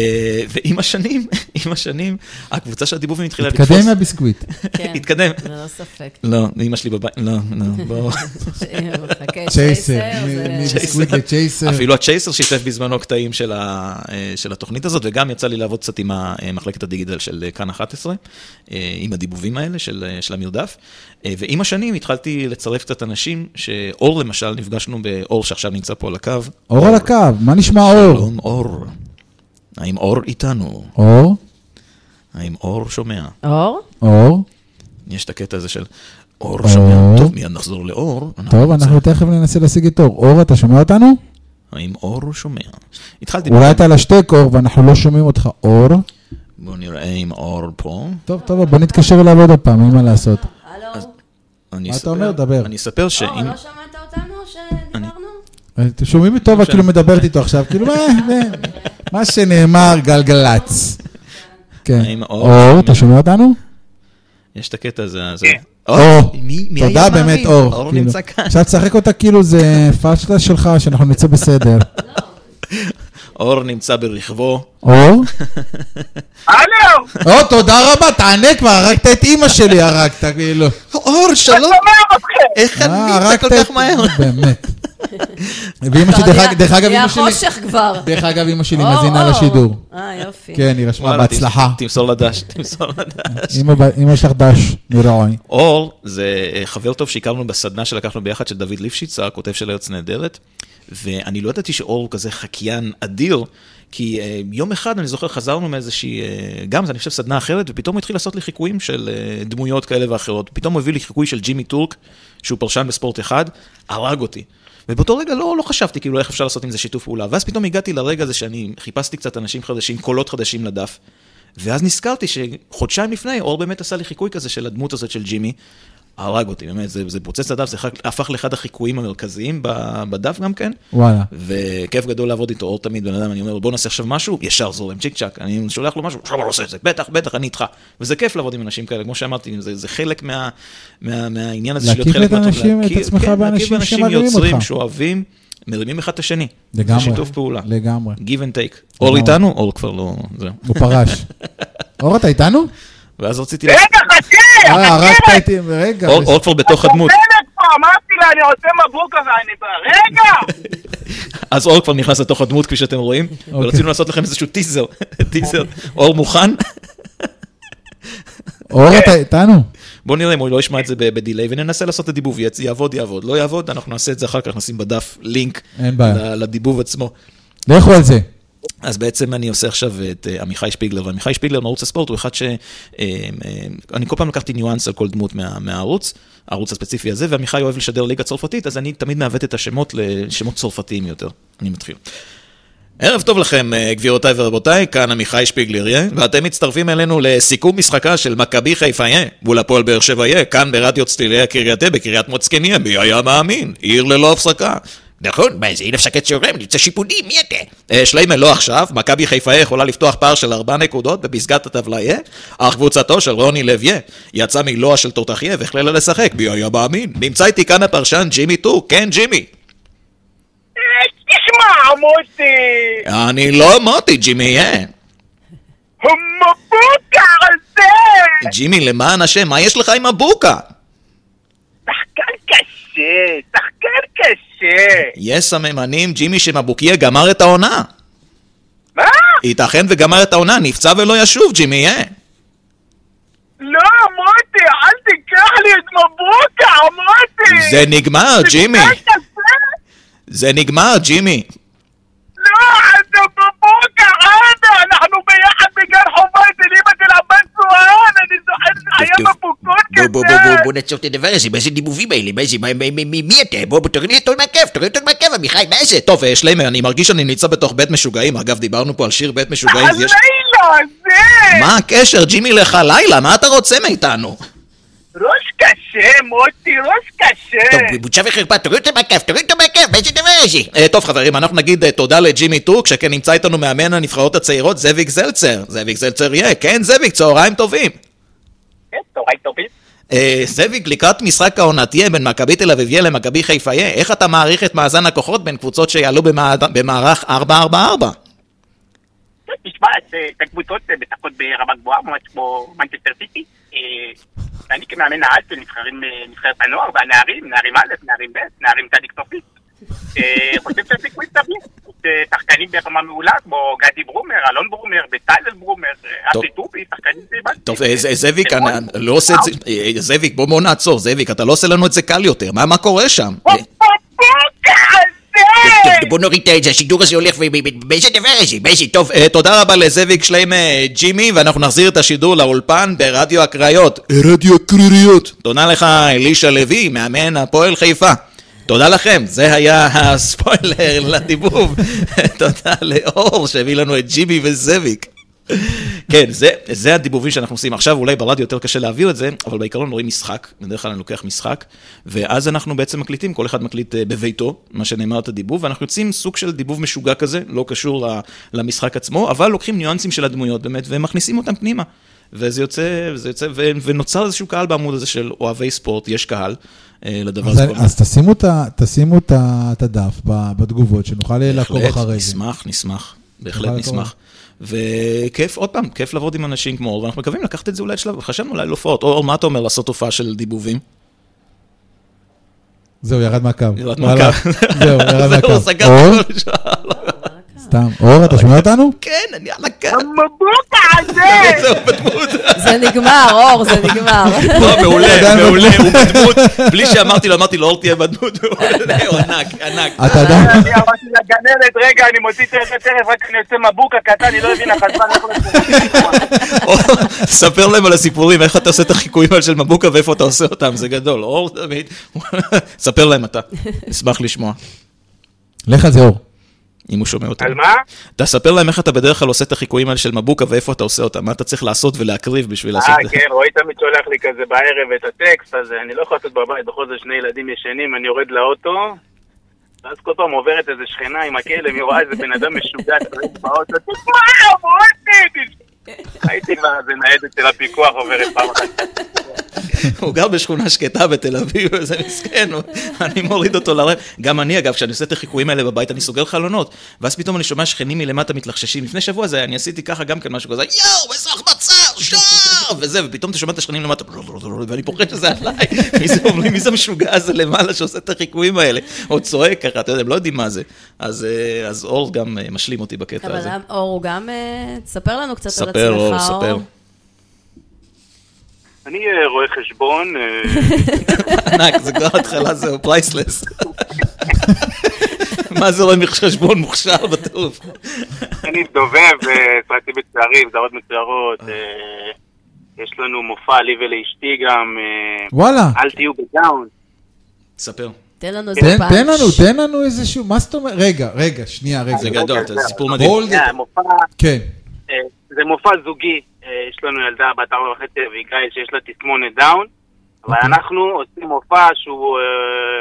ועם השנים, <laughs> עם השנים, הקבוצה של הדיבובים התחילה לתפוס. תתקדם מהביסקוויט. כן, התקדם. ללא ספק. לא, אמא שלי בבית, לא, לא, בוא. חכה, <laughs> צ'ייסר, מביסקוויט לצ'ייסר. אפילו הצ'ייסר שיתף בזמנו קטעים אה, של התוכנית הזאת, וגם יצא לי לעבוד קצת עם אה, מחלקת הדיגיטל של אה, כאן 11, אה, עם הדיבובים האלה של, של המרדף. ועם השנים התחלתי לצרף קצת אנשים, שאור למשל, נפגשנו באור שעכשיו נמצא פה על הקו. אור על הקו, מה נשמע אור? שלום אור. האם אור איתנו? אור? האם אור שומע? אור? אור? יש את הקטע הזה של אור אור. שומע. טוב, מיד נחזור לאור. טוב, נמצא. אנחנו תכף ננסה להשיג את אור. אור, אתה שומע אותנו? האם אור שומע? התחלתי... אולי אתה על השטק אור ואנחנו לא שומעים אותך. אור? בואו נראה אם אור פה. טוב, טוב, בוא נתקשר אליו עוד פעם, אין מה לעשות. הלו? אני מה אתה אומר? דבר. אני אספר שאם... אור, לא שמעת אותנו שדיברנו? אתם שומעים טוב, את כאילו מדברת איתו עכשיו, כאילו, מה, <laughs> שנאמר גלגלצ. כן. האם אור אור? אתה שומע אותנו? יש את הקטע הזה. אור, תודה באמת? אור. אור כאילו. נמצא כאן. עכשיו תשחק אותה כאילו זה פשטה שלך, שאנחנו נצא בסדר. <laughs> אור נמצא ברכבו. אור? הלו! או, תודה רבה, תענה כבר, הרגת את אימא שלי, הרגת, כאילו. אור, שלום. איך אה, ענית הרגת כל כך מהר? באמת. <laughs> ואימא שלי, דרך אגב- נהיה אימא שלי, חושך כבר. דרך אגב, אימא שלי אור. לשידור. אה, יופי. כן, היא רשמה בהצלחה. תמסור לדש, תמסור לדש. אימא ב- אימא שלך דש, נורוי. אור זה אה, חבר טוב שהכרנו בסדנה שלקחנו ביחד של דוד ליפשיץ, הכותב של ארץ נהדרת, ואני לא ידעתי שאור הוא כזה חקיין אדיר, כי אה, יום אחד אני זוכר חזרנו מאיזושהי, אה, גם אני חושב סצנה אחרת, ופתאום הוא התחיל לעשות לי חיקויים של אה, דמויות כאלה ואחרות. פתאום הוא הביא לי חיקוי של ג'ימי טורק, שהוא פרשן בספורט אחד, הרג אותי. ובאותו רגע לא, לא חשבתי כאילו איך אפשר לעשות עם זה שיתוף פעולה, ואז פתאום הגעתי לרגע הזה שאני חיפשתי קצת אנשים חדשים, קולות חדשים לדף, ואז נזכרתי שחודשיים לפני, אור באמת עשה לי חיקוי כזה של הדמות הזאת של ג'ימי. הרג אותי, באמת, זה, זה פוצץ לדף, זה חק- הפך לאחד החיקויים המרכזיים בדף גם כן. וואלה. וכיף גדול לעבוד איתו, אור תמיד בן אדם, אני אומר לו בוא נעשה עכשיו משהו, ישר זורם צ'יק צ'אק, אני שולח לו משהו, עכשיו הוא עושה את זה, בטח, בטח, אני איתך. וזה כיף לעבוד עם אנשים כאלה, כמו שאמרתי, זה, זה חלק מה, מה, מהעניין הזה של להיות להקיף חלק את האנשים, את עצמך כן, באנשים שמרימים יוצרים, אותך. שאוהבים, מרימים אחד את השני. לגמרי. זה שיתוף פעולה. לגמרי. give and take. אור איתנו? אור כבר לא... זהו. הוא פרש. <laughs> אור, אתה איתנו? ואז רציתי... רגע, חכה! אה, הרגת אותי, רגע. אור אור כבר בתוך הדמות. אמרתי לה, אני עושה מבוק הזה, אני... רגע! אז אור כבר נכנס לתוך הדמות, כפי שאתם רואים, ורצינו לעשות לכם איזשהו טיזר, <laughs> טיזר. אור מוכן? אור, אתה איתנו? בואו נראה אם הוא לא ישמע את זה בדיליי, וננסה לעשות את הדיבוב, יעבוד, יעבוד. לא יעבוד, אנחנו נעשה את זה אחר כך, נשים בדף לינק לדיבוב עצמו. לכו על זה. אז בעצם אני עושה עכשיו את אה, עמיחי שפיגלר, ועמיחי שפיגלר מערוץ הספורט הוא אחד ש... אה, אה, אני כל פעם לקחתי ניואנס על כל דמות מה, מהערוץ, הערוץ הספציפי הזה, ועמיחי אוהב לשדר ליגה צרפתית, אז אני תמיד מעוות את השמות לשמות צרפתיים יותר. אני מתחיל. ערב טוב לכם, גבירותיי ורבותיי, כאן עמיחי שפיגלריה, ואתם מצטרפים אלינו לסיכום משחקה של מכבי חיפאיה מול הפועל באר שבעיה, כאן ברדיו צלילי הקרייתה בקריית מוצקניה, מי היה מאמין? עיר ללא הפסקה. נכון, מה זה, הנה הפסקת צהריים, נמצא שיפודים, מי אתה? אה, שליימן לא עכשיו, מכבי חיפה יכולה לפתוח פער של ארבע נקודות בפסגת הטבלה יהיה, אך קבוצתו של רוני לויה יצא מלוע של תותחיה והחלילה לשחק, מי היה מאמין? נמצא איתי כאן הפרשן ג'ימי טור, כן ג'ימי. תשמע, מוטי, אני לא אמרתי ג'ימי יהיה. המבוקה הזה! ג'ימי, למען השם, מה יש לך עם הבוקה? קשה, שחקן קשה. יש סממנים, ג'ימי, שמבוקיה גמר את העונה. מה? ייתכן וגמר את העונה, נפצע ולא ישוב, ג'ימי יהיה. לא, מוטי, אל תיקח לי את מבוקה, מוטי! זה נגמר, ג'ימי. זה נגמר, ג'ימי. לא, זה מבוקה, עדה, אנחנו ביחד בגן חובה אצל אמא סואן, אני זוכר בוא, בוא, כזה. בוא, נעצור את הדבר הזה, מה זה דיבובים האלה? מה זה, מי אתה? בוא, תוריד לי אותו מהכיף, תוריד אותו מהכיף, עמיחי, מה זה? טוב, אה, שליימר, אני מרגיש שאני נמצא בתוך בית משוגעים. אגב, דיברנו פה על שיר בית משוגעים. הלילה הזה! מה הקשר, ג'ימי לך לילה? מה אתה רוצה מאיתנו? ראש קשה, מוטי, ראש קשה. טוב, בושה וחרפה, תוריד אותו מהכיף, תוריד אותו מהכיף, מה זה הדבר הזה? טוב חברים, אנחנו נגיד אה, תודה לג'ימי טורק, שכן נמצא איתנו מאמן הנבחרות הצעירות, זאביק זלצר. זאביק זלצר יהיה, כן זאביק, צהריים טובים. כן, צהריים טובים. אה, זאביק, לקראת משחק העונה תהיה בין מכבי תל אביביה למכבי חיפאיה, איך אתה מעריך את מאזן הכוחות בין קבוצות שיעלו במע- במערך 4-4-4? תשמע, זה זה קבוצות אה, משחקות ברמה גבוהה, ממש כמו מנצ'סטר סיטי. אה, ואני כמאמן של נבחרים, אה, נבחרת הנוער והנערים, נערים א', נערים ב', נערים צדיק סופית. אה, חושב שזה סיכוי סביר. אה, שחקנים ברמה מעולה, כמו גדי ברומר, אלון ברומר, בצלאל ברומר, אה. אסי טובי, שחקנים שהבנתי. טוב, אה, זאביק, אני אני לא עושה את זה, אה, זאביק, בוא נעצור, זאביק, אתה לא עושה לנו את זה קל יותר, מה קורה שם? טוב, בוא נוריד את זה, השידור הזה הולך ו... ו- מה זה הדבר הזה? מה זה? טוב, אה, תודה רבה לזאביק שליים אה, ג'ימי, ואנחנו נחזיר את השידור לאולפן ברדיו הקריות. רדיו הקריות. תודה לך, אלישע לוי, מאמן הפועל חיפה. תודה לכם, זה היה הספוילר לדיבוב. <laughs> תודה לאור שהביא לנו את ג'ימי וזאביק. כן, זה, זה הדיבובים שאנחנו עושים עכשיו, אולי ברדיו יותר קשה להעביר את זה, אבל בעיקרון רואים משחק, בדרך כלל אני לוקח משחק, ואז אנחנו בעצם מקליטים, כל אחד מקליט אה, בביתו, מה שנאמר את הדיבוב, ואנחנו יוצאים סוג של דיבוב משוגע כזה, לא קשור למשחק עצמו, אבל לוקחים ניואנסים של הדמויות באמת, ומכניסים אותם פנימה. וזה יוצא, וזה יוצא, ו- ונוצר איזשהו קהל בעמוד הזה של אוהבי ספורט, יש קהל אה, לדבר אז, הזה. אז תשימו, את תשימו את הדף בתגובות, שנוכל לעקוב בהחלט, אחרי זה. נשמח, נשמח, בהחלט נשמח. וכיף, עוד פעם, כיף לעבוד עם אנשים כמו אור, ואנחנו מקווים לקחת את זה אולי לשלב, חשבנו אולי להופעות. אור, מה אתה אומר לעשות הופעה של דיבובים? זהו, ירד מהקו. ירד מהקו. זהו, ירד <laughs> מהקו. זהו, השאר. סתם. אור, אתה שומע אותנו? כן, אני על הקו. המבוקה הזה! <laughs> זהו, בדמות. זה נגמר, אור, זה נגמר. <laughs> לא, מעולה, מעולה. <laughs> הוא בדמות. בלי שאמרתי לו, אמרתי לו, אור תהיה בדמות. הוא ענק, ענק. אתה עדיין... אני אמרתי לגננת, רגע, אני מוציא תכף, תכף, רק אני יוצא מבוקה קטן, היא לא הבינה אני יכול לעשות. אור, ספר להם על הסיפורים, איך אתה עושה את החיקויים האלה של מבוקה ואיפה אתה עושה אותם, זה גדול. אור תמיד, ספר להם אתה, אשמח לשמוע, לך על זה, אור. אם הוא שומע אותנו. על מה? תספר להם איך אתה בדרך כלל עושה את החיקויים האלה של מבוקה ואיפה אתה עושה אותם, מה אתה צריך לעשות ולהקריב בשביל לעשות אה, את זה. כן, רועי תמיד שולח לי כזה בערב את הטקסט, אז אני לא יכול לעשות בבית, בכל זאת שני ילדים ישנים, אני יורד לאוטו, ואז כל פעם עוברת איזה שכנה עם הכלב, היא רואה איזה בן אדם משוגע, באוטו, תשמע, מוטי! הייתי כבר איזה ניידת של הפיקוח עוברת פעם אחת. הוא גר בשכונה שקטה בתל אביב, איזה מסכן, אני מוריד אותו לרב. גם אני, אגב, כשאני עושה את החיקויים האלה בבית, אני סוגר חלונות, ואז פתאום אני שומע שכנים מלמטה מתלחששים. לפני שבוע זה, אני עשיתי ככה גם כן משהו כזה, יואו, איזה החמצה, שער, וזה, ופתאום אתה שומע את השכנים למטה, ואני פוחד שזה עליי, <laughs> מי זה אומרים, מי זה המשוגע הזה למעלה שעושה את החיקויים האלה, או צועק ככה, אתה יודע, הם לא יודעים מה זה. אז אה, אז אור גם אה, משלים אותי בקטע אבל הזה. למה- אור, הוא גם... אה, תספר לנו קצת על עצמך, ספר, אור, ספר. אני אה, רואה חשבון, אה, <laughs> ענק, זה כבר התחלה, זהו, priceless. <laughs> מה זה רואה חשבון מוכשר בטירוף? אני דובב, אה, סרטים מצוירים, זרות מצוירות, אה, יש לנו מופע לי ולאשתי גם, אה, וואלה. אל תהיו בדאון. ספר. תן לנו איזה תן פאנץ'. תן לנו, תן לנו איזשהו, מה זאת אומרת? רגע, רגע, שנייה, רגע. זה גדול, זה סיפור מדהים. מופע, כן. אה, זה מופע זוגי, אה, יש לנו ילדה בת ארבע וחצי, אביגיל, שיש לה תסמונת דאון, אבל אנחנו עושים מופע שהוא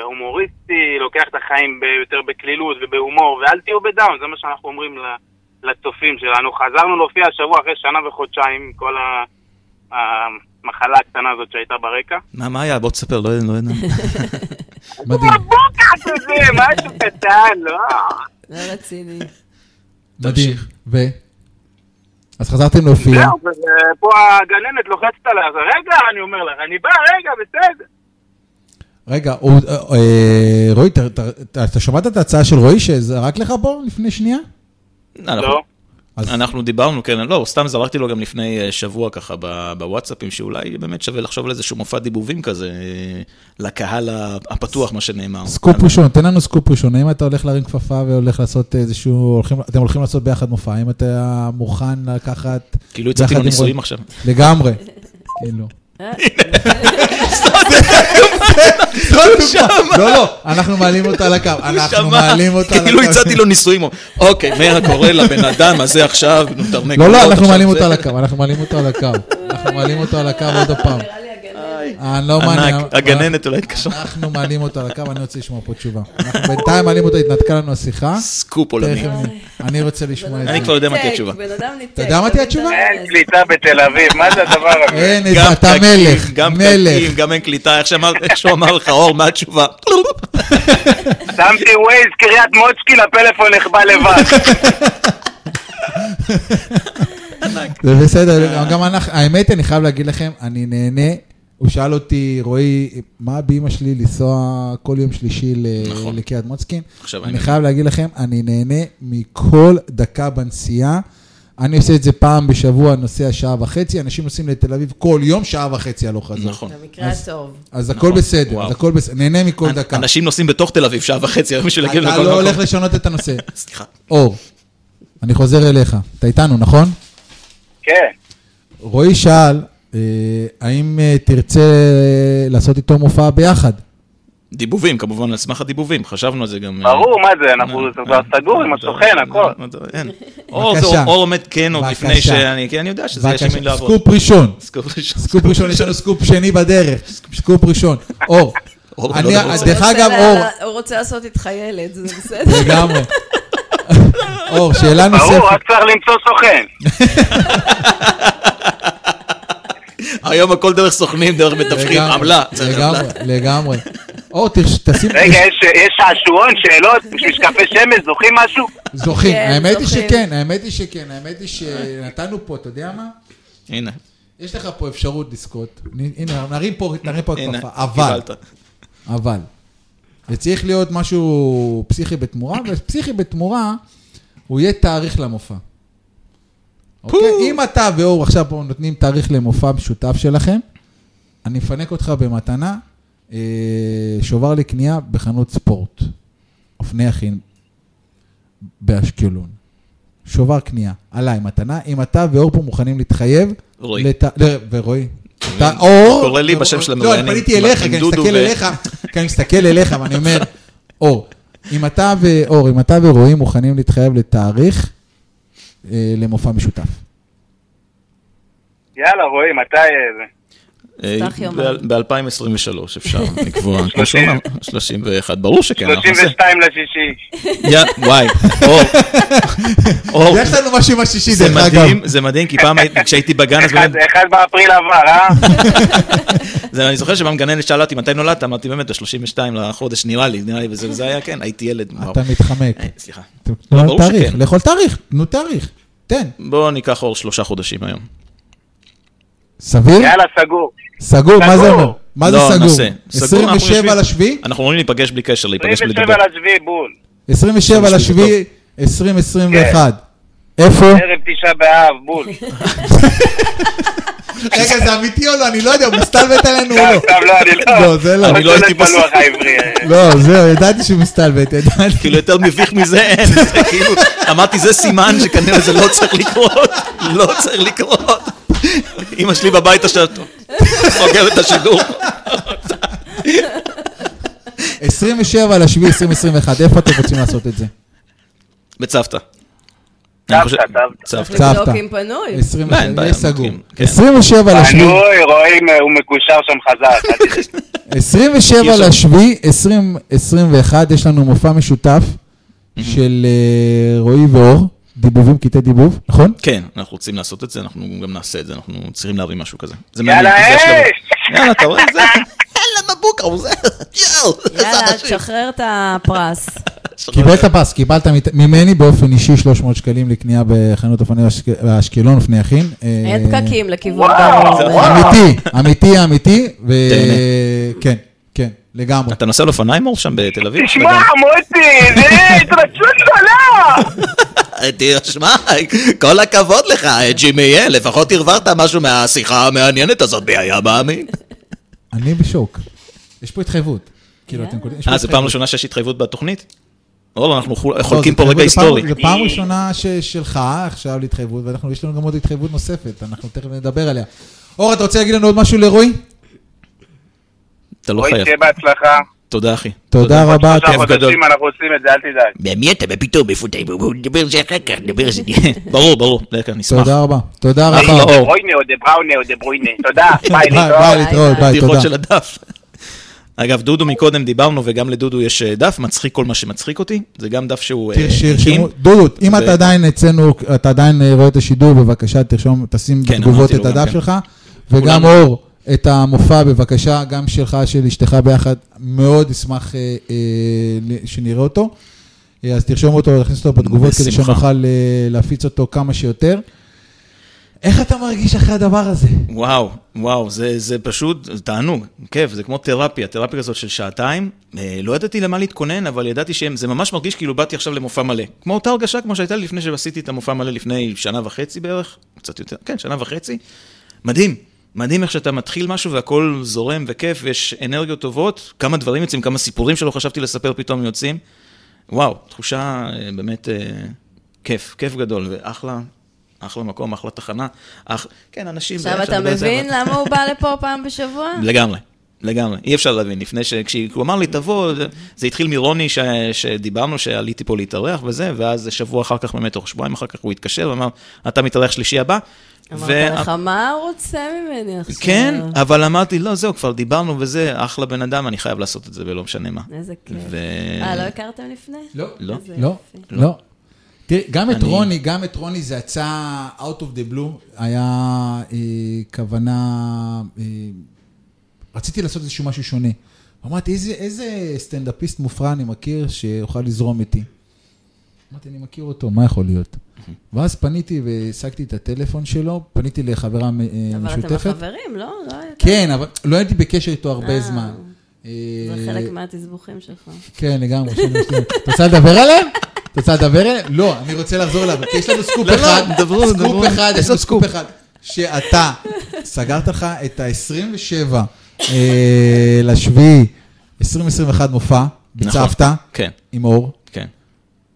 הומוריסטי, לוקח את החיים יותר בקלילות ובהומור, ואל תהיו בדאון, זה מה שאנחנו אומרים ל- לצופים שלנו. חזרנו להופיע השבוע אחרי שנה וחודשיים, כל ה- המחלה הקטנה הזאת שהייתה ברקע. מה, מה היה? בוא תספר, לא יודע. לא יודע. <laughs> מדהים. בוקה כזה, משהו קטן, לא. לא רציני. מדהים. ו? אז חזרתם להופיע. זהו, ופה הגננת לוחצת עליה, אז רגע, אני אומר לך, אני בא, רגע, בסדר. רגע, הוא- אה, רועי, ת- ת- ת- אתה שמעת את ההצעה של רועי שזרק לך פה לפני שנייה? אנחנו- לא. אנחנו דיברנו, כן, לא, סתם זרקתי לו גם לפני אה, שבוע ככה ב- בוואטסאפים, שאולי באמת שווה לחשוב על איזשהו מופע דיבובים כזה, אה, לקהל הפתוח, מה שנאמר. סקופ ראשון, תן לנו סקופ ראשון. האם אתה הולך להרים כפפה והולך לעשות איזשהו, הולכים- אתם הולכים לעשות ביחד מופע? האם אתה מוכן לקחת... כאילו הצעתי ביחד לו עם נישואים רועי? עכשיו. לגמרי. <laughs> כאילו. לא, לא, אנחנו מעלים אותה על הקו. אנחנו מעלים אותה על הקו. כאילו הצעתי לו נישואים. אוקיי, מאיר קורא לבן אדם הזה עכשיו, נו, תרנגולות. לא, לא, אנחנו מעלים על הקו, אנחנו מעלים אותו על הקו. אנחנו מעלים אותו על הקו עוד הפעם. אה, לא מעניין. ענק, הגננת אולי התקשרה. אנחנו מעלים אותו על הקו, אני רוצה לשמוע פה תשובה. אנחנו בינתיים מעלים אותו, התנתקה לנו השיחה. סקופ עולמי. אני- אני רוצה לשמוע את זה. אני כבר יודע מה תהיה התשובה. אתה יודע מה תהיה התשובה? אין קליטה בתל אביב, מה זה הדבר הזה? אין, גם אתה מלך, גם מלך. גם אין קליטה, איך שהוא אמר לך, אור, מה התשובה? שמתי ווייז, קריית מוצקין, הפלאפון נחבא לבד. זה בסדר, גם אנחנו, האמת, אני חייב להגיד לכם, אני נהנה. הוא שאל אותי, רועי, מה באמא שלי לנסוע כל יום שלישי נכון. לקריית מוצקין? עכשיו אני אני חייב להגיד לכם, אני נהנה מכל דקה בנסיעה. אני עושה את זה פעם בשבוע, נוסע שעה וחצי, אנשים נוסעים לתל אביב כל יום שעה וחצי הלוך חזור. נכון. במקרה הטוב. אז הכל נכון, בסדר, וואו. אז הכל בסדר, נהנה מכל דקה. אנשים נוסעים בתוך תל אביב שעה וחצי, היום בשביל להגיע אתה לכל לא הולך מקום. לשנות את הנושא. <laughs> סליחה. אור, אני חוזר אליך. אתה איתנו, נכון? כן. רועי שאל, האם אה, תרצה אה, לעשות איתו מופע ביחד? דיבובים, כמובן, על סמך הדיבובים, חשבנו על זה גם. אה, ברור, מה זה, אנחנו זה כבר סגור עם הסוכן, הכל. אור עומד כן עוד לפני. שאני, כי אני יודע שזה יש עם לעבוד. סקופ ראשון. סקופ ראשון. יש לנו סקופ שני בדרך. סקופ ראשון. אור, לא דרך אגב, רוצה אור, הוא רוצה לעשות איתך ילד, זה בסדר. לגמרי. אור, שאלה ברור, נוספת. רק צריך למצוא סוכן. <laughs> היום הכל דרך סוכנים, דרך מתווכים, עמלה. לגמרי, לגמרי. תרש- תשים... רגע, יש יש שעשועון, שאלות, משקפי שמש, זוכים משהו? זוכים, כן, האמת היא. שכן, האמת היא שכן, האמת היא שנתנו פה, אתה יודע מה? הנה, יש לך פה אפשרות לזכות. הנה, נרים פה, נרים פה הנה, כפפה. אבל. אבל, זה צריך להיות משהו פסיכי בתמורה, ופסיכי בתמורה, הוא יהיה תאריך למופע. אוקיי? אם אתה ואור עכשיו פה נותנים תאריך למופע משותף שלכם, אני מפנק אותך במתנה, אה, שובר לקנייה בחנות ספורט, אופני אחים באשקלון. שובר קנייה, עליי מתנה, אם אתה ואור פה מוכנים להתחייב. רועי. לת... לא, ורועי. אתה אור. קורא לי בשם של לא, המרואיינים. אני פניתי אליך, כי אני מסתכל אליך, כי אני מסתכל אליך ואני אומר, אור, אם אתה ואור, אם אתה ורועי מוכנים להתחייב לתאריך למופע משותף. יאללה, רועי, מתי זה? פתח יומן. ב-2023 אפשר <laughs> לקבוע, כמו שהוא אמר, 31, ברור שכן. אנחנו נעשה. 32 לשישי. יא, וואי, <laughs> אור, יש לנו משהו עם השישי, זה דרך אגב. מדהים, זה מדהים, כי פעם הייתי- כשהייתי בגן, אז אחד באפריל עבר, אה? <laughs> זה- אני זוכר שפעם גננת שאלה אותי מתי נולדת, אמרתי באמת ב-32 לחודש, נראה לי, נראה לי, וזה היה, כן, הייתי ילד. אתה מתחמק. אה, סליחה. תנו לא, ברור תאריך, שכן. לכל תאריך, תנו תאריך, תן. בואו ניקח אור שלושה חודשים היום. סביר? יאללה, סגור. סגור, מה זה אומר? מה זה לא, סגור? נעשה. סגור, אנחנו 27 יושבים- לשביעי? אנחנו אומרים להיפגש בלי קשר, להיפגש בלי 27 לדבר. לשביעי בול. 27 לשביעי, 2021. איפה? ערב תשעה באב, בול. <laughs> רגע, זה אמיתי או לא? אני לא יודע, הוא מסתלבט עלינו או סתם, לא? סתם, לא, אני לא. לא, זה לא. אני לא הייתי בלוח בסוף. העברי. לא, זהו, ידעתי שהוא מסתלבט, ידעתי. כאילו יותר מביך מזה אין, כאילו, אמרתי זה סימן שכנראה זה לא צריך לקרות, לא צריך לקרות. אמא שלי בבית עכשיו, סוגר את השידור. 27 לשביעי 2021, איפה אתם רוצים לעשות את זה? בצוותא. צוותא. צוותא. צוותא. לבדוק אם פנוי. 20 אין בעיה, יהיה סגור. בודקים, כן. 27 לשביעי, פנוי, רואים, אה, הוא מקושר שם חזק. אל תדאג. 27 יש שם. לשביעי, 2021, יש לנו מופע משותף של אה, רועי ואור, דיבובים, קטעי דיבוב, נכון? כן, אנחנו רוצים לעשות את זה, אנחנו גם נעשה את זה, אנחנו צריכים להביא משהו כזה. זה יאללה, זה. אש! יאללה, אתה רואה? <laughs> הוא זה... יואו, <laughs> יאללה. תשחרר את הפרס. <laughs> קיבלת פס, קיבלת ממני באופן אישי 300 שקלים לקנייה בחנות אופני אשק- אשקלון, אופני אחים. אה, אין פקקים לכיוון דרום. אמיתי, אמיתי, אמיתי, ו... תהנה. כן, כן, לגמרי. אתה נוסע על אופניים אור שם בתל אביב? תשמע, מוטי, זה התרגשות גדולה! תשמע, כל הכבוד לך, ג'ימי, לפחות הרווחת משהו מהשיחה המעניינת הזאת, מי היה מאמין? אני בשוק. יש פה התחייבות. כאילו, אתם קולטים? יש פה אה, זו פעם. ראשונה שיש התחייבות בתוכנית? לא, אנחנו חול- לא, חולקים פה רגע היסטורי. זה פעם- ראשונה שלך עכשיו להתחייבות, ויש לנו גם עוד התחייבות נוספת, אנחנו תכף נדבר עליה. אור, אתה רוצה להגיד לנו עוד משהו לרועי? אתה לא רועי, חייב. שיהיה בהצלחה. תודה, אחי. תודה רבה. כיף גדול. אנחנו עושים את זה, אל תדאג. במי אתה? בפתאום, איפה אתה? בואו נדבר על זה אחר כך, נדבר על זה. <laughs> ברור, ברור, נשמח. תודה רבה. תודה רבה. ברוינה או דה בראונה או דה ברוינה. תודה, <laughs> ביי, להתראות. ביי, להתראות, ביי, בדיחות תודה. <laughs> של הדף. אגב, דודו מקודם דיברנו, וגם לדודו יש אה, דף, מצחיק כל מה שמצחיק אותי. זה גם דף שהוא אה, דודו, אם אתה עדיין אצלנו, אתה עדיין אה, רואה את השידור, בבקשה תרשום, תשים כן, בתגובות את הדף כן. שלך, וגם. אור, את המופע, בבקשה, גם שלך, של אשתך ביחד, מאוד אשמח אה, אה, שנראה אותו. אה, אז תרשום אותו, תכניס אותו בתגובות, כדי בשמחה. שנוכל אה, להפיץ אותו כמה שיותר. איך אתה מרגיש אחרי הדבר הזה? וואו, וואו, זה, זה פשוט תענוג, כיף, זה כמו תרפיה, תרפיה כזאת של שעתיים. אה, לא ידעתי למה להתכונן, אבל ידעתי שזה ממש מרגיש כאילו באתי עכשיו למופע מלא. כמו אותה הרגשה כמו שהייתה לי לפני שעשיתי את המופע מלא לפני שנה וחצי בערך, קצת יותר, כן, שנה וחצי. מדהים, מדהים איך שאתה מתחיל משהו והכל זורם וכיף, ויש אנרגיות טובות, כמה דברים יוצאים, כמה סיפורים שלא חשבתי לספר פתאום יוצאים. וואו, תחושה אה, באמת אה, כיף, כיף גדול, ואחלה. אחלה מקום, אחלה תחנה. אח... כן, אנשים... עכשיו זה, אתה זה, מבין למה הוא בא <laughs> לפה פעם בשבוע? לגמרי, לגמרי. אי אפשר להבין. לפני ש... כשהוא אמר לי, תבוא, זה- זה התחיל מרוני ש... שדיברנו, שעליתי פה להתארח וזה, ואז שבוע אחר כך, באמת, תוך שבועיים אחר כך הוא התקשר ואמר, אתה מתארח שלישי הבא. אמרת לך, מה הוא רוצה ממני עכשיו? כן, אבל אמרתי, לא, זהו, כבר דיברנו וזה, אחלה בן אדם, אני חייב לעשות את זה ולא משנה מה. איזה כיף. אה, לא הכרתם לפני? לא. לא. לא, יופי. לא. תראי, גם את רוני, גם את רוני זה יצא out of the blue, היה אה, כוונה, אה, רציתי לעשות איזשהו משהו שונה. אמרתי, איזה סטנדאפיסט מופרע אני מכיר שיוכל לזרום איתי? אמרתי, אני מכיר אותו, מה יכול להיות? ואז פניתי והשגתי את הטלפון שלו, פניתי לחברה אה, אבל אתם משותפת. חברים, לא? לא הייתם? כן, אבל לא הייתי בקשר איתו הרבה אה. זמן. זה אה, חלק מהתסבוכים שלך. כן, לגמרי. עכשיו יש לי- את רוצה לדבר עליהם? את רוצה לדבר עליהם? לא, אני רוצה לחזור אליו, כי יש לנו סקופ לא, לא, אחד, דברו, סקופ דברו. אחד, יש לנו סקופ אחד, שאתה סגרת לך את ה-27 לשביעי, 2021 מופע, בצוותא, כן, עם אור. כן.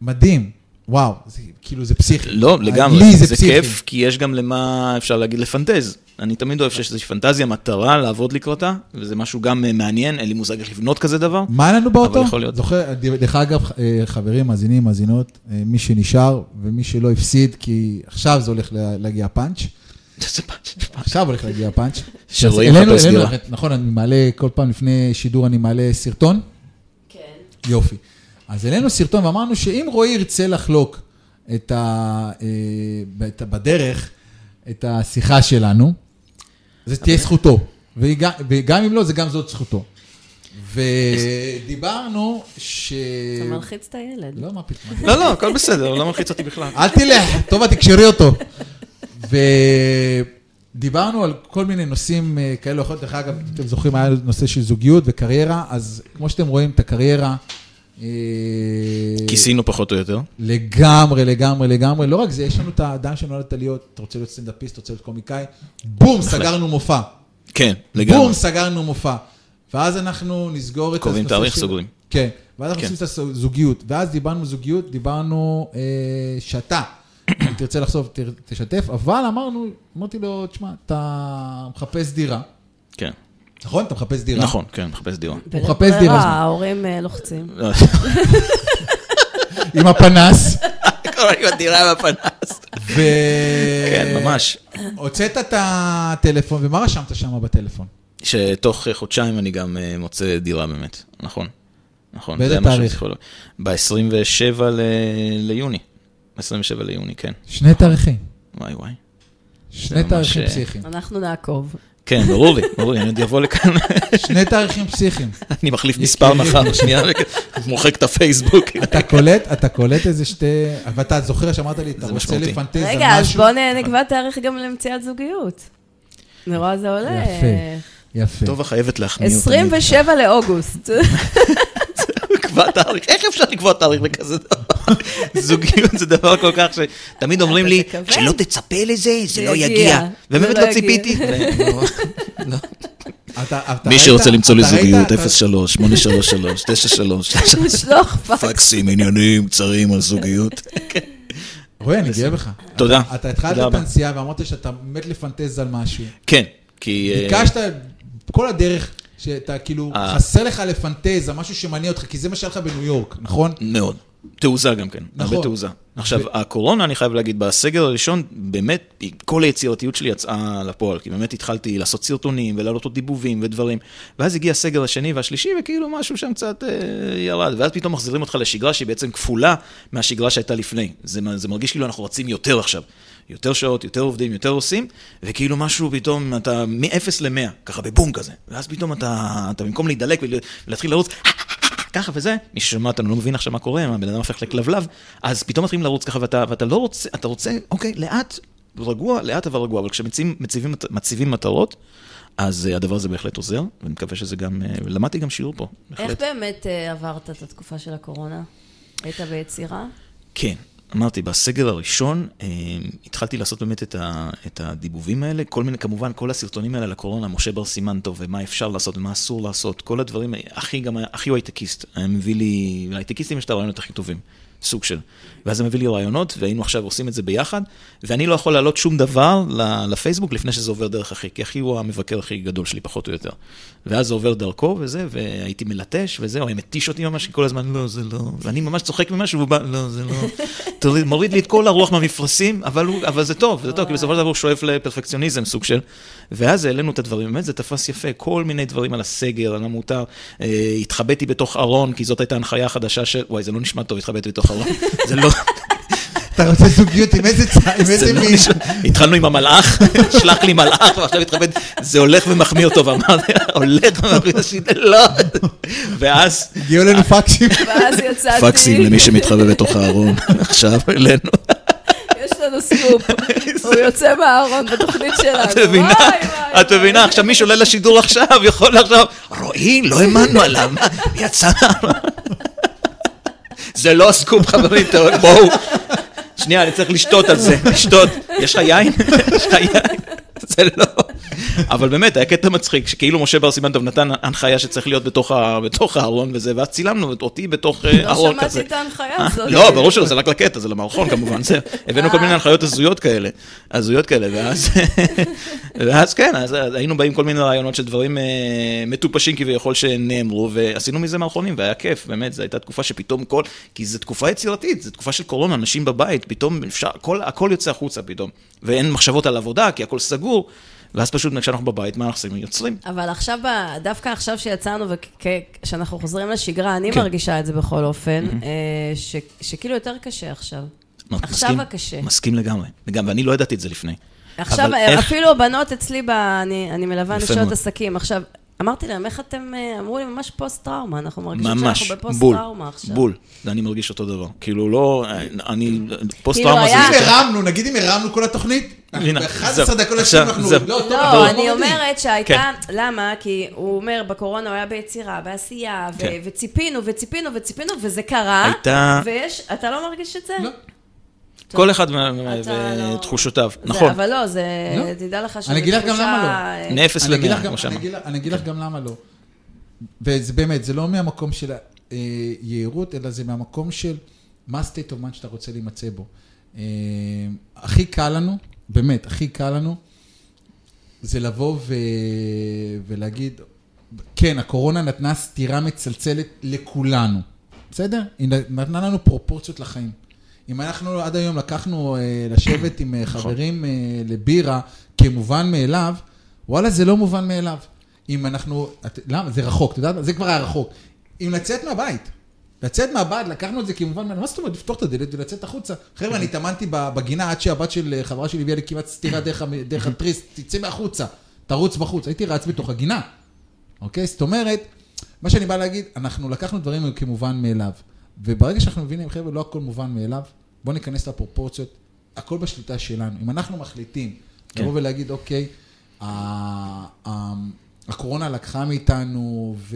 מדהים, וואו, זה- כאילו זה פסיכי. לא, לגמרי, לי זה, זה פסיכי. כיף, כי יש גם למה, אפשר להגיד, לפנטז. אני תמיד אוהב שיש איזושהי פנטזיה, מטרה, לעבוד לקראתה, וזה משהו גם אה, מעניין, אין לי מושג איך לבנות כזה דבר. מה היה לנו באוטו? אבל יכול להיות. זוכר, דרך אגב, אה, חברים, מאזינים, מאזינות, אה, מי שנשאר ומי שלא הפסיד, כי עכשיו זה הולך לה- להגיע פאנץ'. עכשיו הולך להגיע פאנץ'. שרואים מחפש אלינו, דירה. נכון, אני מעלה, כל פעם לפני שידור אני מעלה סרטון. כן. יופי. אז העלינו סרטון ואמרנו שאם רועי ירצה לחלוק את ה... אה, בת- בדרך, את השיחה שלנו, זה תהיה זכותו. וגם, וגם אם לא, זה גם זאת זכותו. ודיברנו ש... אתה מלחיץ את הילד. לא, מה פתאום. לא, לא, הכל בסדר, לא מלחיץ אותי בכלל. אל תלך, טובה, תקשרי אותו. ודיברנו על כל מיני נושאים אה, כאלו, אחרות. דרך אגב, אתם זוכרים, היה נושא של זוגיות וקריירה, אז כמו שאתם רואים, את הקריירה... אה, כיסינו פחות או יותר. לגמרי, לגמרי, לגמרי. לא רק זה, יש לנו את האדם שנולדת להיות, אתה רוצה להיות סטנדאפיסט, אתה רוצה להיות קומיקאי, בום, סגרנו מופע. כן, לגמרי. בום, סגרנו מופע. ואז אנחנו נסגור את קובעים תאריך, של- סוגרים. כן, ואז אנחנו כן. עושים את הזוגיות. ואז דיברנו זוגיות, דיברנו אה, שאתה, אם תרצה לחשוף, תשתף, אבל אמרנו, אמרתי לו, תשמע, אתה מחפש דירה, כן, נכון? אתה מחפש דירה. נכון, כן, מחפש דירה. הוא מחפש דירה. ההורים אה, לוחצים. עם הפנס. <laughs> עם הדירה בפנס. ו... כן, ממש. הוצאת את הטלפון, ומה רשמת שם בטלפון? שתוך אה, חודשיים אני גם אה, מוצא דירה באמת, נכון. נכון. באיזה תאריך? שצריך לומר. ב-27 ליוני. ב-27 ליוני, כן. שני תאריכים. וואי וואי. שני תאריכים אה, פסיכיים. אנחנו נעקוב. כן, ברור לי, ברור לי, אני עוד אבוא לכאן. שני תאריכים פסיכיים. אני מחליף מספר <laughs> מחר, שנייה, מוחק את הפייסבוק. אתה קולט, אתה קולט איזה שתי... ואתה זוכר שאמרת לי, אתה רוצה. לפנטז על משהו? רגע, אז בוא נקבע תאריך גם למציאת זוגיות. אני רואה זה עולה. יפה, יפה. טובה חייבת להחמיא אותי. 27 לאוגוסט. <laughs> לקבוע תאריך, איך אפשר לקבוע תאריך לכזה דבר? זוגיות זה דבר כל כך ש... תמיד אומרים לי. שלא תצפה לזה, זה לא יגיע. זה ובאמת לא <laughs> לא. ציפיתי. לא. אתה מי שרוצה למצוא לי זוגיות, אתה- 03, 833, 93. לשלוח פקס. פקסים עניינים קצרים על זוגיות. <laughs> רועי, אני גאה בך. תודה. אתה- התחלת את. הנסיעה ואמרת שאתה מת לפנטז על משהו. כן, כי... אה, ביקשת כל הדרך שאתה כאילו, אה. חסר לך לפנטז על משהו שמניע אותך, כי זה מה שהיה לך בניו יורק, נכון? מאוד. תעוזה גם כן, נכון. הרבה תעוזה. עכשיו, הקורונה, אני חייב להגיד, בסגר הראשון, באמת, כל היצירתיות שלי יצאה לפועל, כי באמת התחלתי לעשות סרטונים ולהעלות עוד דיבובים ודברים, ואז הגיע הסגר השני והשלישי, וכאילו משהו שם קצת אה, ירד, ואז פתאום מחזירים אותך לשגרה שהיא בעצם כפולה מהשגרה שהייתה לפני. זה, זה מרגיש כאילו אנחנו רצים יותר עכשיו. יותר שעות, יותר עובדים, יותר עושים, וכאילו משהו פתאום, אתה מ-0 ל-100, ככה בבום כזה. ואז פתאום אתה, אתה במקום להידלק ולהתחיל לרוץ, ככה וזה, מי ששומע אותנו לא מבין עכשיו מה קורה, הבן אדם הופך לכלבלב, אז פתאום מתחילים לרוץ ככה, ואתה, ואתה לא רוצה, אתה רוצה, אוקיי, לאט, רגוע, לאט אבל רגוע, אבל כשמציבים מציבים, מציבים מטרות, אז אה, הדבר הזה בהחלט עוזר, ואני מקווה שזה גם, אה, למדתי גם שיעור פה, איך בהחלט. באמת אה, עברת את התקופה של הקורונה? היית ביצירה? כן, אמרתי, בסגר הראשון אה, התחלתי לעשות באמת את, ה, את הדיבובים האלה, כל מיני, כמובן, כל הסרטונים האלה לקורונה, משה בר סימן טוב, ומה אפשר לעשות ומה אסור לעשות, כל הדברים, אחי גם היה, אחי הוא הייטקיסט, היה מביא לי, להייטקיסטים יש את הרעיונות הכי טובים, סוג של. ואז הם מביא לי רעיונות, והיינו עכשיו עושים את זה ביחד, ואני לא יכול להעלות שום דבר לפייסבוק לפני שזה עובר דרך אחי, כי אחי הוא המבקר הכי גדול שלי, פחות או יותר. ואז זה עובר דרכו וזה, והייתי מלטש וזה, הוא היה מתיש אותי ממש כל הזמן, לא, זה לא, ואני ממש צוחק ממשהו, והוא בא, לא, זה לא, <laughs> תוריד- מוריד לי את כל הרוח מהמפרשים, אבל, הוא, אבל זה טוב, זה טוב, כי בסופו של דבר הוא שואף לפרפקציוניזם, סוג של, ואז העלינו את הדברים, באמת זה תפס יפה, כל מיני דברים על הסגר, על המותר, אה, התחבאתי בתוך ארון, כי זאת הייתה הנחיה חדשה של, וואי, זה לא נשמע טוב, התחבאתי בתוך ארון, זה לא... אתה רוצה זוגיות עם איזה צ- עם זה איזה לא מין? התחלנו עם המלאך, שלח לי מלאך, ועכשיו התכבד, זה הולך ומחמיא אותו, ואמרתי, הולך ומחמיא אותו, לא. ואז, הגיעו אלינו פקסים. ואז יצאתי... פקסים למי שמתחבא בתוך הארון, עכשיו אלינו. יש לנו סקופ. הוא יוצא מהארון בתוכנית שלנו. את מבינה? את מבינה? עכשיו מי שעולה לשידור עכשיו, יכול עכשיו, רועי, לא האמנו עליו? יצא מהארון. זה לא הסקופ, חברים, בואו. שנייה, אני צריך לשתות על זה, לשתות. יש לך יין? יש לך יין? זה לא. אבל באמת, היה קטע מצחיק, שכאילו משה בר סימן טוב נתן הנחיה שצריך להיות בתוך הארון וזה, ואז צילמנו אותי בתוך אה, לא ארון שמעתי כזה. את ההנחיה הזאת. לא, ברור שלא, זה רק לקטע, זה למערכון כמובן, זה. הבאנו כל מיני הנחיות הזויות כאלה, הזויות כאלה, ואז, ואז כן, אז היינו באים כל מיני רעיונות של דברים אה, מטופשים כביכול שנאמרו, ועשינו מזה מערכונים, והיה כיף, באמת, זו הייתה תקופה שפתאום כל, כי זו תקופה יצירתית, זו תקופה של קורונה, אנשים בבית, פתאום אפשר, הכל יוצא החוצה פתאום, ואין מחשבות על עבודה, כי הכל סגור, ואז פשוט כשאנחנו בבית, מה אנחנו עושים? יוצרים. אבל עכשיו, דווקא עכשיו שיצאנו וכשאנחנו חוזרים לשגרה, אני כן. מרגישה את זה בכל אופן, אה, ש- שכאילו יותר קשה עכשיו. עכשיו מסכים- הקשה. מסכים לגמרי, וגם, ואני לא ידעתי את זה לפני. עכשיו, אה, איך- אפילו הבנות אצלי, ב... אני, אני מלווה נשות. עסקים. עכשיו, אמרתי להם, איך אתם, אה, אמרו לי, ממש פוסט-טראומה, אנחנו מרגישים ממש, שאנחנו בול, בפוסט-טראומה עכשיו. בול. אני מרגיש אותו דבר. כאילו, לא, אני, פוסט כאילו היה- זה... אם הרמנו, נגיד אם הרמנו כל התוכנית, הנה, ב-11 זהו, דקות עכשיו, אנחנו... זהו. לא, טוב, לא, אני אומרת שהייתה, כן. למה? כי הוא אומר, בקורונה הוא היה ביצירה, בעשייה, ו- כן. וציפינו, וציפינו, וציפינו, וזה קרה. הייתה- ויש, אתה לא מרגיש את זה? לא. כל אחד לא- ותחושותיו, נכון. אבל לא, זה, לא. תדע לך שזה אני אגיד לך גם למה תחושה, לא. אה, מאפס אני אגיד לך למאה, גם- כמו שאמרת. אני אגיד לך- גם למה לא. וזה באמת, זה לא מהמקום של היהירות, אלא זה מהמקום של מה state of mind שאתה רוצה להימצא בו. אה, הכי קל לנו, באמת, הכי קל לנו, זה לבוא ו... ולהגיד, כן, הקורונה נתנה סטירה מצלצלת לכולנו, בסדר? היא נתנה לנו פרופורציות לחיים. אם אנחנו עד היום לקחנו אה, לשבת עם אה, חברים אה, לבירה כמובן מאליו, וואלה, זה לא מובן מאליו. אם אנחנו, את, למה? זה רחוק, אתה יודע מה? זה כבר היה רחוק. אם לצאת מהבית, לצאת מהבית, לקחנו את זה כמובן מאליו, מה זאת אומרת, לפתוח את הדלת ולצאת החוצה? חבר'ה, אני התאמנתי בגינה עד שהבת של אה, חברה שלי הביאה לי כמעט סטירה דרך, דרך התריס, תצא מהחוצה, תרוץ בחוץ. הייתי רץ בתוך הגינה, אוקיי? זאת אומרת, מה שאני בא להגיד, אנחנו לקחנו דברים כמובן מאליו. וברגע שאנחנו מבינים, חבר'ה, לא הכל מובן מאליו, בואו ניכנס לפרופורציות, הכל בשליטה שלנו. אם אנחנו מחליטים כן. לבוא ולהגיד, אוקיי, הקורונה לקחה מאיתנו, ו-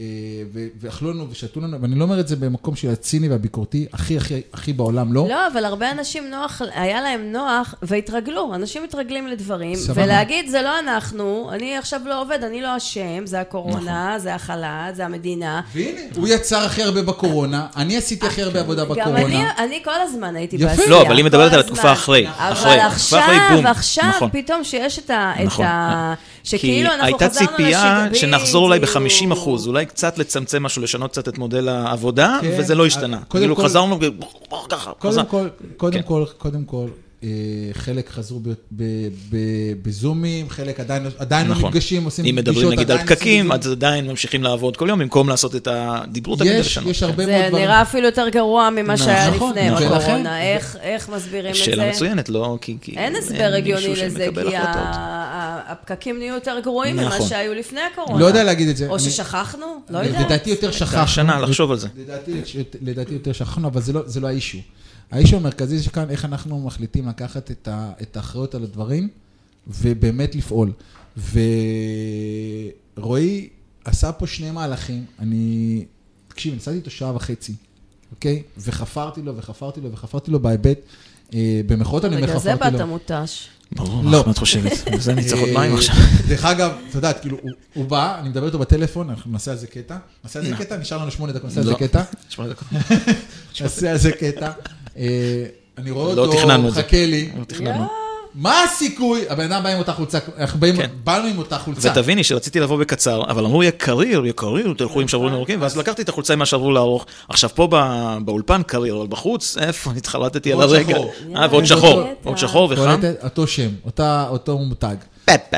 אה, ו- ואכלו לנו ושתו לנו, ואני לא אומר את זה במקום של הציני והביקורתי, הכי הכי הכי בעולם לא. לא, אבל הרבה אנשים נוח, היה להם נוח והתרגלו. אנשים מתרגלים לדברים, סבבה. ולהגיד, זה לא אנחנו, אני עכשיו לא עובד, אני לא אשם, זה הקורונה, זה החל"ת, זה המדינה. והנה, הוא יצר הכי הרבה בקורונה, אני עשיתי הכי הרבה עבודה גם בקורונה. אני, אני כל הזמן הייתי יפה. בעשייה. לא, אבל היא מדברת על. התקופה אחרי, אחרי, אבל אחרי, בום. עכשיו, עכשיו, נכון. פתאום שיש את ה... את נכון. ה- שכאילו אנחנו כי חזרנו הייתה ציפייה שנחזור אולי בדיוק. ב-50 אחוז, אולי קצת לצמצם משהו, לשנות קצת את מודל העבודה, כן. וזה לא השתנה. כאילו חזרנו, ככה, קודם חזר. כל, קודם כן. כל, קודם כל, חלק חזרו ב- ב- ב- בזומים, חלק עדיין עדיין לא נכון. נפגשים, עושים אם מדברים פגישות, נגיד על עדיין פקקים. אז עדיין ממשיכים לעבוד כל יום, במקום לעשות את ה... דיברו תמיד על יש. יש הרבה מאוד זה דברים. נראה אפילו יותר גרוע ממה שהיה נכון, לפני נכון. הקורונה. איך- איך מסבירים את זה? שאלה מצוינת, לא כי... כי אין הסבר הגיוני לזה, כי ה- החלטות. ה- הפקקים נהיו יותר גרועים ממה. שהיו לפני הקורונה. לא יודע להגיד את זה. או ששכחנו? לא יודעת. לדעתי יותר שכחנו. שנה לחשוב על זה. לדעתי, יותר שכחנו, אבל זה לא, זה לא האישו. האישו המרכזי זה כאן, איך אנחנו מחליטים לקחת את, ה, את האחריות על הדברים, ובאמת לפעול. ורועי עשה פה שני מהלכים, אני, תקשיב, נסעתי איתו שעה וחצי, אוקיי? וחפרתי לו, וחפרתי לו, וחפרתי לו בהיבט, אה, במחאות אני אומר בגלל זה חפרתי לו. באת מותש. ברור, לא. מה את חושבת? בזה אני צריך עוד מים אה, עכשיו. דרך אגב, את יודעת, כאילו, הוא- הוא בא, אני מדבר איתו בטלפון, אנחנו נעשה על זה קטע. נעשה על זה לא. קטע, נשאר לנו שמונה דקות, נעשה על זה לא. קטע. <laughs> שמונה דקות. <laughs> נעשה על זה קטע. אה, אני רואה לא אותו. מחכה לי. לא תכננו. מה הסיכוי? הבן אדם בא עם אותה חולצה, אנחנו באים- כן. באנו עם אותה חולצה. ותביני שרציתי לבוא בקצר, אבל אמרו, יהיה קריר, יהיה קריר, תלכו עם שברורים ארוכים, ואז לקחתי את החולצה עם השברו לארוך. עכשיו פה ב- באולפן קריר, אבל בחוץ, איפה? התחלטתי על הרגע. אה, ועוד שחור. עוד שחור וחם. אותו שם, אותה- אותו מותג. פפה.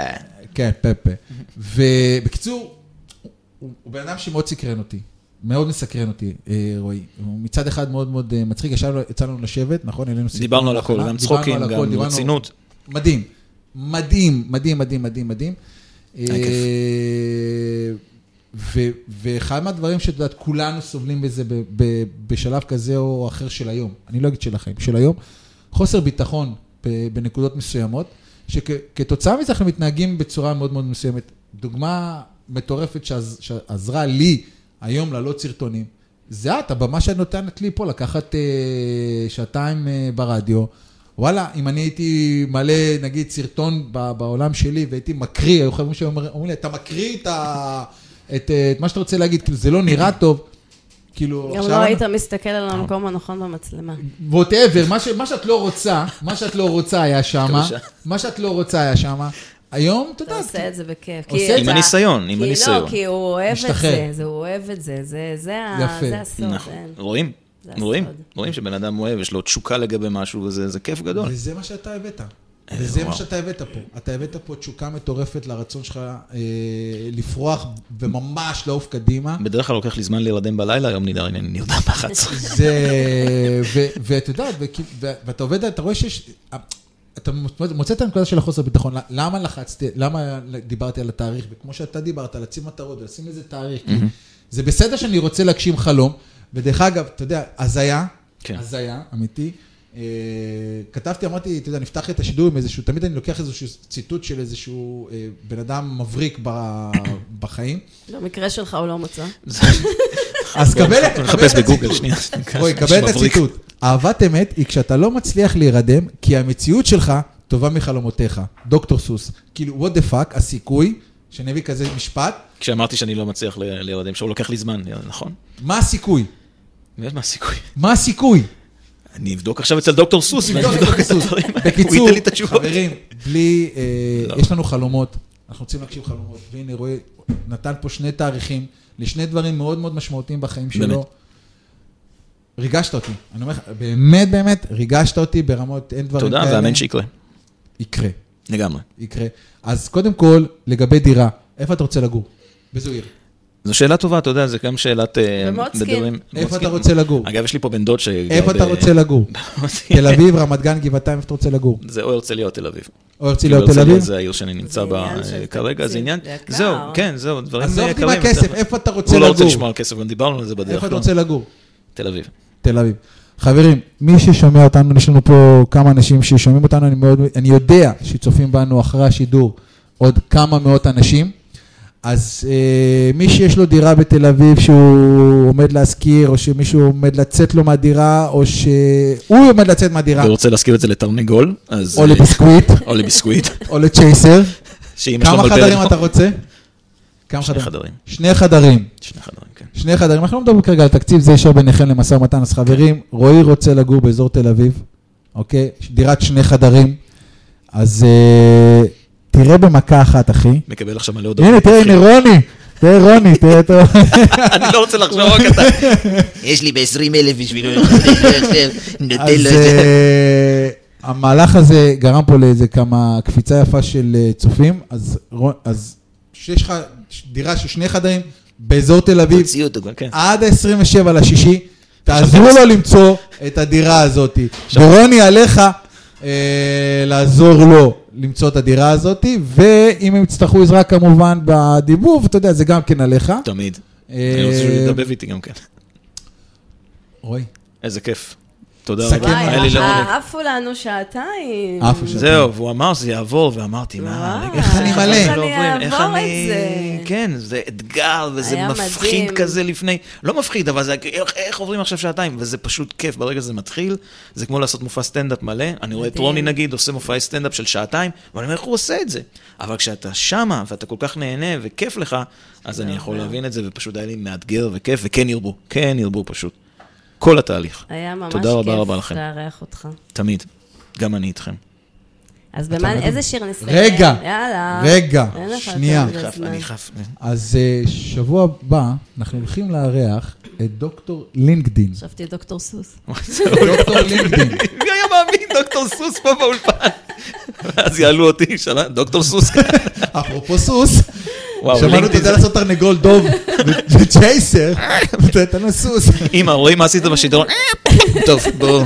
כן, פפה. <laughs> ובקיצור, הוא בן אדם שמאוד סקרן אותי. מאוד מסקרן אותי, אה, רועי. הוא מצד אחד מאוד מאוד אה, מצחיק, ישבנו, יצא לנו לשבת, נכון? דיברנו על הכל, גם צחוקים, גם רצינות. מדהים, מדהים, מדהים, מדהים, מדהים, מדהים. אה, ואחד מהדברים שאת יודעת, כולנו סובלים בזה בשלב כזה או אחר של היום, אני לא אגיד של החיים, של היום, חוסר ביטחון בנקודות מסוימות, שכתוצאה מזה אנחנו מתנהגים בצורה מאוד מאוד מסוימת. דוגמה מטורפת שעז- שעזרה לי היום להעלות סרטונים, זה את, הבמה שאת נותנת לי פה, לקחת אה, שעתיים אה, ברדיו. וואלה, אם אני הייתי מעלה, נגיד, סרטון ב- בעולם שלי והייתי מקריא, היו חברים שאומרים לי, אתה מקריא את, ה, את, אה, את מה שאתה רוצה להגיד, כאילו, זה לא נראה טוב. כאילו, גם לא היית מסתכל על המקום הנכון במצלמה. ווטאבר, מה, ש- מה שאת לא רוצה, מה שאת לא רוצה היה שמה. <laughs> מה שאת לא רוצה היה שמה. היום, אתה אתה יודע, עושה את זה בכיף. עושה כי את עם אתה- הניסיון, עם כי הניסיון. לא, כי הוא אוהב את. זה, זה, הוא אוהב את זה, זה- זה ה- יפה. זה הסוד. נכון. רואים? זה רואים? הסוד. רואים שבן אדם אוהב, יש לו תשוקה לגבי משהו, וזה זה כיף גדול. וזה מה שאתה הבאת. וזה מה. שאתה הבאת פה. אתה הבאת פה תשוקה מטורפת לרצון שלך אה, לפרוח וממש לעוף קדימה. בדרך כלל לוקח לי זמן להירדם בלילה, היום נדע, אני נרדם ב-11. זה, ו- ואתה יודע, ואתה עובד, אתה רואה שיש, אתה מוצא את הנקודה של החוסר ביטחון, למה לחצתי, למה דיברתי על התאריך, וכמו שאתה דיברת, לשים מטרות ולשים איזה תאריך, כי זה בסדר שאני רוצה להגשים חלום, ודרך אגב, אתה יודע, הזיה, כן. הזיה, אמיתי. אה, כתבתי, אמרתי, אתה יודע, נפתח את השידור עם איזשהו, תמיד אני לוקח איזשהו ציטוט של איזשהו אה, בן אדם מבריק ב- <coughs> בחיים. במקרה שלך הוא לא מצא. אז קבל את הציטוט. שנייה. רועי, קבל את. הציטוט. אהבת אמת היא כשאתה לא מצליח להירדם, כי המציאות שלך טובה מחלומותיך. דוקטור סוס. כאילו, what the fuck, הסיכוי, שאני אביא כזה משפט, כשאמרתי שאני לא מצליח להירדם, שהוא לוקח לי זמן, נכון? מה הסיכוי? באמת, מה הסיכוי? מה הסיכוי? אני אבדוק עכשיו אצל דוקטור סוס, ואני אבדוק את. הדברים האלה. הוא בקיצור, ייתן לי את התשובות. חברים, בלי, אה, לא. יש לנו חלומות, אנחנו רוצים להגשים חלומות, והנה רועי נתן פה שני תאריכים לשני דברים מאוד מאוד משמעותיים בחיים באמת. שלו. ריגשת אותי. אני אומר לך, באמת, באמת, ריגשת אותי ברמות, אין דברים תודה, כאלה. ואמן שיקרה. יקרה, לגמרי. יקרה. אז קודם כל, לגבי דירה, איפה אתה רוצה לגור? באיזו עיר? זו שאלה טובה, אתה יודע, זה גם שאלת... אה, במוצקין. איפה. אתה רוצה לגור? אגב, יש לי פה בן דוד שגר איפה אתה רוצה לגור? <laughs> תל אביב, רמת גן, גבעתיים, איפה אתה רוצה לגור? זה או הרצליה או תל אביב. או הרצליה או כאילו, תל אביב? זה העיר שאני נמצא בה אה, כרגע, זה. עניין... זהו, כן, זהו, דברים עזוב אותי יקרים. מהכסף, איפה אתה רוצה הוא לא רוצה לגור? לשמוע על כסף, גם דיברנו על זה בדרך. איפה אתה לא? רוצה לגור? תל אביב. תל אביב. חברים, מי ששומע אותנו, יש לנו פה כמה אנשים ששומעים אותנו, אני, מאוד, אני יודע שצופים בנו אחרי השידור עוד כמה מאות אנשים. אז אה, מי שיש לו דירה בתל אביב שהוא עומד להשכיר, או שמישהו עומד לצאת לו מהדירה, או שהוא עומד לצאת מהדירה, והוא רוצה להזכיר את זה לתרנגול, אז... או אה, לביסקוויט, או לביסקוויט. או לצ'ייסר. כמה חדרים. אתה רוצה? כמה שני חדרים. שני חדרים. שני חדרים, כן. שני חדרים, אנחנו לא מדברים כרגע על תקציב, זה ישר ביניכם למשא ומתן, אז חברים, רועי רוצה לגור באזור תל אביב, אוקיי? דירת שני חדרים, אז אה, תראה במכה אחת, אחי. מקבל עכשיו מלא הודעות. הנה, תראה, הנה רוני, תראה רוני, תראה <laughs> אותו. אני לא רוצה לחשוב רק אתה. <laughs> יש לי ב-20 אלף בשבילו, <laughs> נותן אז לו את זה. אה, המהלך הזה גרם פה לאיזה כמה קפיצה יפה של אה, צופים, אז שיש לך דירה של שני חדרים באזור תל אביב, תוציאו אותו גם, כן. עד ה-27 לשישי, תעזרו לו למצוא את הדירה הזאת. ורוני, עליך אה, לעזור לו למצוא את הדירה הזאת, ואם הם יצטרכו עזרה כמובן בדיבוב, אתה יודע, זה גם כן עליך. תמיד. אה, אני רוצה שהוא ידבב איתי גם כן. רועי. איזה כיף. תודה סכם רבה. היה לי לעונג. עפו לנו שעתיים. עפו שעתיים. זהו, והוא אמר שזה יעבור, ואמרתי, מה, רגע, איך אני מלא? איך אני אעבור את זה? כן, זה אתגר, וזה מפחיד. כזה לפני, לא מפחיד, אבל זה, איך- עוברים עכשיו שעתיים, וזה פשוט כיף, ברגע שזה מתחיל, זה כמו לעשות מופע סטנדאפ מלא, אני רואה את. רוני נגיד, עושה מופעי סטנדאפ של שעתיים, ואני אומר, איך הוא עושה את זה? אבל כשאתה שמה, ואתה כל כך נהנה, וכיף לך, אז אני יכול להבין את זה, ופשוט היה לי מאתגר וכיף, וכן ירבו, כן ירבו פשוט. כל התהליך. היה ממש תודה רבה רבה כיף לכם. לארח אותך. תמיד. גם אני איתכם. אז במה, איזה שיר נסיים? רגע, יאללה. רגע, שנייה. אני חף, זמן. אני חף. אז אה, שבוע הבא, אנחנו הולכים לארח את דוקטור לינקדין. חשבתי דוקטור סוס. <laughs> דוקטור לינקדין. <laughs> מי היה מאמין, דוקטור סוס פה באולפן? <laughs> ואז יעלו אותי, שאלה, דוקטור סוס. אפרופו סוס, שמענו, אתה לינקדאין יודע זה- לעשות תרנגול דוב וצ'ייסר, ותן <laughs> סוס, אמא, רואים מה עשית בשידור? <laughs> טוב, בוא,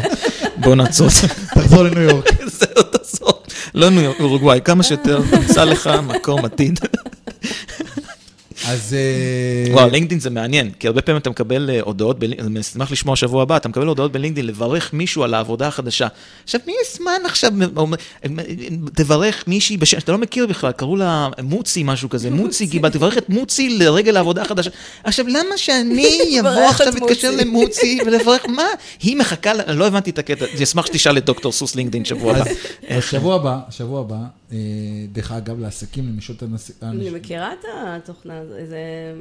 בוא נעצור. תחזור לניו יורק. <laughs> זהו, תעזור. לא ניו יורק, אורוגוואי, כמה שיותר, נמצא לך מקום עתיד. אז... אה, וואו, לינקדאין זה מעניין, כי הרבה פעמים אתה מקבל אה, הודעות, אני אשמח לשמוע שבוע הבא, אתה מקבל הודעות בלינקדאין לברך מישהו על העבודה החדשה. עכשיו, מי יש זמן עכשיו, תברך מישהי בשם, שאתה לא מכיר בכלל, קראו לה מוצי, משהו כזה, <laughs> מוצי גיבה, תברך את מוצי לרגל העבודה החדשה. עכשיו, למה שאני <laughs> אבוא עכשיו להתקשר מוצי. למוצי <laughs> ולברך, מה? היא מחכה, לא הבנתי את הקטע, אני אשמח שתשאל את דוקטור סוס לינקדאין שבוע הבא. שבוע הבא, שבוע הבא, אה, דרך אגב, לעסקים, לנשות האנשים. אני מכירה את התוכנה הזו, זה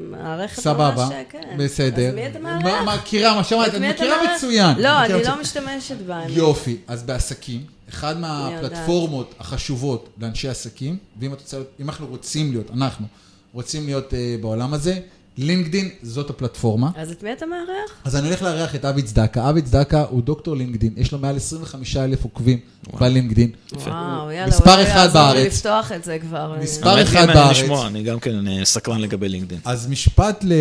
מערכת סבבה, ממש, כן. בסדר. אז מי מה- מארח? מכירה, מה שמעת, את את מכירה? מצוין. לא, אני. לא משתמשת בה. יופי, אז בעסקים, אחד. מהפלטפורמות החשובות לאנשי עסקים, ואם את אנחנו רוצים להיות, אנחנו רוצים להיות אה, בעולם הזה, לינקדין זאת הפלטפורמה. אז את מי אתה מארח? אז אני הולך לארח את אבי צדקה. אבי צדקה הוא דוקטור לינקדין, יש לו מעל 25 אלף עוקבים בלינקדין. וואו, יאללה, מספר אחד יעזור לי בארץ. לפתוח את זה כבר. מספר אחד בארץ. לשמוע, אני גם כן אה, סקרן לגבי לינקדאין. אז משפט ל-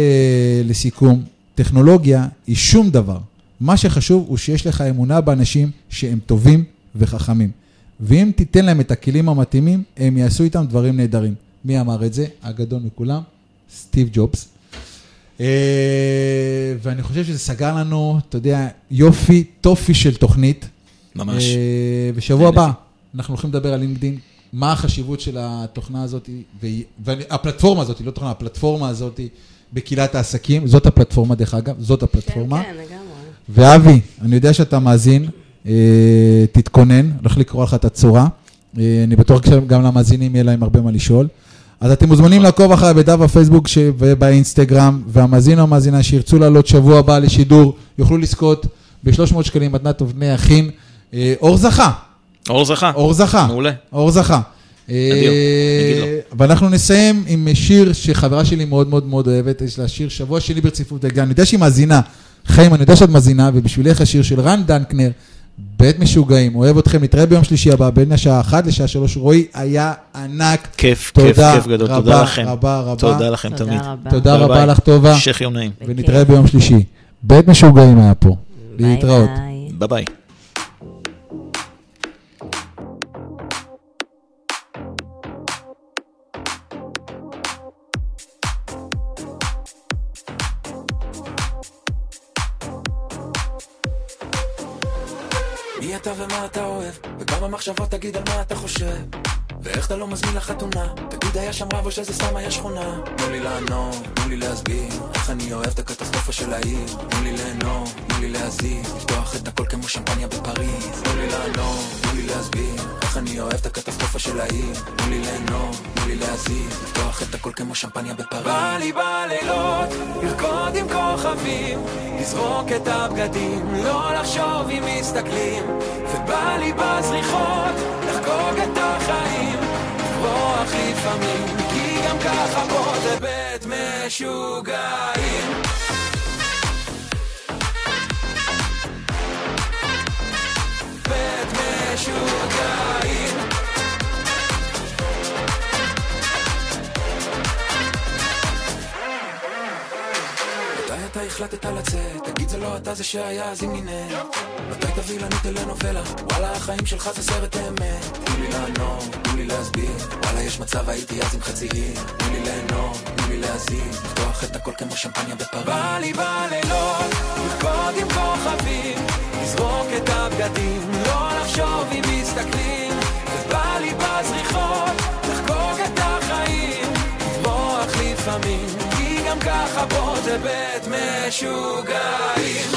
לסיכום, טכנולוגיה היא שום דבר. מה שחשוב הוא שיש לך אמונה באנשים שהם טובים וחכמים. ואם תיתן להם את הכלים המתאימים, הם יעשו איתם דברים נהדרים. מי אמר את זה? הגדול מכולם, סטיב ג'ובס. אה, ואני חושב שזה סגר לנו, אתה יודע, יופי, טופי של תוכנית. ממש. אה, בשבוע הבא אנחנו הולכים לדבר על לינקדין, מה החשיבות של התוכנה הזאת, והפלטפורמה הזאת, לא תוכנה, הפלטפורמה הזאת בקהילת העסקים, זאת הפלטפורמה דרך אגב, זאת הפלטפורמה. כן, כן, לגמרי. ואבי, אני יודע שאתה מאזין, אה, תתכונן, הולך לקרוא לך את הצורה. אה, אני בטוח שגם למאזינים יהיה להם הרבה מה לשאול. אז אתם מוזמנים לעקוב אחריי בדף הפייסבוק ש- ובאינסטגרם, והמאזין או המאזינה שירצו לעלות שבוע הבא לשידור, יוכלו לזכות ב-300 שקלים מתנת אבני אחים. אה, אור זכה, אור זכה. אור זכה. מעולה. אור זכה. אה, אדיר, נגיד לו. ואנחנו נסיים עם שיר שחברה שלי מאוד מאוד מאוד אוהבת, יש לה שיר שבוע שני ברציפות, אני יודע שהיא מאזינה, חיים, אני יודע שאת מאזינה, ובשבילך השיר של רן דנקר, בית משוגעים, אוהב אתכם, נתראה ביום שלישי הבא, בין השעה 1 לשעה 3. רועי היה ענק. כיף, תודה כיף, כיף גדול, רבה, תודה לכם. רבה, רבה. תודה לכם תודה תמיד. רבה. תודה ביי רבה ביי. לך, טובה. המשך יום נעים. ונתראה ביום שלישי. בית משוגעים היה פה. ביי להתראות. ביי. ביי מי אתה אוהב, וכמה מחשבות תגיד על מה אתה חושב. ואיך אתה לא מזמין לחתונה, תגיד היה שם רב או שזה סתם היה שכונה. תנו לי לענות, תנו לי להסביר, איך אני אוהב את הקטסטרופה של העיר. תנו לי ליהנות, תנו לי להזיז, לפתוח את הכל כמו שמפניה בפריז. תנו לי לענות, תנו לי להסביר, איך אני אוהב את הקטסטרופה של העיר. תנו לי ליהנות, תנו לי להזיז, לפתוח את הכל כמו שמפניה בפריז. בא לי בלילות, לרקוד עם כוכבים, לזרוק את הבגדים, לא לחשוב אם מסתכלים. ובא לי בזריחות, לחגוג את החיים, לברוח לפעמים, כי גם ככה פה זה בית משוגעים. בית משוגעים. מתי החלטת לצאת? תגיד זה לא אתה זה שהיה אז אם הנה. מתי תביא לנו טלנובלה? וואלה החיים שלך זה סרט אמת. תנו לי לענות, תנו לי להסביר. וואלה יש מצב הייתי אז עם חצי עיר תנו לי ליהנות, תנו לי להזיז לפתוח את הכל כמו שמפניה בפריז. בא לי בלילות, לרקוד עם כוכבים. לזרוק את הבגדים, לא לחשוב אם מסתכלים. ובא לי בזריחות, לחגוג את החיים. לברוח לפעמים, גם ככה פה זה בית משוגעים